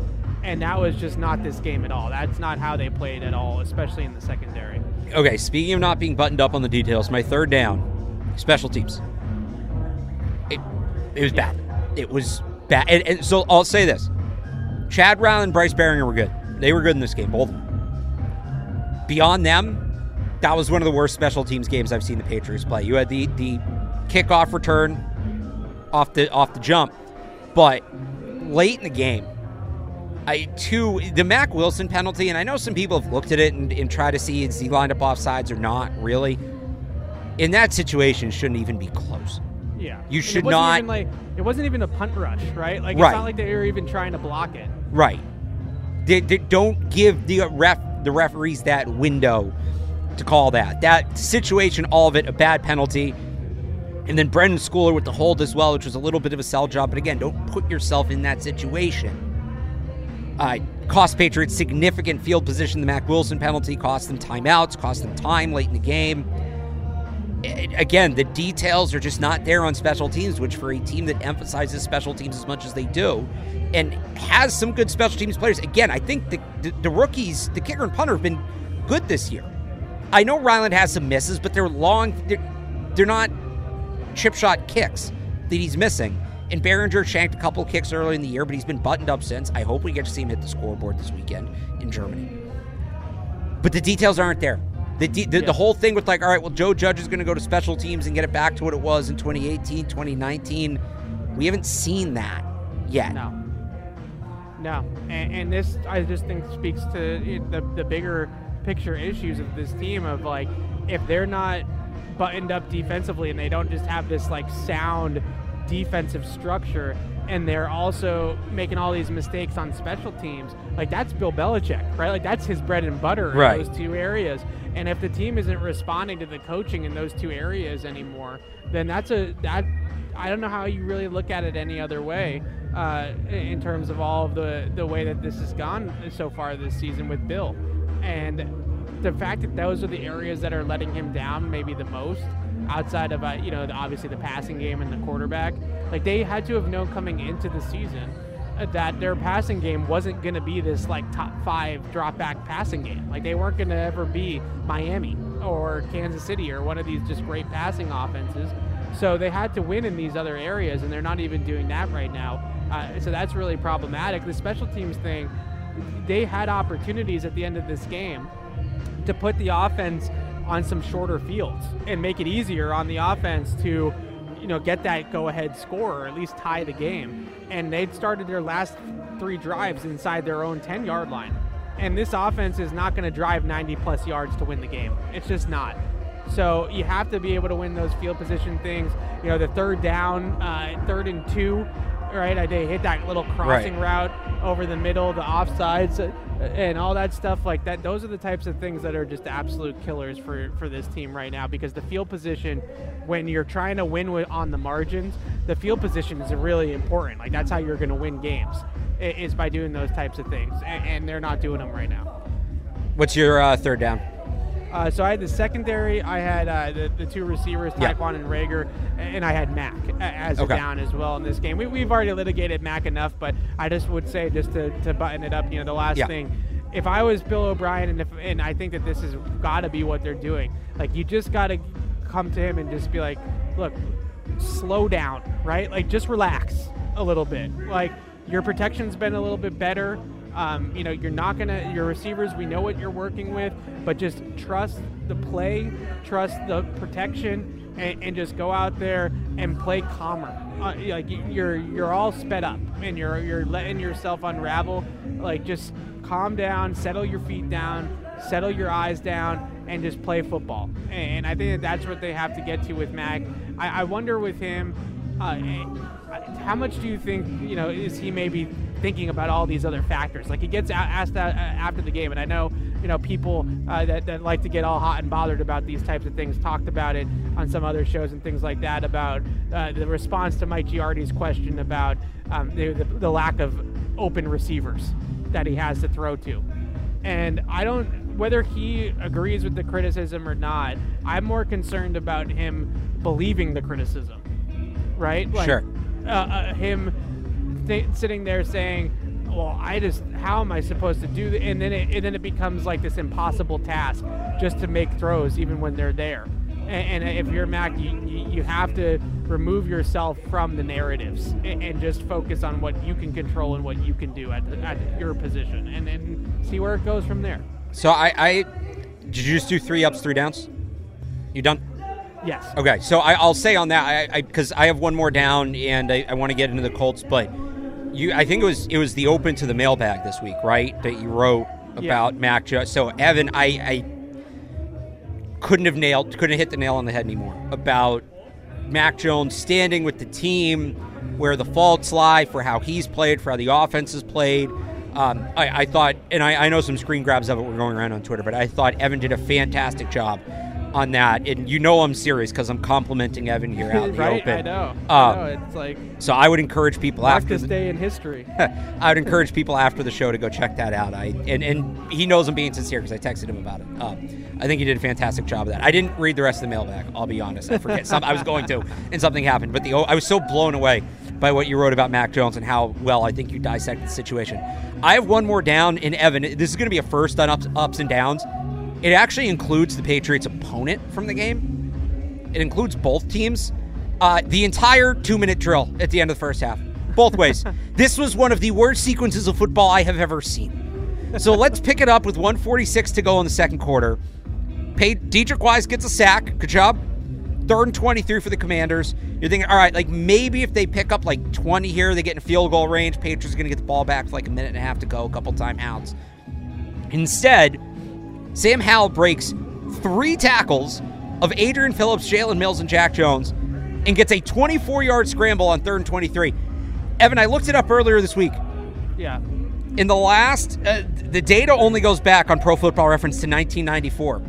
And that was just not this game at all. That's not how they played at all, especially in the secondary. Okay, speaking of not being buttoned up on the details, my third down, special teams. It, it was bad. It was bad. And, and so I'll say this Chad Brown and Bryce Baringer were good. They were good in this game, both of them. Beyond them, that was one of the worst special teams games I've seen the Patriots play. You had the, the kickoff return off the off the jump, but late in the game, I two the Mack Wilson penalty, and I know some people have looked at it and, and try to see is he lined up off sides or not. Really, in that situation, shouldn't even be close. Yeah, you should not. Even like it wasn't even a punt rush, right? Like right. it's not like they were even trying to block it. Right. They, they don't give the ref the referees that window to call that that situation. All of it a bad penalty. And then Brenden Schooler with the hold as well, which was a little bit of a sell job. But again, don't put yourself in that situation. Uh, cost Patriots significant field position. The Mack Wilson penalty cost them timeouts, cost them time late in the game. again, the details are just not there on special teams, which for a team that emphasizes special teams as much as they do and has some good special teams players. Again, I think the, the, the rookies, the kicker and punter, have been good this year. I know Ryland has some misses, but they're long, they're, they're not chip shot kicks that he's missing. And Baringer shanked a couple kicks early in the year, but he's been buttoned up since. I hope we get to see him hit the scoreboard this weekend in Germany. But the details aren't there. The, de- the, yeah. the, whole thing with like, all right, well, Joe Judge is going to go to special teams and get it back to what it was in 2018, 2019. We haven't seen that yet. No. No. And, and this, I just think, speaks to the, the bigger picture issues of this team of like, if they're not buttoned up defensively and they don't just have this like sound defensive structure and they're also making all these mistakes on special teams. Like that's Bill Belichick, right? Like that's his bread and butter in right. those two areas. And if the team isn't responding to the coaching in those two areas anymore, then that's a that I don't know how you really look at it any other way uh, in terms of all of the the way that this has gone so far this season with Bill. And the fact that those are the areas that are letting him down maybe the most outside of uh, you know obviously the passing game and the quarterback. Like they had to have known coming into the season that their passing game wasn't going to be this like top five drop back passing game. Like they weren't going to ever be Miami or Kansas City or one of these just great passing offenses. So they had to win in these other areas, and they're not even doing that right now. Uh, so that's really problematic. The special teams thing, they had opportunities at the end of this game to put the offense on some shorter fields and make it easier on the offense to you know get that go ahead score or at least tie the game. And they'd started their last three drives inside their own 10 yard line. And this offense is not going to drive 90 plus yards to win the game. It's just not. So you have to be able to win those field position things. You know the third down uh, third and two right? I they hit that little crossing route over the middle, the offsides, and all that stuff like that. Those are the types of things that are just absolute killers for for this team right now because the field position, when you're trying to win with, on the margins, the field position is really important. Like that's how you're going to win games, is by doing those types of things, and, and they're not doing them right now. What's your uh, third down? Uh, so I had the secondary. I had uh, the, the two receivers, Yeah. Tyquan and Reagor, and I had Mac as Okay. a down as well in this game. We, we've already litigated Mac enough, but I just would say just to, to button it up, you know, the last Yeah. thing. If I was Bill O'Brien, and if and I think that this has got to be what they're doing, like you just got to come to him and just be like, look, slow down, right? Like just relax a little bit. Like your protection's been a little bit better. Um, you know, you're not gonna your receivers. We know what you're working with, but just trust the play, trust the protection, and, and just go out there and play calmer. Uh, like you- you're you're all sped up, and you're you're letting yourself unravel. Like just calm down, settle your feet down, settle your eyes down, and just play football. And I think that that's what they have to get to with Mac. I, I wonder with him, uh, how much do you think you know is he maybe thinking about all these other factors? Like he gets asked that uh, after the game, and I know you know people uh, that, that like to get all hot and bothered about these types of things talked about it on some other shows and things like that about uh, the response to Mike Giardi's question about um, the, the, the lack of open receivers that he has to throw to. And I don't, whether he agrees with the criticism or not, I'm more concerned about him believing the criticism, right? Like, Sure. Uh, uh, him th- sitting there saying, "Well, I just, how am I supposed to do that?" And then it, and then it becomes like this impossible task just to make throws, even when they're there. And, and if you're Mac, you, you, you have to remove yourself from the narratives and, and just focus on what you can control and what you can do at, at your position, and then see where it goes from there. So I, I did you just do three ups, three downs? You done? Yes. Okay, so I, I'll say on that I because I, have one more down and I, I want to get into the Colts, but you I think it was it was the open to the mailbag this week, right? That you wrote about Mac Jones. So Evan, I, I couldn't have nailed, couldn't have hit the nail on the head anymore about Mac Jones standing with the team where the faults lie for how he's played, for how the offense has played. Um, I, I thought, and I, I know some screen grabs of it were going around on Twitter, but I thought Evan did a fantastic job on that. And you know I'm serious because I'm complimenting Evan here out in the right? open. I know. Uh, I know. It's like So I would encourage people after this the, day in history. I would encourage people after the show to go check that out. I and, and he knows I'm being sincere because I texted him about it. Um, I think he did a fantastic job of that. I didn't read the rest of the mailbag. I'll be honest. I forget. Some, I was going to, and something happened. But the I was so blown away by what you wrote about Mac Jones and how well I think you dissected the situation. I have one more down in Evan. This is going to be a first on ups, ups and downs. It actually includes the Patriots' opponent from the game. It includes both teams. Uh, the entire two minute drill at the end of the first half, both ways. this was one of the worst sequences of football I have ever seen. So let's pick it up with 146 to go in the second quarter. Pay, Deatrich Wise gets a sack. Good job. Third and 23 for the Commanders. You're thinking, all right, like maybe if they pick up like 20 here, they get in field goal range. Patriots are going to get the ball back for like a minute and a half to go, a couple timeouts. Instead, Sam Howell breaks three tackles of Adrian Phillips, Jalen Mills, and Jack Jones and gets a 24 yard scramble on third and 23. Evan, I looked it up earlier this week. yeah. In the last, uh, the data only goes back on Pro Football Reference to 1994.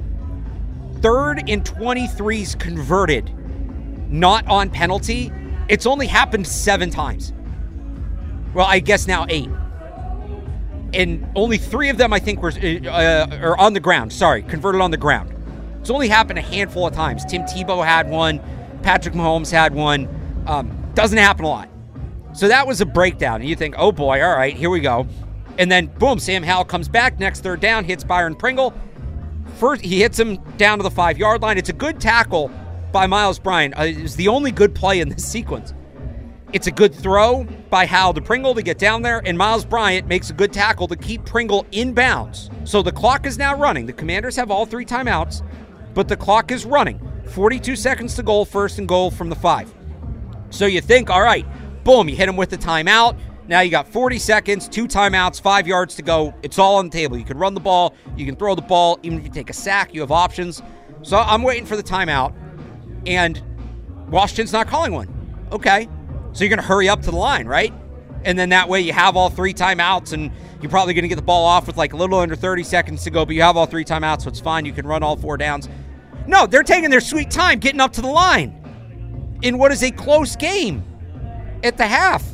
Third and 23s converted, not on penalty. It's only happened seven times. Well, I guess now eight. And only three of them, I think, were uh, are on the ground. Sorry, converted on the ground. It's only happened a handful of times. Tim Tebow had one. Patrick Mahomes had one. Um, doesn't happen a lot. So that was a breakdown. And you think, oh boy, all right, here we go. And then boom, Sam Howell comes back next third down, hits Byron Pringle. First, he hits him down to the five yard line. It's a good tackle by Myles Bryant. Uh, it's the only good play in this sequence. It's a good throw by Howell to Pringle to get down there, and Myles Bryant makes a good tackle to keep Pringle in bounds. So the clock is now running. The Commanders have all three timeouts, but the clock is running. 42 seconds to goal, first and goal from the five. So you think, all right, boom, you hit him with the timeout. Now you got 40 seconds, two timeouts, five yards to go. It's all on the table. You can run the ball, you can throw the ball. Even if you take a sack, you have options. So I'm waiting for the timeout, and Washington's not calling one. Okay. So you're going to hurry up to the line, right? And then that way you have all three timeouts and you're probably going to get the ball off with like a little under 30 seconds to go, but you have all three timeouts, so it's fine. You can run all four downs. No, they're taking their sweet time getting up to the line in what is a close game at the half,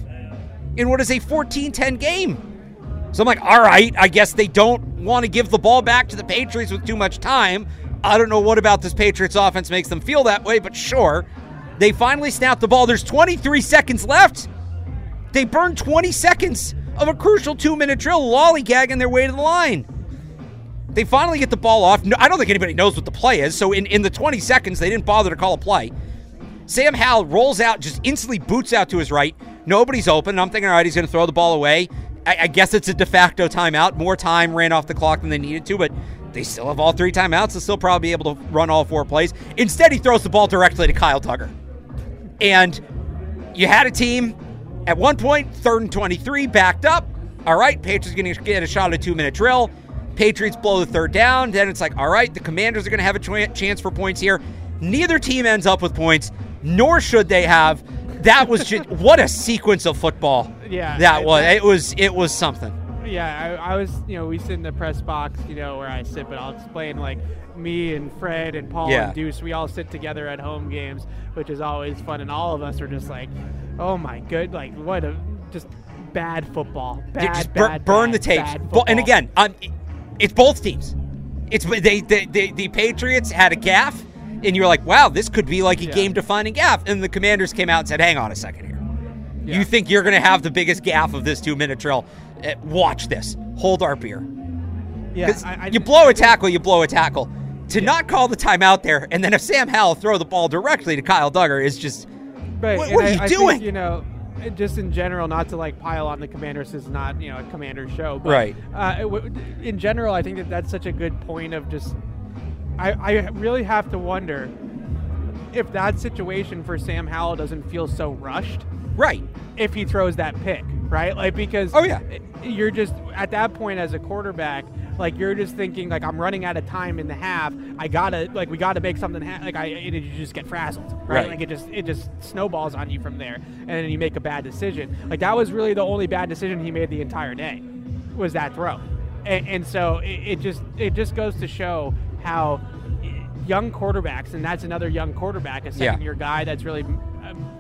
in what is a 14 10 game. So I'm like, all right, I guess they don't want to give the ball back to the Patriots with too much time. I don't know what about this Patriots offense makes them feel that way, but sure. They finally snap the ball. There's 23 seconds left. They burn 20 seconds of a crucial two minute drill, lollygagging their way to the line. They finally get the ball off. No, I don't think anybody knows what the play is. So in, in the 20 seconds, they didn't bother to call a play. Sam Howell rolls out, just instantly boots out to his right. Nobody's open. I'm thinking, all right, he's going to throw the ball away. I, I guess it's a de facto timeout. More time ran off the clock than they needed to, but they still have all three timeouts. They'll still probably be able to run all four plays. Instead, he throws the ball directly to Kyle Dugger. And you had a team at one point, third and 23, backed up. All right, Patriots going to get a shot at a two minute drill. Patriots blow the third down. Then it's like, all right, the Commanders are going to have a ch- chance for points here. Neither team ends up with points, nor should they have. That was just what a sequence of football. Yeah, that was. It was. It was something. Yeah, I, I was, you know, we sit in the press box, you know, where I sit, but I'll explain like me and Fred and Paul Yeah. and Deuce, we all sit together at home games, which is always fun, and all of us are just like, oh my good, like what a just bad football, bad, Yeah, just bur- bad, burn bad, the tapes. and again, um, it's both teams. It's they, they, they the Patriots had a gaff, and you're like, wow, this could be like a Yeah. game-defining gaff. And the Commanders came out and said, hang on a second here. You think you're going to have the biggest gaff of this two-minute drill? Eh, watch this. Hold our beer. yeah, I, I you blow a tackle, you blow a tackle. To not call the timeout there, and then if Sam Howell throw the ball directly to Kyle Dugger is just Right, What- what are I- you I think, doing? you know, just in general, not to like pile on the Commanders this is not you know a Commander show, but Right. Uh, in general, I think that that's such a good point of just. I, I really have to wonder if that situation for Sam Howell doesn't feel so rushed right. if he throws that pick, right? Like because Oh, yeah. you're just at that point as a quarterback, like you're just thinking like I'm running out of time in the half. I gotta like we gotta make something ha- like I and you just get frazzled, right? Right. Like it just it just snowballs on you from there, and then you make a bad decision. Like that was really the only bad decision he made the entire day, was that throw, and, and so it, it just it just goes to show how eh, young quarterbacks, and that's another young quarterback, a second year guy that's really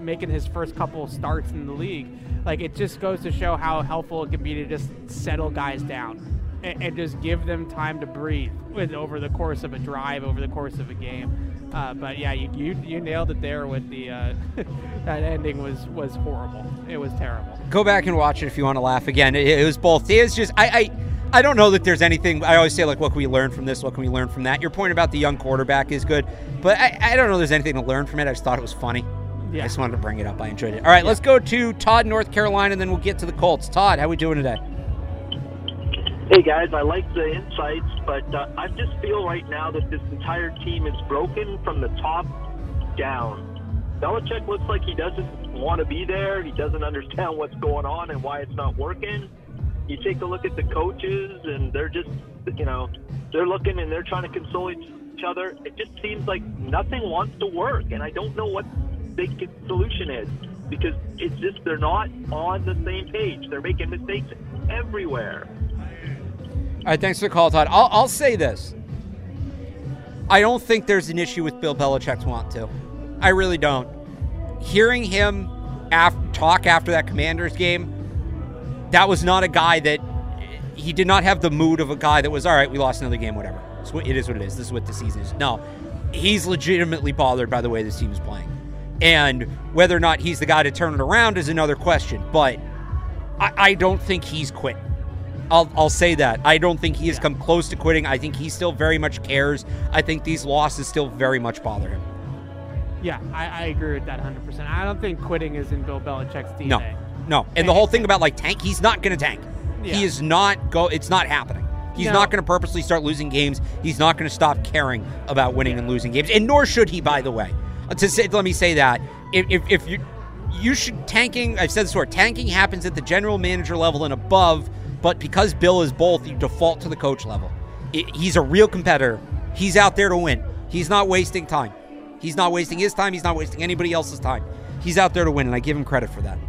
making his first couple starts in the league. Like it just goes to show how helpful it can be to just settle guys down and, and just give them time to breathe with over the course of a drive, over the course of a game. Uh, but yeah, you, you you nailed it there with the uh, that ending was was horrible. It was terrible. Go back and watch it if you want to laugh again. It, it was both. It was just I, I I don't know that there's anything. I always say like, what can we learn from this? What can we learn from that? Your point about the young quarterback is good, but I, I don't know. There's anything to learn from it. I just thought it was funny. Yeah. I just wanted to bring it up. I enjoyed it. All right, let's go to Todd, North Carolina, and then we'll get to the Colts. Todd, how we doing today? Hey guys, I like the insights, but uh, I just feel right now that this entire team is broken from the top down. Belichick looks like he doesn't want to be there. He doesn't understand what's going on and why it's not working. You take a look at the coaches, and they're just, you know, they're looking and they're trying to console each each other. It just seems like nothing wants to work, and I don't know what the solution is because it's just they're not on the same page. They're making mistakes everywhere. All right, thanks for the call, Todd. I'll, I'll say this. I don't think there's an issue with Bill Belichick's want to. I really don't. Hearing him af- talk after that Commanders game, that was not a guy that he did not have the mood of a guy that was all right. We lost another game, whatever. It is what it is. This is what the season is. No, he's legitimately bothered by the way this team is playing, and whether or not he's the guy to turn it around is another question. But I, I don't think he's quit. I'll, I'll say that. I don't think he has come close to quitting. I think he still very much cares. I think these losses still very much bother him. Yeah, I, I agree with that 100%. I don't think quitting is in Bill Belichick's DNA. No, no. And the whole thing about like tank, he's not going to tank. Yeah. He is not go. It's not happening. He's No. not going to purposely start losing games. He's not going to stop caring about winning and losing games, and nor should he. By the way, to say, let me say that if, if, if you you should tanking. I've said this before. Tanking happens at the general manager level and above, but because Bill is both, you default to the coach level. I- he's a real competitor. He's out there to win. He's not wasting time. He's not wasting his time. He's not wasting anybody else's time. he's out there to win, and I give him credit for that.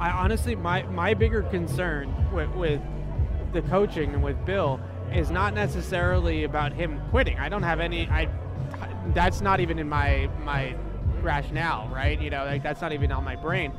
I honestly, my my bigger concern with, with the coaching and with Bill is not necessarily about him quitting. I don't have any. I that's not even in my my rationale, right? You know, like that's not even on my brain.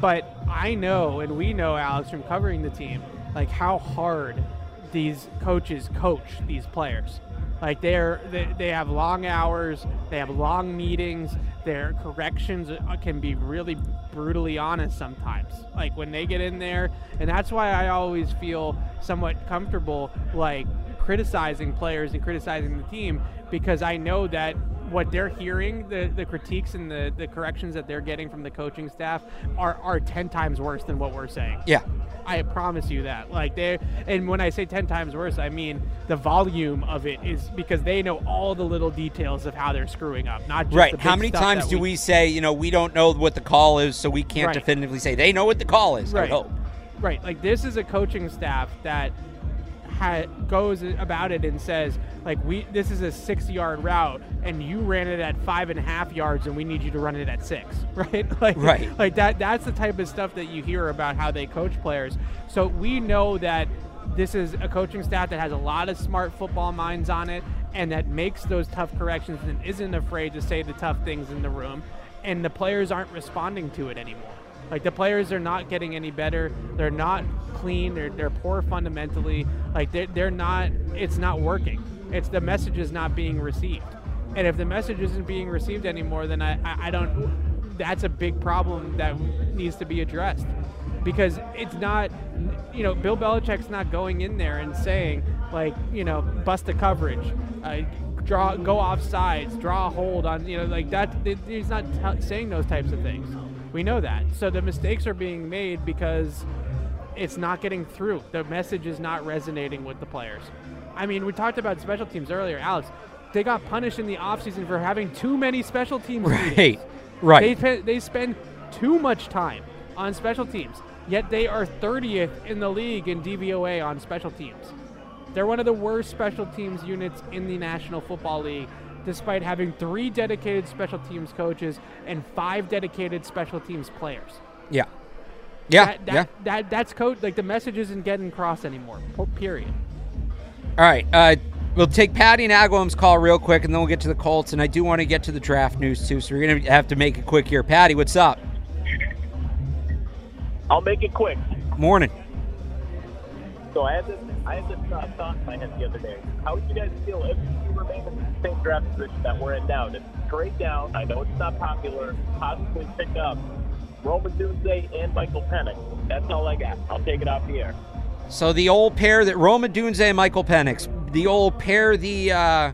But I know, and we know, Alex, from covering the team, like how hard these coaches coach these players. Like they're they, they have long hours, they have long meetings. Their corrections uh, can be really brutally honest sometimes. Like when they get in there, and that's why I always feel somewhat comfortable like criticizing players and criticizing the team because I know that what they're hearing, the, the critiques and the, the corrections that they're getting from the coaching staff are, are 10 times worse than what we're saying. Yeah. I promise you that. Like they and when I say 10 times worse, I mean the volume of it is because they know all the little details of how they're screwing up, not just Right. How many times do we say, you know, we don't know what the call is, so we can't Right. definitively say they know what the call is? I Right. hope. Right. Like this is a coaching staff that ha- goes about it and says, like, we this is a six yard route and you ran it at five and a half yards and we need you to run it at six. Right. Like Right. Like that. That's the type of stuff that you hear about how they coach players. So we know that this is a coaching staff that has a lot of smart football minds on it and that makes those tough corrections and isn't afraid to say the tough things in the room. And the players aren't responding to it anymore. Like the players are not getting any better. They're not clean. They're, they're poor fundamentally. Like they're, they're not. It's not working. It's the message is not being received. And if the message isn't being received anymore, then I, I, I don't. That's a big problem that needs to be addressed because it's not. You know, Bill Belichick's not going in there and saying like, you know, bust the coverage. Uh, draw go off sides draw a hold on you know like that he's not t- saying those types of things we know that. So the mistakes are being made because it's not getting through. The message is not resonating with the players. I mean, we talked about special teams earlier, Alex. They got punished in the offseason for having too many special teams. Right. meetings. Right. They, they spend too much time on special teams, yet they are 30th in the league in DVOA on special teams. They're one of the worst special teams units in the National Football League, despite having three dedicated special teams coaches and five dedicated special teams players. Yeah. Yeah. That, that, yeah. that that's code. Like the message isn't getting across anymore. Period. All right. Uh, we'll take Patty and Agwam's call real quick, and then we'll get to the Colts. And I do want to get to the draft news too, so we're gonna have to make it quick here. Patty, what's up? I'll make it quick. Morning. So I had this, I had this uh, thought in my head the other day. How would you guys feel if you remain in the same draft position that we're in now? To trade down, I know it's not popular, possibly pick up Rome Odunze and Michael Penix. That's all I got. I'll take it off the air. So the old pair that Rome Odunze and Michael Penix, the old pair the uh,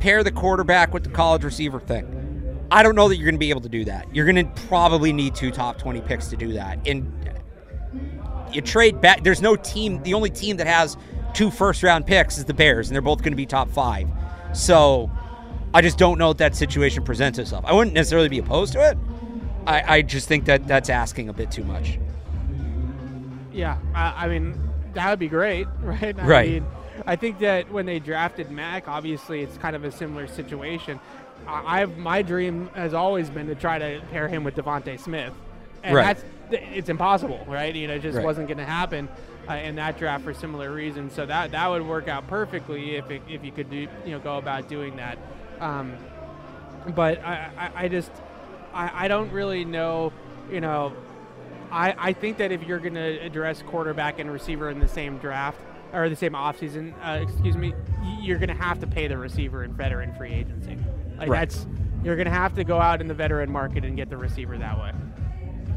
pair the quarterback with the college receiver thing. I don't know that you're going to be able to do that. You're going to probably need two top 20 picks to do that. And you trade back. There's no team. The only team that has two first round picks is the Bears, and they're both going to be top five. So I just don't know if that situation presents itself. I wouldn't necessarily be opposed to it. I, I just think that that's asking a bit too much. Yeah, I, I mean that would be great, right? I Right. Mean, I think that when they drafted Mac, obviously it's kind of a similar situation. I, I've my dream has always been to try to pair him with DeVonta Smith, and Right. that's it's impossible, right? You know, it just Right. wasn't going to happen uh, in that draft for similar reasons. So that that would work out perfectly if it, if you could do you know go about doing that. Um, but I, I, I just I, I don't really know you know I, I think that if you're going to address quarterback and receiver in the same draft or the same offseason, uh, excuse me, you're going to have to pay the receiver in veteran free agency. Like Right. that's you're going to have to go out in the veteran market and get the receiver that way.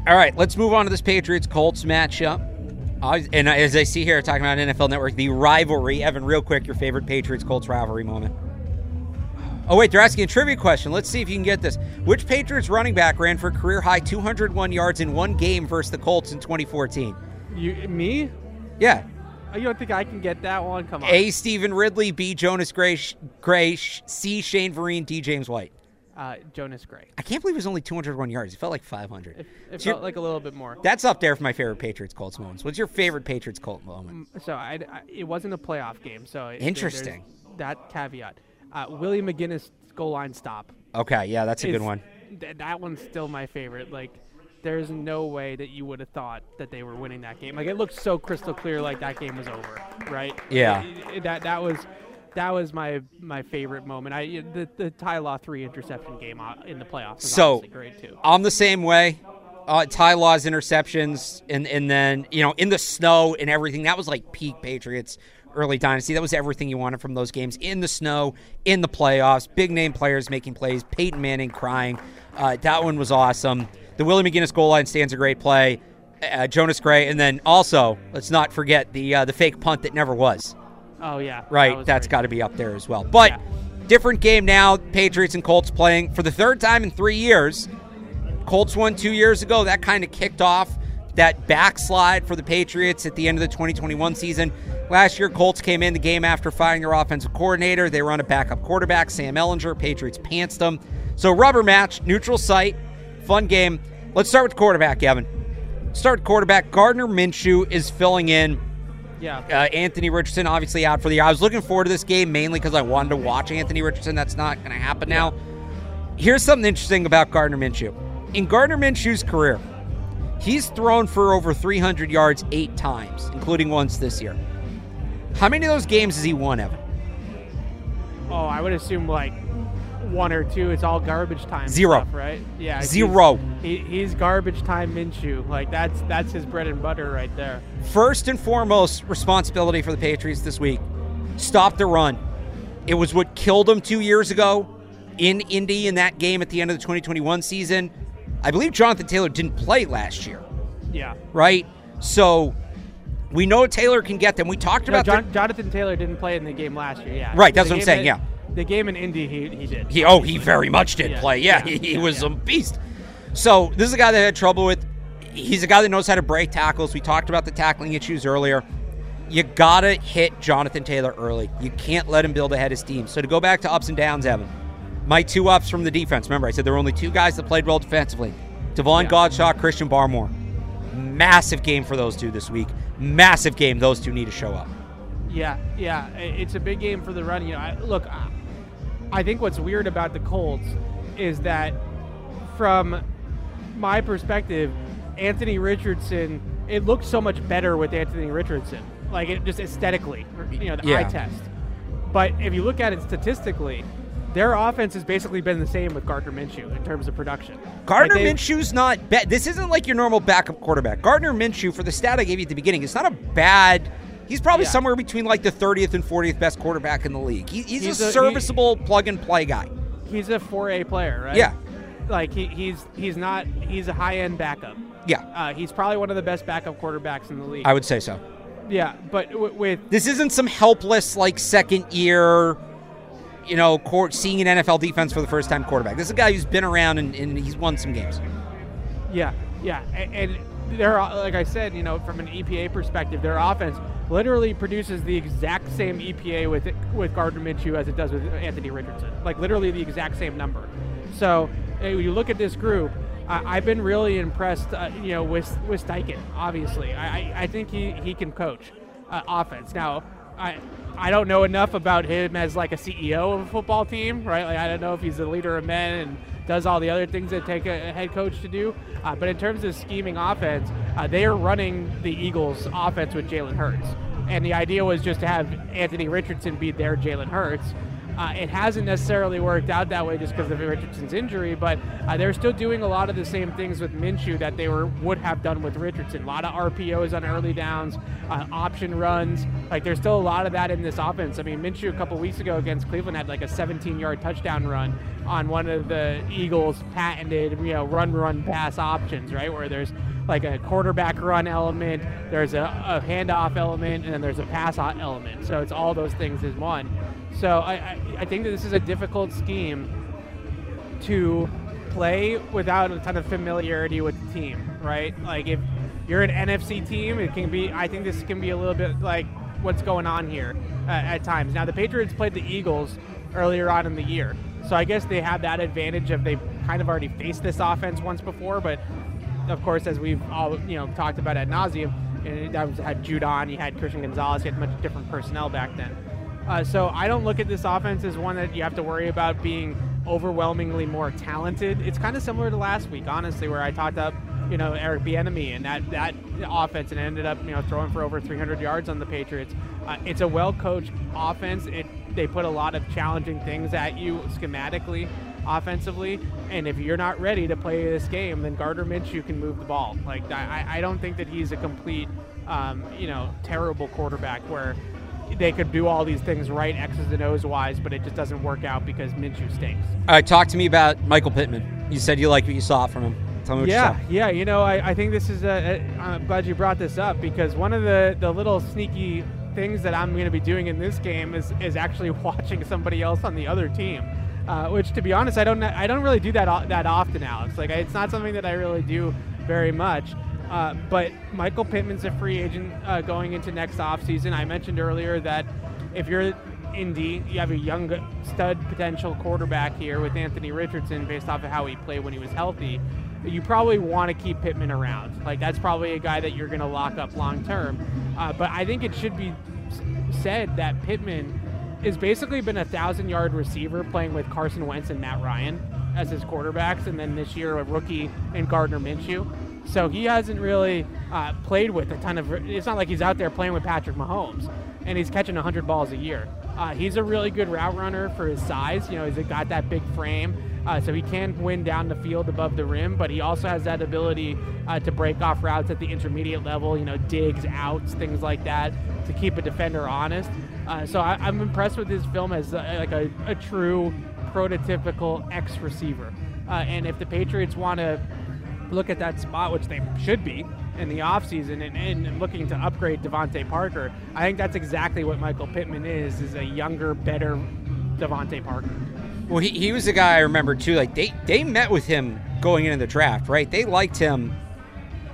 All right, let's move on to this Patriots Colts matchup. And as I see here, talking about NFL Network, the rivalry. Evan, real quick, your favorite Patriots Colts rivalry moment. Oh, wait, they're asking a trivia question. Let's see if you can get this. Which Patriots running back ran for career high 201 yards in one game versus the Colts in 2014? You me? Yeah. Oh, You don't think I can get that one? Come on. A. Stevan Ridley, B. Jonas Gray, Gray C. Shane Vereen, D. James White. Uh, Jonas Gray. I can't believe it was only 201 yards. It felt like 500. It, it So felt like a little bit more. That's up there for my favorite Patriots Colts moments. What's your favorite Patriots Colt moment? So I, I- it wasn't a playoff game. So it- Interesting. That caveat. Uh, Willie McGinest goal line stop. Okay, yeah, that's a good one. th- that one's still my favorite. Like, there's no way that you would have thought that they were winning that game. Like, it looked so crystal clear, like that game was over, right? Yeah. It- that that was that was my my favorite moment. I the the Ty Law three interception game uh, in the playoffs was So- great too. I'm the same way. Uh, Ty Law's interceptions, and and then you know in the snow and everything. That was like peak Patriots early dynasty. That was everything you wanted from those games in the snow, in the playoffs. Big name players making plays. Peyton Manning crying. Uh, that one was awesome. The Willie McGinest goal line stands a great play. Uh, Jonas Gray, and then also let's not forget the uh, the fake punt that never was. Oh yeah, Right, that's great. got to be up there as well. But Yeah. different game now. Patriots and Colts playing for the third time in three years. Colts won two years ago. That kind of kicked off that backslide for the Patriots at the end of the 2021 season. Last year, Colts came in the game after firing their offensive coordinator. They run a backup quarterback, Sam Ehlinger. Patriots pantsed them. So rubber match, neutral site, fun game. Let's start with quarterback, Evan. Start quarterback. Gardner Minshew is filling in Yeah, uh, Anthony Richardson obviously out for the year. I was looking forward to this game mainly because I wanted to watch Anthony Richardson. That's not going to happen now. Here's something interesting about Gardner Minshew. In Gardner Minshew's career, he's thrown for over 300 yards eight times, including once this year. How many of those games has he won, Evan? Oh, I would assume like one or two. It's all garbage time. Zero. stuff, right? Yeah. he's- Zero. He, he's garbage time Minshew. Like that's that's his bread and butter right there. First and foremost responsibility for the Patriots this week stop the run. It was what killed them two years ago in Indy in that game at the end of the 2021 season. I believe Jonathan Taylor didn't play last year, Yeah. right? So we know Taylor can get them. We talked No, about Jon- the- Jonathan Taylor didn't play in the game last year. Yeah. Right, that's what I'm saying, that- yeah. The game in Indy, he he did. he oh he very much did Yeah, play. Yeah, yeah, he, he was a beast. So this is a guy that had trouble with. He's a guy that knows how to break tackles. We talked about the tackling issues earlier. You gotta hit Jonathan Taylor early. You can't let him build ahead his team. So to go back to ups and downs, Evan, my two ups from the defense. Remember, I said there were only two guys that played well defensively: Davon Yeah. Godchaux, Christian Barmore. Massive game for those two this week. Massive game. Those two need to show up. Yeah, yeah, it's a big game for the run. You know, I, look, I- think what's weird about the Colts is that, from my perspective, Anthony Richardson, it looked so much better with Anthony Richardson, like it just aesthetically, you know, the Yeah. eye test. But if you look at it statistically, their offense has basically been the same with Gardner Minshew in terms of production. Gardner Like, Minshew's not bad. This isn't like your normal backup quarterback. Gardner Minshew, for the stat I gave you at the beginning, it's not a bad. He's probably Yeah. somewhere between like the 30th and 40th best quarterback in the league. He, he's, He's a, a- he- serviceable plug and play guy. he's a 4A player, right? Yeah. Like he, he's he's not he's a high end backup. Yeah, Uh, he's probably one of the best backup quarterbacks in the league. I would say so. yeah, but w- with This isn't some helpless like second year, you know, court, seeing an NFL defense for the first time quarterback. This is a guy who's been around and, and he's won some games. yeah, yeah, and, and they're like I said, you know, from an EPA perspective, their offense literally produces the exact same EPA with it, with Gardner Minshew as it does with Anthony Richardson. Like literally the exact same number. So uh, you look at this group. I I've been really impressed, uh, you know, with with Steichen. Obviously, I, I- I think he, he can coach uh, offense. Now, I I don't know enough about him as like a CEO of a football team, right? Like I don't know if he's a leader of men and does all the other things that take a, head coach to do. Uh, but in terms of scheming offense, uh, they are running the Eagles' offense with Jalen Hurts, and the idea was just to have Anthony Richardson be their Jalen Hurts. Uh, it hasn't necessarily worked out that way just because of Richardson's injury, but uh, they're still doing a lot of the same things with Minshew that they were would have done with Richardson. A lot of RPOs on early downs, uh, option runs. Like there's still a lot of that in this offense. I mean, Minshew a couple weeks ago against Cleveland had like a 17-yard touchdown run on one of the Eagles' patented, you know, run, run, pass options, right? Where there's like a quarterback run element, there's a, a handoff element, and then there's a pass element. So it's all those things in one. So I, I, I think that this is a difficult scheme to play without a ton of familiarity with the team, right? Like if you're an NFC team, it can be. I think this can be a little bit like what's going on here uh, at times. Now the Patriots played the Eagles earlier on in the year, so I guess they have that advantage of they've kind of already faced this offense once before. But of course, as we've all you know talked about at nauseum, and that was had Judon, you had Christian Gonzalez, you had much different personnel back then. Uh, so I don't look at this offense as one that you have to worry about being overwhelmingly more talented. It's kind of similar to last week, honestly, where I talked up, you know, Eric Bieniemy and that that offense, and ended up, you know, throwing for over 300 yards on the Patriots. Uh, it's a well-coached offense. It they put a lot of challenging things at you schematically, offensively, and if you're not ready to play this game, then Gardner Minshew can move the ball. Like I, I don't think that he's a complete, um, you know, terrible quarterback where they could do all these things right, X's and O's wise, but it just doesn't work out because Minshew stinks. All right, talk to me about Michael Pittman. You said you like what you saw from him. Tell me what yeah, you saw. yeah. You know, I, I think this is. A, a, I'm glad you brought this up because one of the the little sneaky things that I'm going to be doing in this game is is actually watching somebody else on the other team. Uh, which, to be honest, I don't I don't really do that that often, Alex. Like, it's not something that I really do very much. Uh, but Michael Pittman's a free agent uh, going into next offseason. I mentioned earlier that if you're Indy, you have a young stud potential quarterback here with Anthony Richardson based off of how he played when he was healthy. You probably want to keep Pittman around. Like that's probably a guy that you're going to lock up long term. Uh, but I think it should be said that Pittman has basically been a thousand yard receiver playing with Carson Wentz and Matt Ryan as his quarterbacks, and then this year a rookie and Gardner Minshew. So he hasn't really uh, played with a ton of. It's not like he's out there playing with Patrick Mahomes, and he's catching 100 balls a year. Uh, he's a really good route runner for his size. You know, he's got that big frame, uh, so he can win down the field above the rim. But he also has that ability uh, to break off routes at the intermediate level. You know, digs, outs, things like that, to keep a defender honest. Uh, so I, am I'm impressed with his film as uh, like a, a, true prototypical X receiver. Uh, and if the Patriots want to look at that spot, which they should be in the offseason, and, and looking to upgrade DeVante Parker, I think that's exactly what Michael Pittman is, is a younger, better DeVante Parker. Well, he, he was a guy I remember too. Like they, they met with him going into the draft, right? They liked him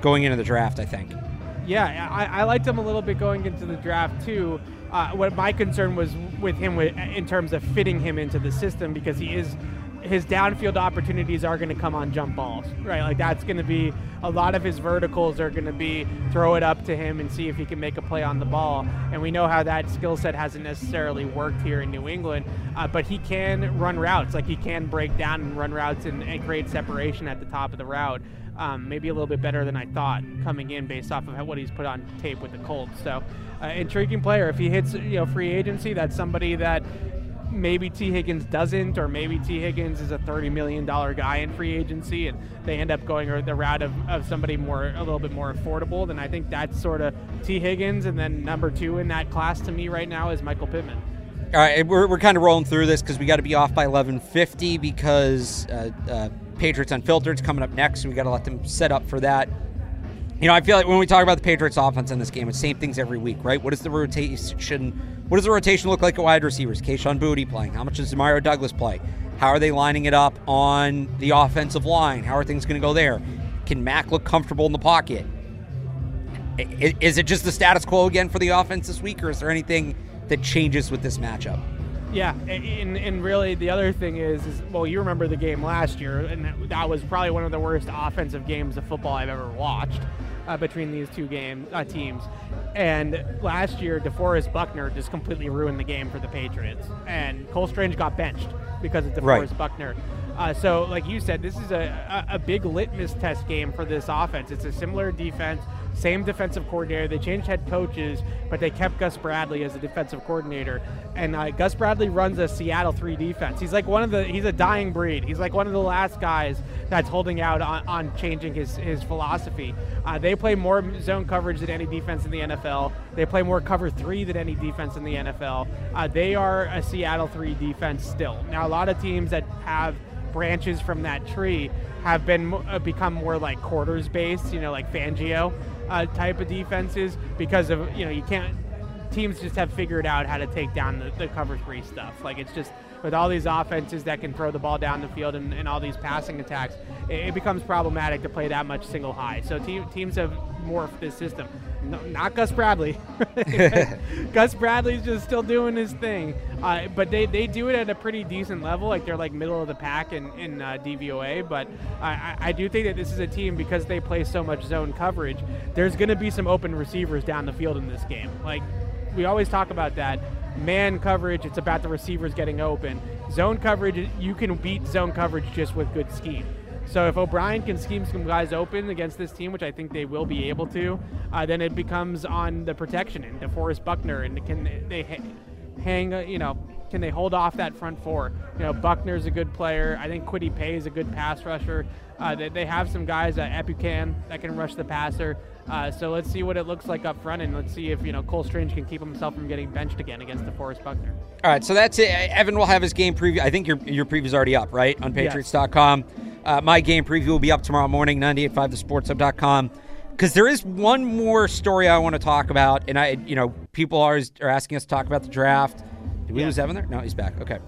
going into the draft, I think. Yeah, I, I liked him a little bit going into the draft too. Uh, what my concern was with him with, in terms of fitting him into the system because he is his downfield opportunities are going to come on jump balls, right? Like that's going to be a lot of his verticals are going to be throw it up to him and see if he can make a play on the ball. And we know how that skill set hasn't necessarily worked here in New England, uh, but he can run routes. Like he can break down and run routes and, and create separation at the top of the route. Um, maybe a little bit better than I thought coming in based off of what he's put on tape with the Colts. So, uh, intriguing player. If he hits, you know, free agency, that's somebody that maybe Tee Higgins doesn't, or maybe Tee Higgins is a $30 million guy in free agency and they end up going the route of, of somebody more a little bit more affordable, then I think that's sort of Tee Higgins. And then number two in that class to me right now is Michael Pittman. All right, we're, we're kind of rolling through this because we got to be off by 11:50 because uh, uh, Patriots Unfiltered's coming up next, so we got to let them set up for that. You know, I feel like when we talk about the Patriots offense in this game, it's same things every week, right? What is the rotation? What does the rotation look like at wide receivers? Kayshon Boutte playing. How much does Demario Douglas play? How are they lining it up on the offensive line? How are things going to go there? Can Mac look comfortable in the pocket? Is it just the status quo again for the offense this week, or is there anything that changes with this matchup? Yeah, and, and really the other thing is, is well, you remember the game last year, and that was probably one of the worst offensive games of football I've ever watched uh, between these two game uh, teams. And last year, DeForest Buckner just completely ruined the game for the Patriots, and Cole Strange got benched because of DeForest right. Buckner. Uh, so, like you said, this is a, a, a big litmus test game for this offense. It's a similar defense same defensive coordinator. They changed head coaches, but they kept Gus Bradley as a defensive coordinator. And uh, Gus Bradley runs a Seattle three defense. He's like one of the he's a dying breed. He's like one of the last guys that's holding out on, on changing his his philosophy. Uh, they play more zone coverage than any defense in the NFL. They play more cover three than any defense in the NFL. Uh, they are a Seattle three defense still. Now a lot of teams that have branches from that tree have been uh, become more like quarters based, you know, like Fangio uh, type of defenses because of you know you can't teams just have figured out how to take down the, the cover three stuff. Like it's just with all these offenses that can throw the ball down the field and, and all these passing attacks, it, it, becomes problematic to play that much single high. So te- teams have morphed this system. No, not Gus Bradley. Gus Bradley's just still doing his thing, uh, but they, they do it at a pretty decent level. Like they're like middle of the pack in, in uh, DVOA. But I, I do think that this is a team because they play so much zone coverage. There's going to be some open receivers down the field in this game. Like we always talk about that. Man coverage, it's about the receivers getting open. Zone coverage, you can beat zone coverage just with good scheme. So if O'Brien can scheme some guys open against this team, which I think they will be able to, uh, then it becomes on the protection and DeForest Buckner and can they ha- hang, uh, you know, can they hold off that front four? You know, Buckner's a good player. I think Kwity Paye is a good pass rusher. Uh, they, they have some guys, uh, Ebukam, that can rush the passer. Uh, so let's see what it looks like up front, and let's see if you know Cole Strange can keep himself from getting benched again against DeForest Buckner. All right, so that's it. Evan will have his game preview. I think your your preview's already up, right, on Patriots.com. Uh, my game preview will be up tomorrow morning, 985thesportshub.com. Because there is one more story I want to talk about, and I, you know, people always are asking us to talk about the draft. Did we yeah. lose Evan there? No, he's back. Okay.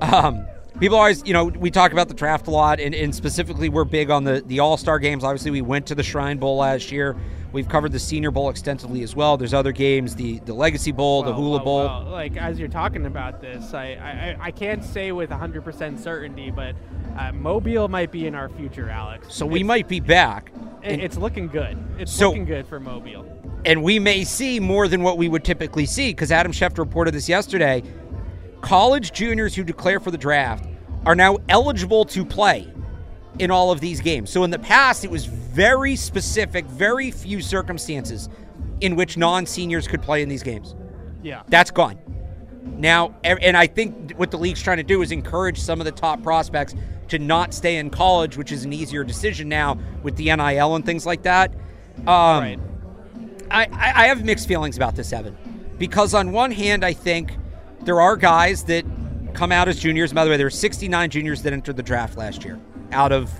Um, people always, you know, we talk about the draft a lot, and, and specifically, we're big on the the All Star games. Obviously, we went to the Shrine Bowl last year. We've covered the Senior Bowl extensively as well. There's other games, the the Legacy Bowl, the Hula well, Bowl. well, like as you're talking about this, I I, I can't say with 100% certainty, but uh, Mobile might be in our future, Alex. so we might be back. it- It's looking good. It's So- looking good for Mobile. and we may see more than what we would typically see because Adam Schefter reported this yesterday. College juniors who declare for the draft are now eligible to play in all of these games. So in the past, it was very specific, very few circumstances in which non seniors could play in these games. Yeah. That's gone. Now, and I think what the league's trying to do is encourage some of the top prospects to not stay in college, which is an easier decision now with the NIL and things like that. Um, right. I, I I have mixed feelings about this, Evan, because on one hand, I think there are guys that come out as juniors. By the way, there were 69 juniors that entered the draft last year out of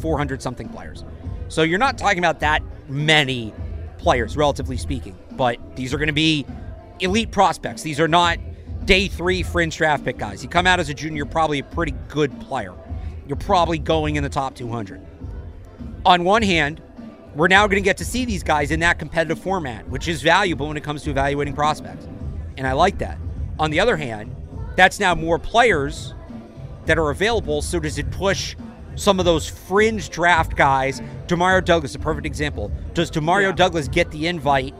400 something players. So you're not talking about that many players, relatively speaking, but these are going to be elite prospects. These are not day three fringe draft pick guys. You come out as a junior, you're probably a pretty good player. You're probably going in the top 200 on one hand, we're now going to get to see these guys in that competitive format, which is valuable when it comes to evaluating prospects. And I like that. On the other hand, that's now more players that are available. So does it push some of those fringe draft guys? Demario Douglas, a perfect example. Does Demario Yeah. Douglas get the invite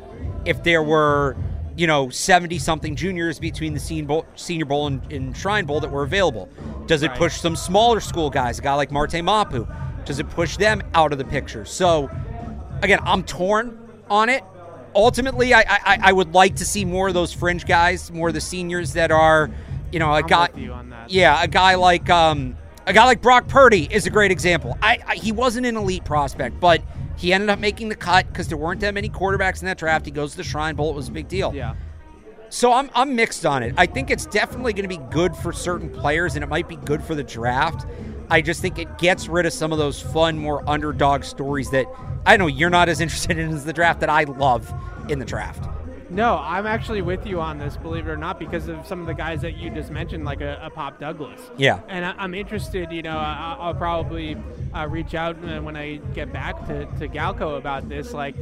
if there were, you know, 70 something juniors between the Senior Bowl, Senior Bowl and, and Shrine Bowl that were available? Does it Right. push some smaller school guys, a guy like Marte Mapu? Does it push them out of the picture? So, again, I'm torn on it. Ultimately, I, I I would like to see more of those fringe guys, more of the seniors that are, you know, a I'm guy. with you on that. Yeah, a guy like um, a guy like Brock Purdy is a great example. I, I he wasn't an elite prospect, but he ended up making the cut because there weren't that many quarterbacks in that draft. He goes to the Shrine Bowl; it was a big deal. Yeah. So I'm I'm mixed on it. I think it's definitely going to be good for certain players, and it might be good for the draft. I just think it gets rid of some of those fun, more underdog stories that I know you're not as interested in as the draft that I love in the draft. No, I'm actually with you on this, believe it or not, because of some of the guys that you just mentioned, like a, a Pop Douglas. Yeah. And I, I'm interested, you know, I, I'll probably uh, reach out when I get back to, to Galko about this. Like,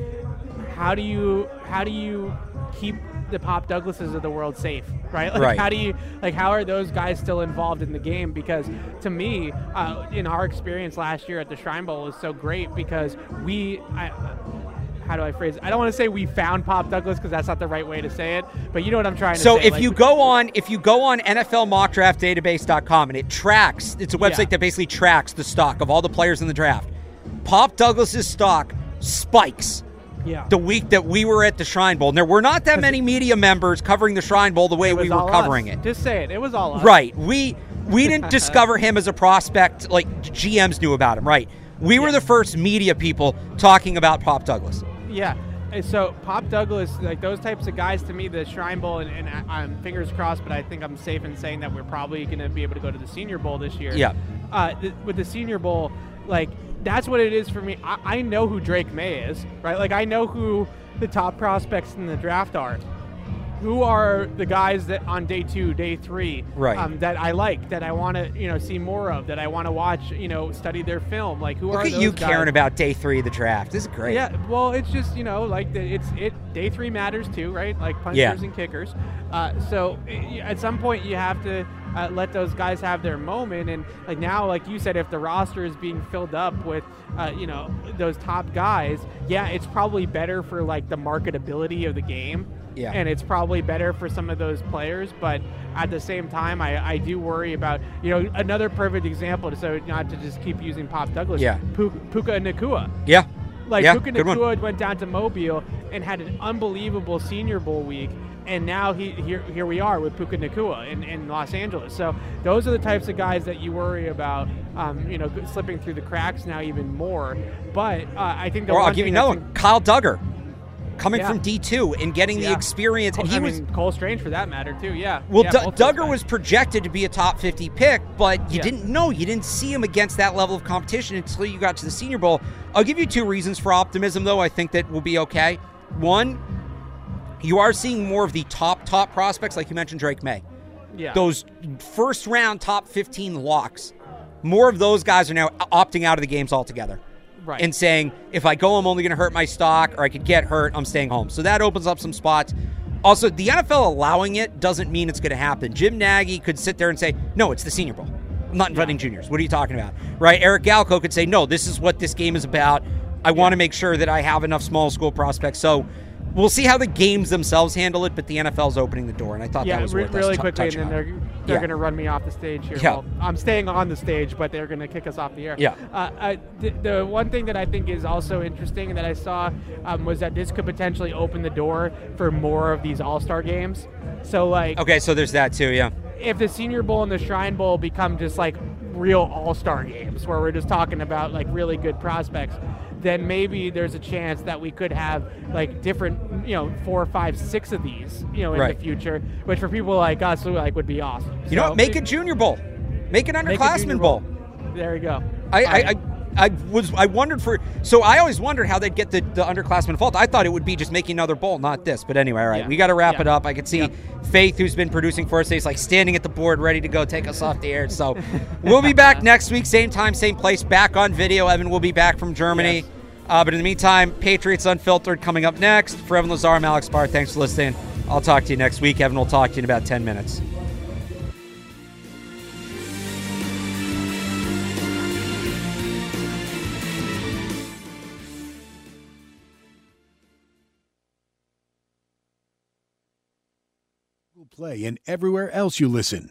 how do you how do you keep the Pop Douglases of the world safe, right? Like, Right. how do you like how are those guys still involved in the game? Because to me, uh, in our experience last year at the Shrine Bowl was so great because we. I, how do I phrase it? I don't want to say we found Pop Douglas because that's not the right way to say it, but you know what I'm trying to So say. So if like, you go on if you go on NFLmockdraftdatabase.com and it tracks, it's a website Yeah. that basically tracks the stock of all the players in the draft. Pop Douglas's stock spikes yeah, the week that we were at the Shrine Bowl. And there were not that many media members covering the Shrine Bowl the way we were covering us. it. Just say it. It was all us. Right. We we didn't discover him as a prospect like GMs knew about him, right? We were Yeah. the first media people talking about Pop Douglas. Yeah. So Pop Douglas, like those types of guys, to me, the Shrine Bowl, and, and I- I'm fingers crossed, but I think I'm safe in saying that we're probably going to be able to go to the Senior Bowl this year. Yeah. Uh, th- with the Senior Bowl, like that's what it is for me. I, I know who Drake Maye is, right? Like I know who the top prospects in the draft are. Who are the guys that on day two, day three, Right. um, that I like, that I want to, you know, see more of, that I want to watch, you know, study their film. Like who Look are at you guys? caring about day three of the draft. This is great. Yeah, well, it's just you know like the, it's it day three matters too, right? Like punchers Yeah. and kickers. Uh, so i- at some point you have to uh, let those guys have their moment. And like now, like you said, if the roster is being filled up with, uh, you know, those top guys, yeah, it's probably better for like the marketability of the game. Yeah. And it's probably better for some of those players, but at the same time, I, I do worry about you know another perfect example. So not to just keep using Pop Douglas. Yeah. Puka, Puka Nacua. Yeah. Like yeah, Puka. Nacua went down to Mobile and had an unbelievable Senior Bowl week, and now he here here we are with Puka Nacua in, in Los Angeles. So those are the types of guys that you worry about, um, you know, slipping through the cracks now even more. But uh, I think the Or one I'll give you another one. Kyle Dugger, coming Yeah. from D2 and getting the experience. And he I was mean, Cole Strange for that matter too. Yeah. Well, yeah, those Dugger was projected to be a top 50 pick, but you Yeah. didn't know. You didn't see him against that level of competition until you got to the Senior Bowl. I'll give you two reasons for optimism, though. I think that will be okay. One, you are seeing more of the top, top prospects, like you mentioned, Drake Maye. yeah. Those first round top 15 locks, more of those guys are now opting out of the games altogether right. and saying, if I go, I'm only going to hurt my stock, or I could get hurt, I'm staying home. So that opens up some spots. Also, the NFL allowing it doesn't mean it's going to happen. Jim Nagy could sit there and say, no, it's the Senior Bowl. I'm not inviting juniors. What are you talking about? Right? Eric Galko could say, no, this is what this game is about. I want to make sure that I have enough small school prospects. So we'll see how the games themselves handle it, but the NFL's opening the door, and I thought yeah, that was re- worth really t- quickly, and then they're they're Yeah. going to run me off the stage here. Yeah. Well, I'm staying on the stage, but they're going to kick us off the air. Yeah. Uh, uh, the, the one thing that I think is also interesting that I saw um, was that this could potentially open the door for more of these All Star games. So like, Okay, so there's that too, yeah. if the Senior Bowl and the Shrine Bowl become just like real All Star games where we're just talking about like really good prospects, then maybe there's a chance that we could have like different, you know, four, five, six of these, you know, in Right. the future, which for people like us, like would be awesome. You know what? Make a Junior Bowl. Make an underclassmen Junior bowl. There you go. I, I. I, I was I wondered for so I always wondered how they'd get the, the underclassmen involved. I thought it would be just making another bowl, not this. But anyway, all right, Yeah. we got to wrap Yeah. it up. I could see Yeah. Faith, who's been producing for us, is like standing at the board, ready to go take us off the air. So we'll be back next week, same time, same place, back on video. Evan will be back from Germany. Yes. Uh, but in the meantime, Patriots Unfiltered coming up next. For Evan Lazar, I'm Alex Barth. Thanks for listening. I'll talk to you next week. Evan will talk to you in about 10 minutes. Play and everywhere else you listen.